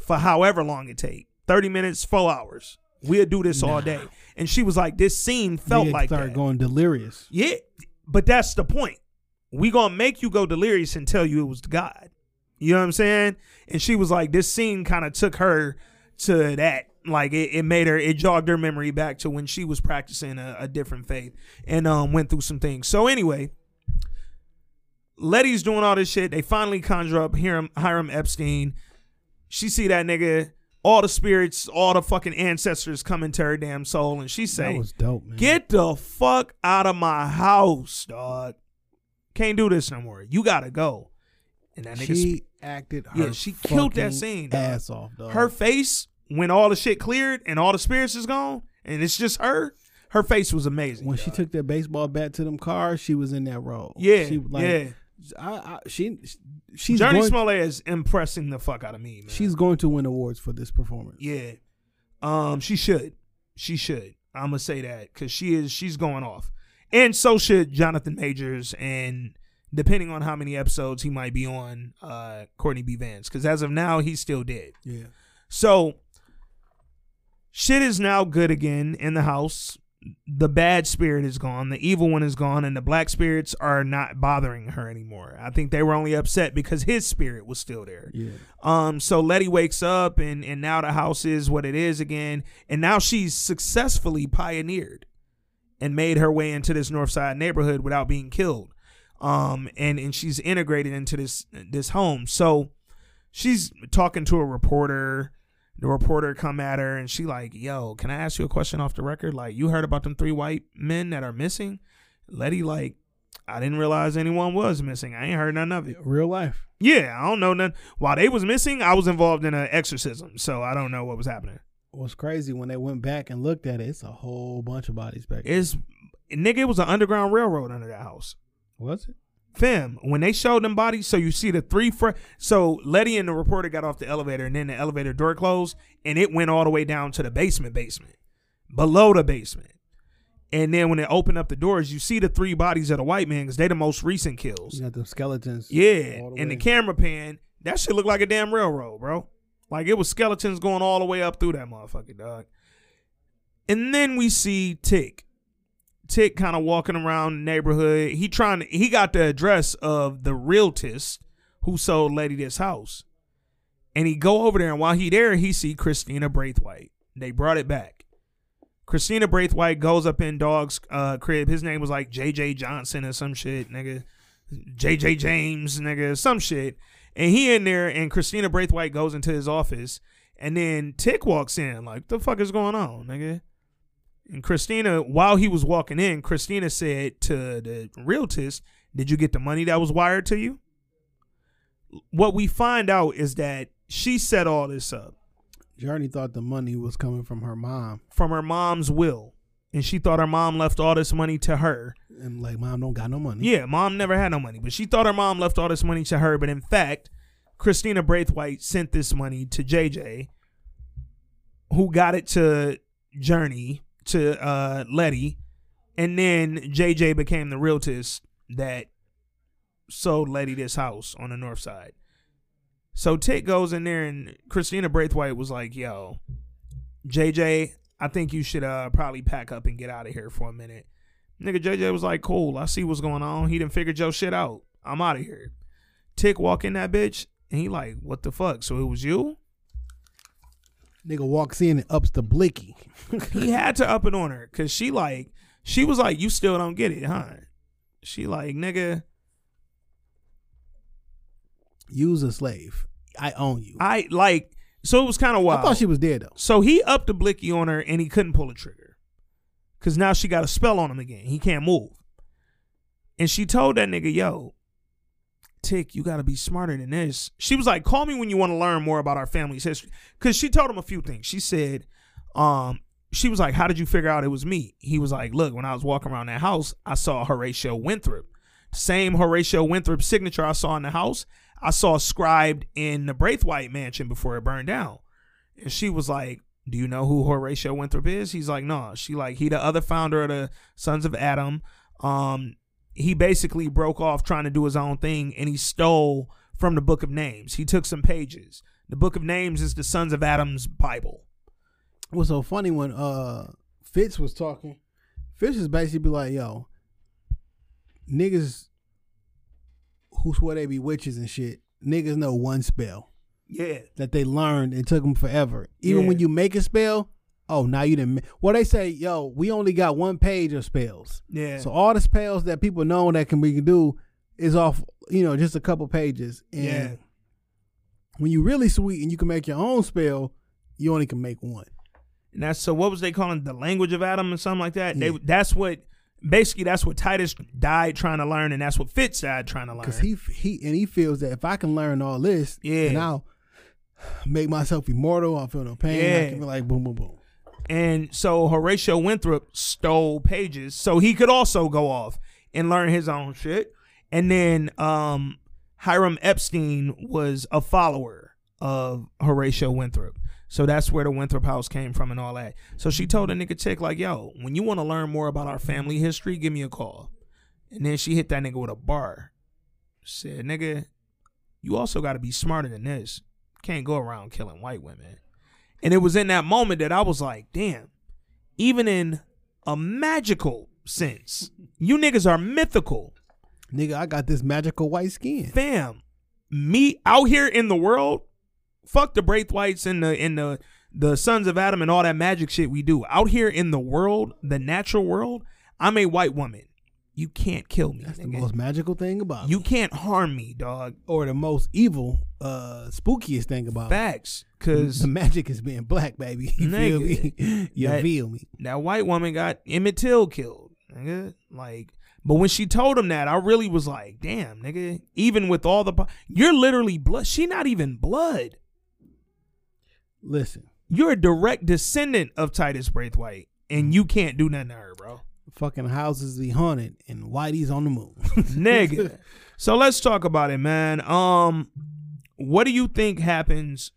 for however long it take. 30 minutes, four hours. We'll do this all day. And she was like, this scene felt like started that. going delirious. Yeah, but that's the point. We gonna make you go delirious and tell you it was God. You know what I'm saying? And she was like, this scene kind of took her to that. Like it, it made her, it jogged her memory back to when she was practicing a, a different faith and um went through some things. So anyway, Letty's doing all this shit. They finally conjure up Hiram, Hiram Epstein. She see that nigga, all the spirits, all the fucking ancestors come into her damn soul, and she say, That was dope, man. Get the fuck out of my house, dog. Can't do this no more. You gotta go. And that nigga, she acted her Yeah, she killed that scene, dog. ass off, dog. her face when all the shit cleared and all the spirits is gone, and it's just her. Her face was amazing. when she took that baseball bat to them cars, she was in that role. yeah, she, like, yeah. I, I, she, she's going, Smollett is impressing the fuck out of me, man. she's going to win awards for this performance. Yeah. Um, she should. She should. I'm gonna say that because she is. She's going off, and so should Jonathan Majors, and depending on how many episodes he might be on, uh, Courtney B. Vance, because as of now he's still dead. yeah. So shit is now good again in the house. The bad spirit is gone, the evil one is gone, and the black spirits are not bothering her anymore. I think they were only upset because his spirit was still there. Yeah. Um, so Letty wakes up and and now the house is what it is again, and now she's successfully pioneered and made her way into this North Side neighborhood without being killed. Um, and and she's integrated into this this home. So she's talking to a reporter. The reporter come at her and she like, "Yo, can I ask you a question off the record? Like, you heard about them three white men that are missing?" Letty like, "I didn't realize anyone was missing. I ain't heard none of it." Real life. Yeah, I don't know none. While they was missing, I was involved in an exorcism, so I don't know what was happening. What's crazy when they went back and looked at it, it's a whole bunch of bodies back. there. It's nigga, it was an underground railroad under that house. Was it? Fam, when they showed them bodies, so you see the three fr- so Letty and the reporter got off the elevator and then the elevator door closed and it went all the way down to the basement basement. Below the basement. And then when it opened up the doors, you see the three bodies of the white man because they the most recent kills. You got them skeletons. Yeah, the and the camera pan, that shit looked like a damn railroad, bro. Like it was skeletons going all the way up through that motherfucker, dog. And then we see Tick. Tick kind of walking around neighborhood. He trying to, he got the address of the realtist who sold Lady this house. And he go over there and while he there, he see Christina Braithwaite. They brought it back. Christina Braithwaite goes up in Dog's uh, crib. His name was like JJ Johnson or some shit, nigga. JJ James, nigga, some shit. And he in there, and Christina Braithwaite goes into his office, and then Tick walks in, like, the fuck is going on, nigga? And Christina, while he was walking in, Christina said to the realtist, Did you get the money that was wired to you? What we find out is that she set all this up Jurnee thought the money was coming from her mom, from her mom's will. And she thought her mom left all this money to her. and like, mom don't got no money. Yeah, mom never had no money, but she thought her mom left all this money to her. But in fact, Christina Braithwaite sent this money to JJ, who got it to Jurnee, to uh, Letty, and then JJ became the realtist that sold Letty this house on the north side. So Tick goes in there, and Christina Braithwaite was like, "Yo, JJ, I think you should uh probably pack up and get out of here for a minute." Nigga JJ was like, cool, I see what's going on. He didn't figure your shit out. I'm out of here. Tick walk in that bitch and he like, what the fuck? So it was you? Nigga walks in and ups the blicky. He had to up it on her because she like, she was like, you still don't get it, huh? She like, nigga, Use a slave. I own you. I like, so it was kind of wild. I thought she was dead though. So he upped the blicky on her and he couldn't pull the trigger. Cause now she got a spell on him again. He can't move. And she told that nigga, yo, Tick, you gotta be smarter than this. She was like, call me when you want to learn more about our family's history. Cause she told him a few things. She said, um, she was like, How did you figure out it was me? He was like, Look, when I was walking around that house, I saw Horatio Winthrop. Same Horatio Winthrop signature I saw in the house. I saw scribed in the Braithwaite mansion before it burned down. And she was like, Do you know who Horatio Winthrop is? He's like, No. She like, he the other founder of the Sons of Adam. Um, he basically broke off trying to do his own thing and he stole from the book of names. He took some pages. The book of names is the Sons of Adam's Bible. was so funny when uh Fitz was talking. Fitz is basically be like, yo, niggas who swear they be witches and shit, niggas know one spell Yeah. that they learned and took them forever. Even Yeah. when you make a spell, oh, now you didn't. Well, they say, yo, we only got one page of spells. Yeah. So all the spells that people know that can we can do is off, you know, just a couple pages. And Yeah. when you really sweet and you can make your own spell, you only can make one. And that's so what was they calling the language of Adam or something like that? Yeah. They that's what basically that's what Titus died trying to learn and that's what Fitz died trying to learn. Because he he and he feels that if I can learn all this, Yeah. then I'll make myself immortal. I'll feel no pain. I Yeah. can be like boom, boom, boom. And so Horatio Winthrop stole pages so he could also go off and learn his own shit. And then um, Hiram Epstein was a follower of Horatio Winthrop. So that's where the Winthrop house came from and all that. So she told a nigga chick, like, yo, when you want to learn more about our family history, give me a call. And then she hit that nigga with a bar. Said, nigga, you also got to be smarter than this. Can't go around killing white women. And it was in that moment that I was like, damn, even in a magical sense, you niggas are mythical. Nigga, I got this magical white skin. Fam, me out here in the world, fuck the Braithwhites and the and the the sons of Adam and all that magic shit we do. Out here in the world, the natural world, I'm a white woman. You can't kill me. That's the most magical thing about You me. can't harm me, dog. or the most evil, uh, spookiest thing about. Facts. Cause the magic is being black, baby. You feel me? you that- feel me? that white woman got Emmett Till killed. Nigga. Like, but when she told him that, I really was like, damn, nigga. Even with all the, you're literally blood. She not even blood. Listen, You're a direct descendant of Titus Braithwhite, and you can't do nothing to her, bro. Fucking houses be haunted and Whitey's on the moon. Nigga. so let's talk about it, man. Um, what do you think happens?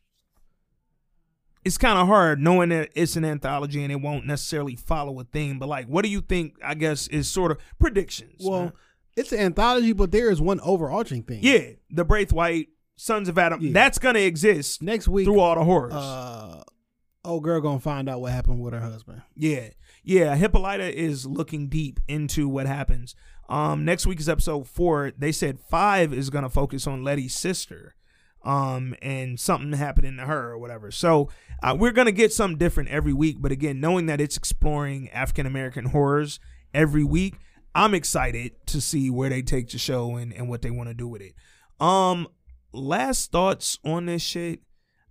It's kind of hard knowing that it's an anthology and it won't necessarily follow a theme, but like, what do you think? I guess is sort of predictions. well, man? it's an anthology, but there is one overarching thing. yeah, the Braithwhite Sons of Adam. Yeah. That's gonna exist Next week, through all the horrors. uh, old girl gonna find out what happened with her husband. Yeah. Yeah. Hippolyta is looking deep into what happens. Um, next week's episode four, they said five is gonna focus on Leti's sister. Um, and something happening to her or whatever. So uh, we're gonna get something different every week. But again, knowing that it's exploring African American horrors every week, I'm excited to see where they take the show and, and what they want to do with it. Um, last thoughts on this shit.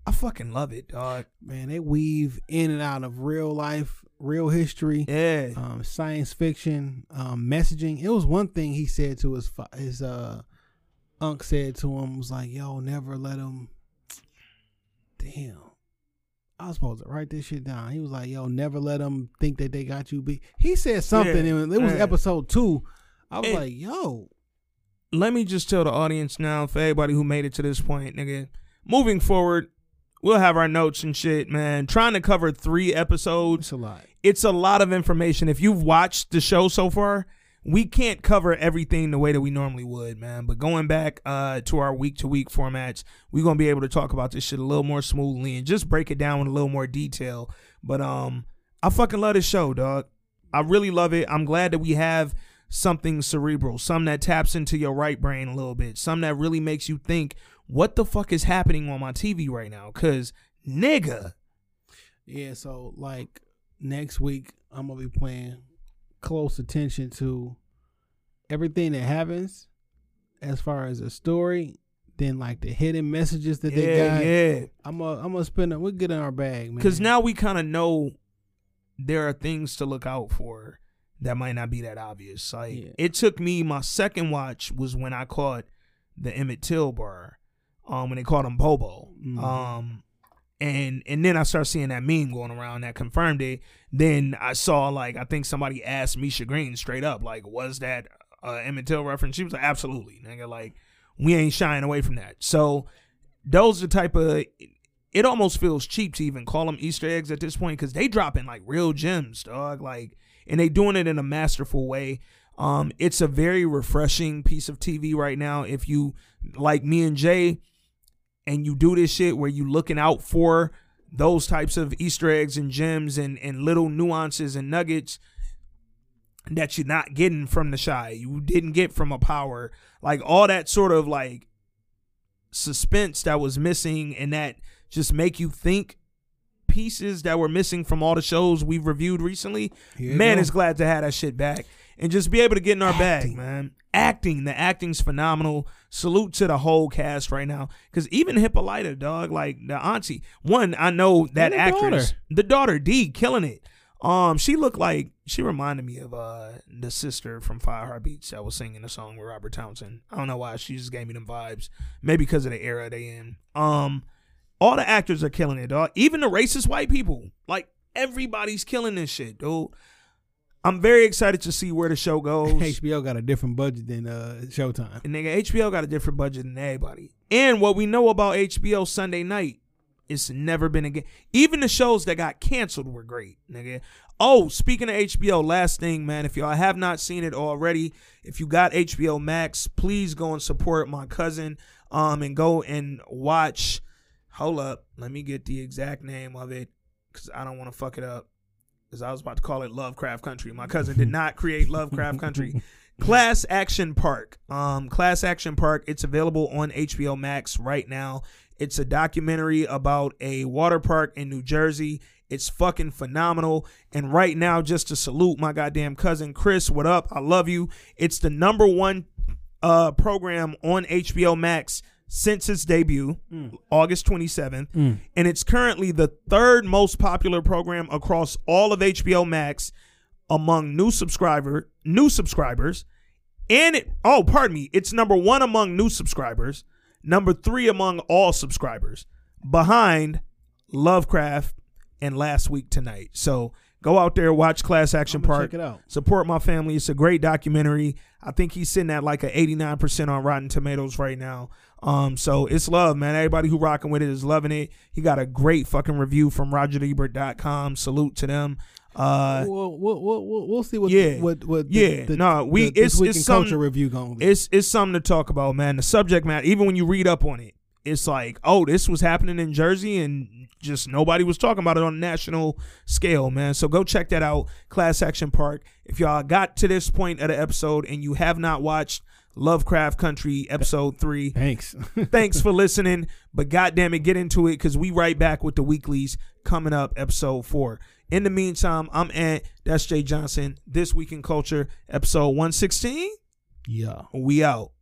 I fucking love it, dog. Man, they weave in and out of real life, real history, Yeah. um, science fiction, um, messaging. It was one thing he said to his his uh unc said to him was like, "Yo, never let him." Damn, I was supposed to write this shit down. He was like, "Yo, never let them think that they got you beat." He said something. Yeah, and it was yeah. episode two. I was And- like, "Yo, let me just tell the audience now, for everybody who made it to this point, nigga, moving forward, we'll have our notes and shit, man. Trying to cover three episodes, it's a lot." It's a lot of information. If you've watched the show so far, we can't cover everything the way that we normally would, man. But going back uh, to our week to week formats, we're gonna be able to talk about this shit a little more smoothly and just break it down with a little more detail. But um, I fucking love this show, dog. I really love it. I'm glad that we have something cerebral, some that taps into your right brain a little bit, some that really makes you think, what the fuck is happening on my TV right now? Cause nigga, Yeah, so like next week I'm gonna be paying close attention to everything that happens as far as a story, then like the hidden messages that they yeah, got. yeah. I'm gonna I'm gonna spend it. We'll get in our bag, man. Because now we kind of know there are things to look out for that might not be that obvious. Like Yeah. it took me my second watch was when I caught the Emmett Till bar, um, when they called him Bobo, Mhm. um, and and then I started seeing that meme going around that confirmed it. Then I saw like I think somebody asked Misha Green straight up like, was that uh, Emmett Till reference? She was like, absolutely, nigga, like. We ain't shying away from that. So those are type of it almost feels cheap to even call them Easter eggs at this point because they dropping like real gems, dog. Like, and they doing it in a masterful way. Um, it's a very refreshing piece of TV right now. If you like me and Jay, and you do this shit where you looking out for those types of Easter eggs and gems and and little nuances and nuggets that you're not getting from the Chi, you didn't get from a power, like all that sort of like suspense that was missing and that just make you think pieces that were missing from all the shows we've reviewed recently. You Man is glad to have that shit back and just be able to get in our bag, man. Acting, the acting's phenomenal. Salute to the whole cast right now, because even Hippolyta, dog, like the auntie. One, I know that the actress, daughter. the daughter D, killing it. Um, she looked like she reminded me of uh the sister from Five Heartbeats that was singing the song with Robert Townsend. I don't know why she just gave me them vibes. Maybe because of the era they in. Um, all the actors are killing it, dog. Even the racist white people, like everybody's killing this shit, dude. I'm very excited to see where the show goes. HBO got a different budget than uh, Showtime. And nigga, HBO got a different budget than everybody. And what we know about HBO Sunday night, it's never been again. Even the shows that got canceled were great, nigga. Oh, speaking of HBO, last thing, man, if y'all have not seen it already, if you got HBO Max, please go and support my cousin. Um, and go and watch. Hold up, let me get the exact name of it, cause I don't want to fuck it up. Cause I was about to call it Lovecraft Country. My cousin did not create Lovecraft Country. Class Action Park. Um, Class Action Park. It's available on HBO Max right now. It's a documentary about a water park in New Jersey. It's fucking phenomenal. And right now, just to salute my goddamn cousin Chris, what up? I love you. It's the number one uh program on HBO Max since its debut, mm. August 27th. Mm. And it's currently the third most popular program across all of HBO Max among new subscriber new subscribers. And it oh, pardon me, it's number 1 among new subscribers, number 3 among all subscribers, behind Lovecraft and Last Week Tonight. So go out there, watch Class Action Park. check it out. Support my family. It's a great documentary. I think he's sitting at like a 89% on Rotten Tomatoes right now. Um, so it's love, man. Everybody who rocking with it is loving it. He got a great fucking review from RogerEbert.com. Salute to them. Uh, we'll, we'll, we'll, we'll, see what Yeah. what what the- Yeah. the, Nah, we- the, it's- it's culture review going it's it's something to talk about, man. The subject matter, even when you read up on it, it's like, oh, this was happening in Jersey, and just nobody was talking about it on a national scale, man. So go check that out, Class Action Park. If y'all got to this point of the episode and you have not watched Lovecraft Country episode three, Thanks. thanks for listening. But goddamn it, get into it because we right back with the weeklies coming up, episode four. In the meantime, I'm Ant. That's Jay Johnson. This week in culture, episode one sixteen. yeah. We out.